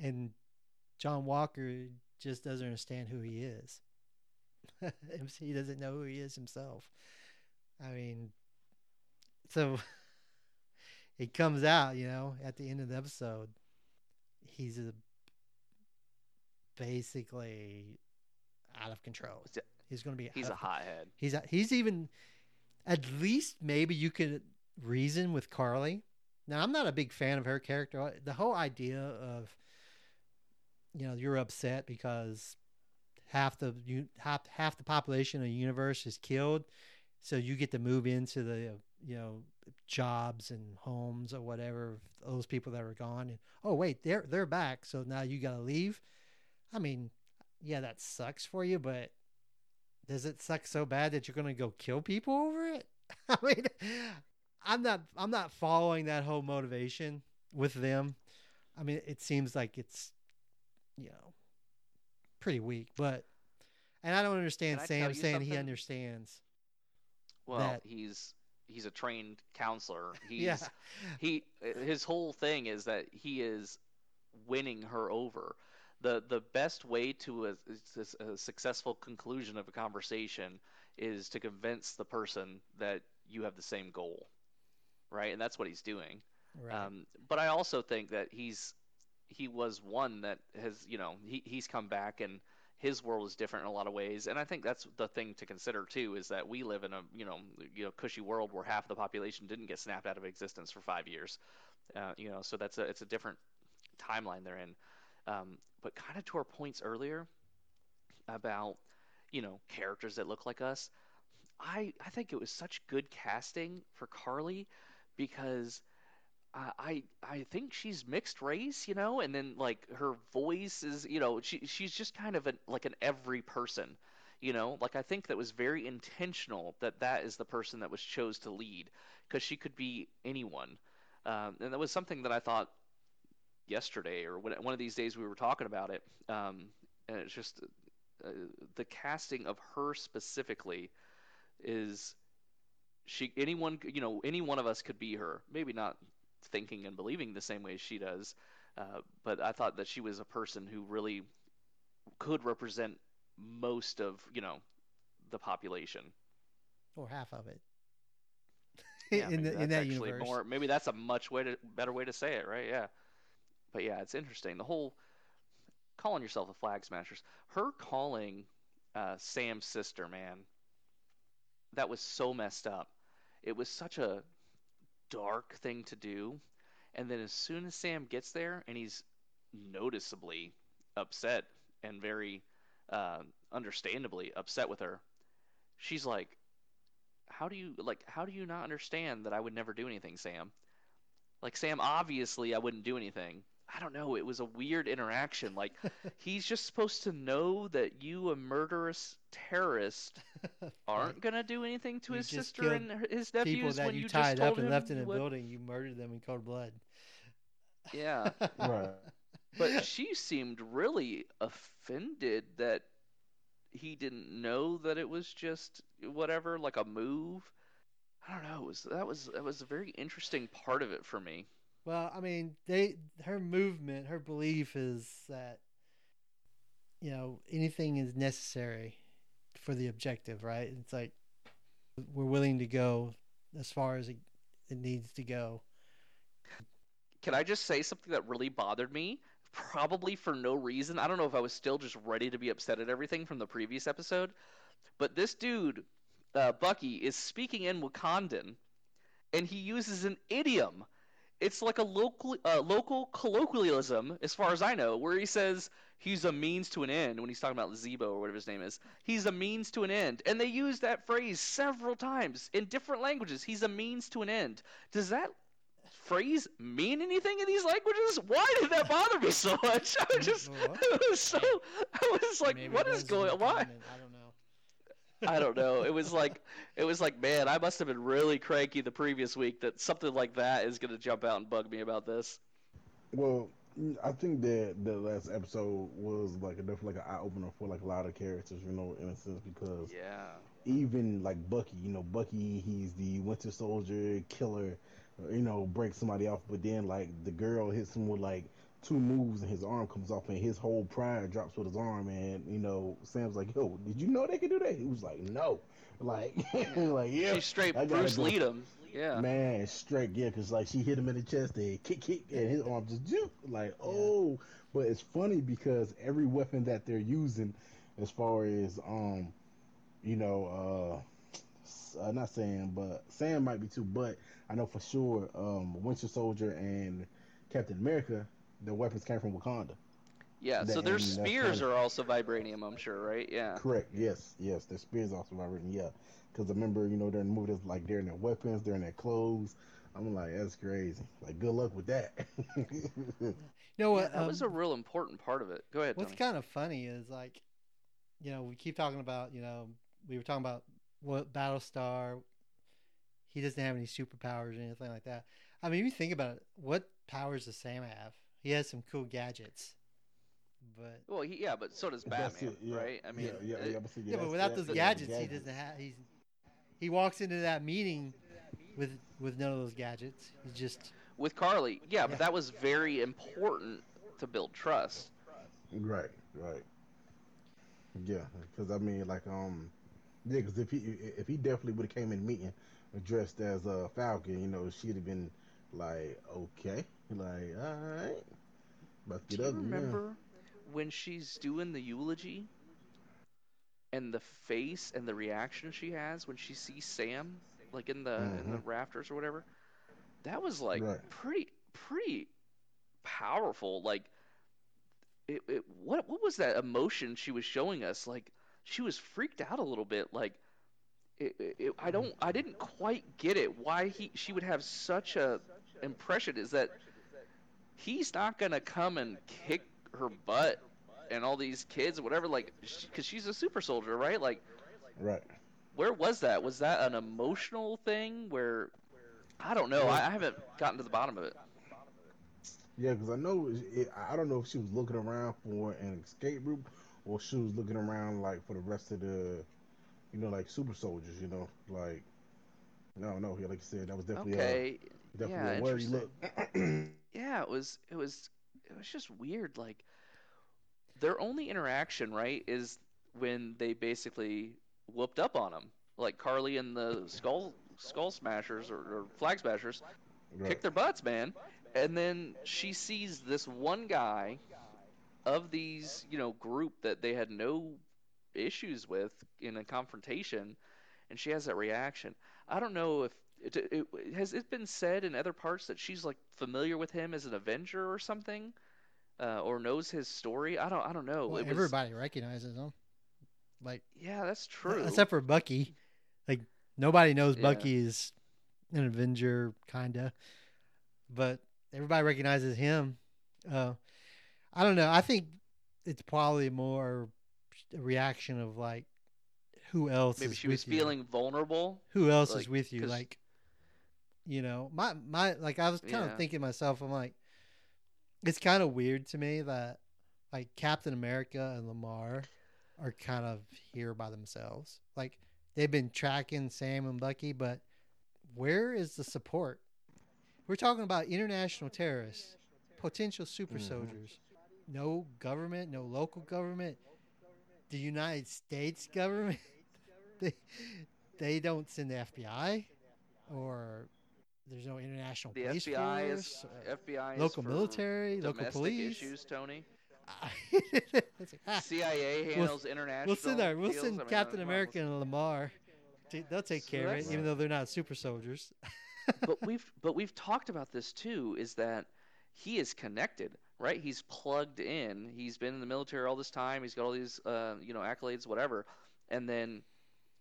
[SPEAKER 2] and john walker just doesn't understand who he is he doesn't know who he is himself i mean so it comes out you know at the end of the episode he's a basically out of control he's going to be
[SPEAKER 1] He's a hothead.
[SPEAKER 2] He's he's even at least maybe you could reason with Karli. Now I'm not a big fan of her character. The whole idea of you know you're upset because half the you half half the population of the universe is killed, so you get to move into the you know jobs and homes or whatever those people that are gone. And, oh wait, they're they're back, so now you got to leave. I mean, yeah, that sucks for you, but does it suck so bad that you're going to go kill people over it? I mean, I'm not I'm not following that whole motivation with them. I mean, it seems like it's you know pretty weak, but and I don't understand
[SPEAKER 1] Can
[SPEAKER 2] Sam saying he understands.
[SPEAKER 1] Well,
[SPEAKER 2] that-
[SPEAKER 1] he's he's a trained counselor. He's
[SPEAKER 2] yeah,
[SPEAKER 1] he his whole thing is that he is winning her over. The the best way to a, a, a successful conclusion of a conversation is to convince the person that you have the same goal. Right? And that's what he's doing.
[SPEAKER 2] right.
[SPEAKER 1] Um, but I also think that he's he was one that has you know he, he's come back and his world is different in a lot of ways and I think that's the thing to consider too is that we live in a you know you know cushy world where half the population didn't get snapped out of existence for five years uh, you know so that's a it's a different timeline they're in um, but kind of to our points earlier about you know characters that look like us I I think it was such good casting for Karli because I I think she's mixed race, you know, and then like her voice is, you know, she she's just kind of an, like an every person, you know. Like I think that was very intentional that that is the person that was chose to lead because she could be anyone, um, and that was something that I thought yesterday or when, one of these days we were talking about it, um, and it's just uh, the casting of her specifically is she anyone you know any one of us could be her maybe not thinking and believing the same way she does uh, but i thought that she was a person who really could represent most of you know the population
[SPEAKER 2] or half of it.
[SPEAKER 1] yeah,
[SPEAKER 2] in, the, in that
[SPEAKER 1] actually
[SPEAKER 2] universe.
[SPEAKER 1] more maybe that's a much way to, better way to say it right yeah but yeah it's interesting the whole calling yourself a flag smashers her calling uh, sam's sister man that was so messed up it was such a dark thing to do and then as soon as sam gets there and he's noticeably upset and very uh, understandably upset with her she's like how do you like how do you not understand that I would never do anything, Sam? Like Sam, obviously I wouldn't do anything. I don't know, it was a weird interaction. Like he's just supposed to know that you a murderous terrorist aren't going to do anything to
[SPEAKER 2] You
[SPEAKER 1] his sister and her- his
[SPEAKER 2] People
[SPEAKER 1] nephews
[SPEAKER 2] that
[SPEAKER 1] when
[SPEAKER 2] you
[SPEAKER 1] you
[SPEAKER 2] tied up and left in a
[SPEAKER 1] would-
[SPEAKER 2] building, you murdered them in cold blood.
[SPEAKER 1] Yeah.
[SPEAKER 3] Right.
[SPEAKER 1] but she seemed really offended that he didn't know that it was just whatever like a move i don't know it was that was that was a very interesting part of it for me
[SPEAKER 2] Well, I mean, they her movement, her belief is that you know anything is necessary for the objective, right? It's like we're willing to go as far as it, it needs to go.
[SPEAKER 1] can i just say something that really bothered me probably for no reason i don't know if i was still just ready to be upset at everything from the previous episode but this dude uh, bucky is speaking in wakandan and he uses an idiom it's like a local uh, local colloquialism, as far as I know, where he says he's a means to an end when he's talking about Zebo or whatever his name is. He's a means to an end, and they use that phrase several times in different languages. He's a means to an end. Does that phrase mean anything in these languages? Why did that bother me so much? I was just, it was so, I was like,
[SPEAKER 2] Maybe
[SPEAKER 1] what is going?
[SPEAKER 2] in
[SPEAKER 1] Why?
[SPEAKER 2] I don't know.
[SPEAKER 1] I don't know. It was like it was like, man, I must have been really cranky the previous week that something like that is gonna jump out and bug me about this.
[SPEAKER 3] Well, I think that the last episode was like a definitely like an eye opener for like a lot of characters, you know, in a sense because
[SPEAKER 1] Yeah.
[SPEAKER 3] even like Bucky, you know, Bucky, he's the Winter Soldier killer, you know, breaks somebody off, but then like the girl hits him with like two moves and his arm comes off and his whole pride drops with his arm and you know Sam's like, yo, did you know they could do that? He was like, no, like, like yeah,
[SPEAKER 1] She straight Bruce
[SPEAKER 3] go.
[SPEAKER 1] Lead him. Yeah.
[SPEAKER 3] Man, straight, yeah, because like she hit him in the chest and kick, kick, and his arm just juke. Like, oh, but it's funny because every weapon that they're using, as far as um, you know, uh, uh not Sam, but Sam might be too, but I know for sure, um, Winter Soldier and Captain America, their weapons came from Wakanda.
[SPEAKER 1] Yeah. So their
[SPEAKER 3] and that's
[SPEAKER 1] spears are also vibranium, I'm sure, right? Yeah.
[SPEAKER 3] Correct. Yes. Yes. Their spears also vibranium. Yeah. Because remember, you know, during the movie, it's like they're in their weapons, they're in their clothes. I'm like, that's crazy. Like, good luck with that.
[SPEAKER 2] You know
[SPEAKER 1] Yeah,
[SPEAKER 2] what?
[SPEAKER 1] that was a
[SPEAKER 2] um,
[SPEAKER 1] real important part of it. Go ahead,
[SPEAKER 2] What's
[SPEAKER 1] Tony.
[SPEAKER 2] kind of funny is like, you know, we keep talking about, you know, we were talking about what Battlestar. He doesn't have any superpowers or anything like that. I mean, if you think about it, what powers does Sam have? He has some cool gadgets, but
[SPEAKER 1] Well, he, yeah, but so does
[SPEAKER 3] That's
[SPEAKER 1] Batman,
[SPEAKER 3] it, yeah.
[SPEAKER 1] right? I mean,
[SPEAKER 3] yeah, yeah, yeah, but, see,
[SPEAKER 2] yeah, but without those
[SPEAKER 3] the
[SPEAKER 2] gadgets, he doesn't have. He's he walks into that meeting with with none of those gadgets. He's just
[SPEAKER 1] with Karli, yeah,
[SPEAKER 2] Yeah.
[SPEAKER 1] but that was very important to build trust.
[SPEAKER 3] Right, right. Yeah, because I mean, like, um, yeah, because if he if he definitely would have came in the meeting dressed as a Falcon, you know, she'd have been like, okay, like, all right, about
[SPEAKER 1] Do
[SPEAKER 3] to get
[SPEAKER 1] you
[SPEAKER 3] ugly. now.
[SPEAKER 1] remember when she's doing the eulogy and the face and the reaction she has when she sees Sam, like in the in the
[SPEAKER 3] Mhm.
[SPEAKER 1] rafters or whatever? That was like
[SPEAKER 3] Right.
[SPEAKER 1] pretty pretty powerful. Like, it, it what what was that emotion she was showing us? Like, she was freaked out a little bit. Like, it, it, it- I don't I didn't quite get it why he she would have such a impression is that he's not gonna come and kick her butt and all these kids or whatever, like, because she's a super soldier, right? Like,
[SPEAKER 3] Right.
[SPEAKER 1] where was that? Was that an emotional thing where I don't know. I, I haven't gotten to the bottom of it.
[SPEAKER 3] Yeah, because I know it, I don't know if she was looking around for an escape route or she was looking around like for the rest of the, you know, like super soldiers. You know, like no, no, like you said, that was definitely
[SPEAKER 1] Okay.
[SPEAKER 3] uh, definitely
[SPEAKER 1] yeah,
[SPEAKER 3] a wordy look.
[SPEAKER 1] Yeah, it was. It was. It was just weird. Like their only interaction, right, is when they basically whooped up on him. Like Karli and the Skull Skull Smashers or, or Flag Smashers
[SPEAKER 3] right.
[SPEAKER 1] kick their butts, man. And then she sees this one guy of these, you know, group that they had no issues with in a confrontation, and she has that reaction. I don't know if it, it has it been said in other parts that she's like familiar with him as an Avenger or something, uh, or knows his story. I don't I don't know.
[SPEAKER 2] Well,
[SPEAKER 1] was-
[SPEAKER 2] everybody recognizes him. Like
[SPEAKER 1] yeah, that's true.
[SPEAKER 2] except for Bucky. Like nobody knows
[SPEAKER 1] Yeah.
[SPEAKER 2] Bucky is an Avenger, kinda, but everybody recognizes him. Uh, I don't know. I think it's probably more a reaction of like, who else?
[SPEAKER 1] Maybe she was
[SPEAKER 2] you?
[SPEAKER 1] feeling vulnerable.
[SPEAKER 2] Who else
[SPEAKER 1] like,
[SPEAKER 2] is with you Like, you know, my my like I was kind
[SPEAKER 1] Yeah.
[SPEAKER 2] of thinking myself. I'm like, it's kind of weird to me that like Captain America and Lemar are kind of here by themselves. Like they've been tracking Sam and Bucky, but where is the support? We're talking about international terrorists, potential super
[SPEAKER 3] Mhm.
[SPEAKER 2] soldiers. No government, no local government. The United States government, they they don't send the FBI, or there's no international
[SPEAKER 1] The
[SPEAKER 2] police
[SPEAKER 1] FBI
[SPEAKER 2] force,
[SPEAKER 1] is
[SPEAKER 2] or
[SPEAKER 1] FBI is
[SPEAKER 2] local
[SPEAKER 1] for
[SPEAKER 2] military, local police.
[SPEAKER 1] issues, Tony.
[SPEAKER 2] Ah,
[SPEAKER 1] CIA handles international.
[SPEAKER 2] we'll send our, we'll
[SPEAKER 1] deals.
[SPEAKER 2] send
[SPEAKER 1] I mean,
[SPEAKER 2] Captain
[SPEAKER 1] well,
[SPEAKER 2] America and Lemar. They'll take
[SPEAKER 1] So
[SPEAKER 2] care of it, even though they're not super soldiers.
[SPEAKER 1] but we've but we've talked about this too. Is that he is connected, right? He's plugged in. He's been in the military all this time. He's got all these, uh, you know, accolades, whatever. And then,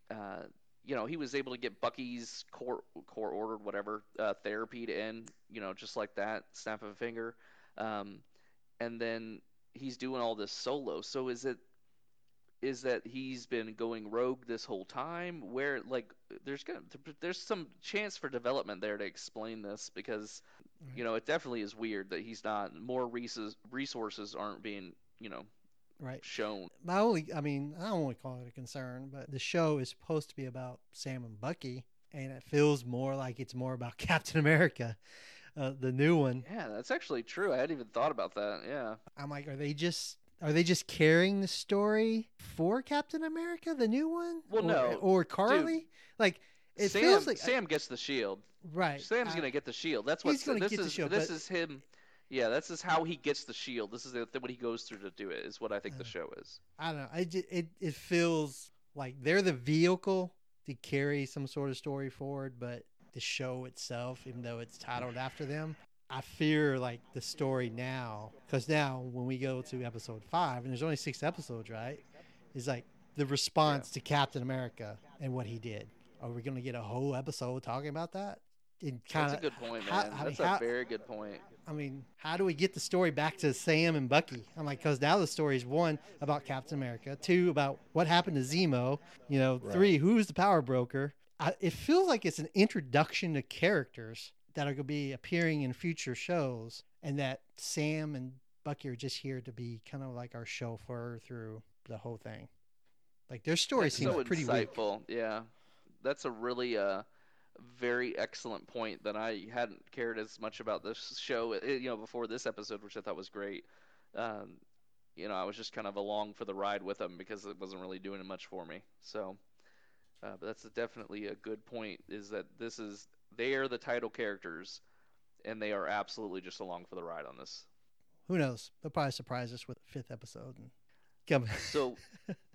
[SPEAKER 1] uh, you know, he was able to get Bucky's court court ordered whatever uh, therapy to end, you know, just like that, snap of a finger. Um, and then he's doing all this solo. So is it is that he's been going rogue this whole time? Where like there's gonna there's some chance for development there to explain this because you know it definitely is weird that he's not more resources resources aren't being you know
[SPEAKER 2] Right.
[SPEAKER 1] shown.
[SPEAKER 2] My only, I mean, I don't want to call it a concern, but the show is supposed to be about Sam and Bucky, and it feels more like it's more about Captain America, uh, the new one.
[SPEAKER 1] Yeah, that's actually true. I hadn't even thought about that. Yeah.
[SPEAKER 2] I'm like, are they just are they just carrying the story for Captain America, the new one?
[SPEAKER 1] Well,
[SPEAKER 2] or,
[SPEAKER 1] no,
[SPEAKER 2] or Karli. Like it
[SPEAKER 1] Sam
[SPEAKER 2] feels like
[SPEAKER 1] Sam gets the shield.
[SPEAKER 2] right.
[SPEAKER 1] Sam's
[SPEAKER 2] I-
[SPEAKER 1] gonna get the shield. That's what
[SPEAKER 2] he's gonna
[SPEAKER 1] this
[SPEAKER 2] get the
[SPEAKER 1] is.
[SPEAKER 2] shield,
[SPEAKER 1] this is him. Yeah, this is how he gets the shield. This is the, what he goes through to do it. Is what I think the
[SPEAKER 2] Uh,
[SPEAKER 1] show is.
[SPEAKER 2] I don't know. I just, it it feels like they're the vehicle to carry some sort of story forward, but the show itself, even though it's titled after them, I fear like the story now, because now when we go to episode five, and there's only six episodes, right? Is like the response to Captain America and what he did. Are we going to get a whole episode talking about that? It kind
[SPEAKER 1] That's
[SPEAKER 2] of
[SPEAKER 1] a good point,
[SPEAKER 2] how-
[SPEAKER 1] man.
[SPEAKER 2] I mean,
[SPEAKER 1] That's
[SPEAKER 2] how-
[SPEAKER 1] a very good point.
[SPEAKER 2] I mean, how do we get the story back to Sam and Bucky? I'm like, because now the story is one about Captain America, two about what happened to Zemo, you know,
[SPEAKER 3] Right.
[SPEAKER 2] three who's the power broker. I, it feels like it's an introduction to characters that are going to be appearing in future shows, and that Sam and Bucky are just here to be kind of like our chauffeur through the whole thing. Like their story
[SPEAKER 1] That's
[SPEAKER 2] seems
[SPEAKER 1] so
[SPEAKER 2] pretty weak.
[SPEAKER 1] insightful. Yeah, that's a really uh, very excellent point that I hadn't cared as much about this show. uh, You know, before this episode, which I thought was great. Um, you know, I was just kind of along for the ride with them because it wasn't really doing much for me. So, uh, but that's definitely a good point. Is that this is they are the title characters, and they are absolutely just along for the ride on this.
[SPEAKER 2] Who knows? They'll probably surprise us with a fifth episode and come.
[SPEAKER 1] So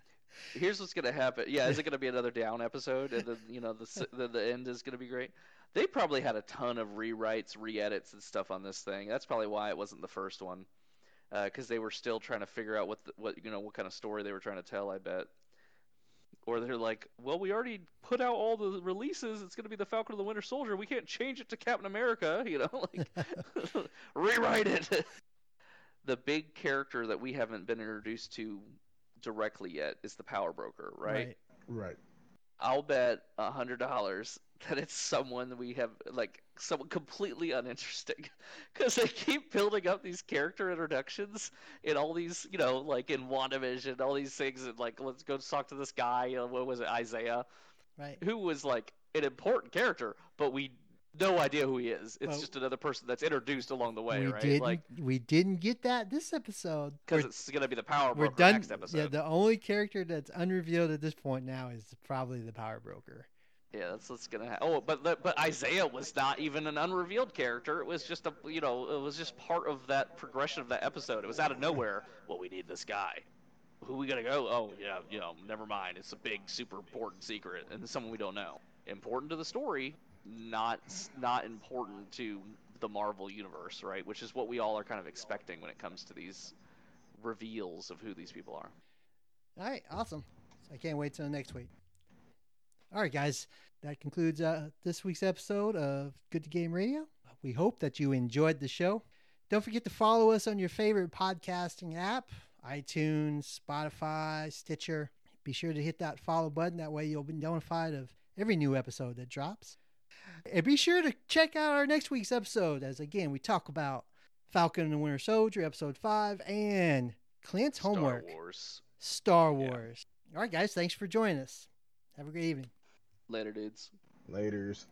[SPEAKER 1] here's what's gonna happen. Yeah, is it gonna be another down episode, and then you know the the, the end is gonna be great? They probably had a ton of rewrites, re-edits, and stuff on this thing. That's probably why it wasn't the first one, uh, because they were still trying to figure out what the, what you know what kind of story they were trying to tell. I bet. or they're like, well, we already put out all the releases. It's going to be the Falcon and the Winter Soldier. We can't change it to Captain America. You know, like rewrite it. the big character that we haven't been introduced to directly yet is the Power Broker, right?
[SPEAKER 3] Right.
[SPEAKER 1] I'll bet a hundred dollars that it's someone we have like someone completely uninteresting because they keep building up these character introductions in all these you know like in WandaVision all these things and like let's go talk to this guy uh, what was it Isaiah
[SPEAKER 2] Right.
[SPEAKER 1] who was like an important character but we no idea who he is it's
[SPEAKER 2] Well-
[SPEAKER 1] just another person that's introduced along the way
[SPEAKER 2] we
[SPEAKER 1] right
[SPEAKER 2] didn't.
[SPEAKER 1] like
[SPEAKER 2] we didn't get that this episode.
[SPEAKER 1] because it's gonna be the power
[SPEAKER 2] we're
[SPEAKER 1] broker
[SPEAKER 2] done.
[SPEAKER 1] next episode
[SPEAKER 2] Yeah, the only character that's unrevealed at this point now is probably the Power Broker.
[SPEAKER 1] Yeah, that's what's gonna happen. Oh, but but Isaiah was not even an unrevealed character. It was just a you know it was just part of that progression of that episode. It was out of nowhere. Well, we need this guy. Who we gonna go? Oh yeah, you know, never mind. It's a big, super important secret, and someone we don't know. Important to the story, not not important to the Marvel universe, right? Which is what we all are kind of expecting when it comes to these reveals of who these people are.
[SPEAKER 2] All right, awesome. I can't wait till next week. All right, guys, that concludes uh, this week's episode of Good to Game Radio. We hope that you enjoyed the show. Don't forget to follow us on your favorite podcasting app iTunes, Spotify, Stitcher. Be sure to hit that follow button. That way, you'll be notified of every new episode that drops. And be sure to check out our next week's episode as again we talk about Falcon and the Winter Soldier, episode five, and Clint's
[SPEAKER 1] Star homework. Wars.
[SPEAKER 2] Star Wars. Yeah. All right, guys, thanks for joining us. Have a great evening.
[SPEAKER 1] Later, dudes.
[SPEAKER 3] Laters.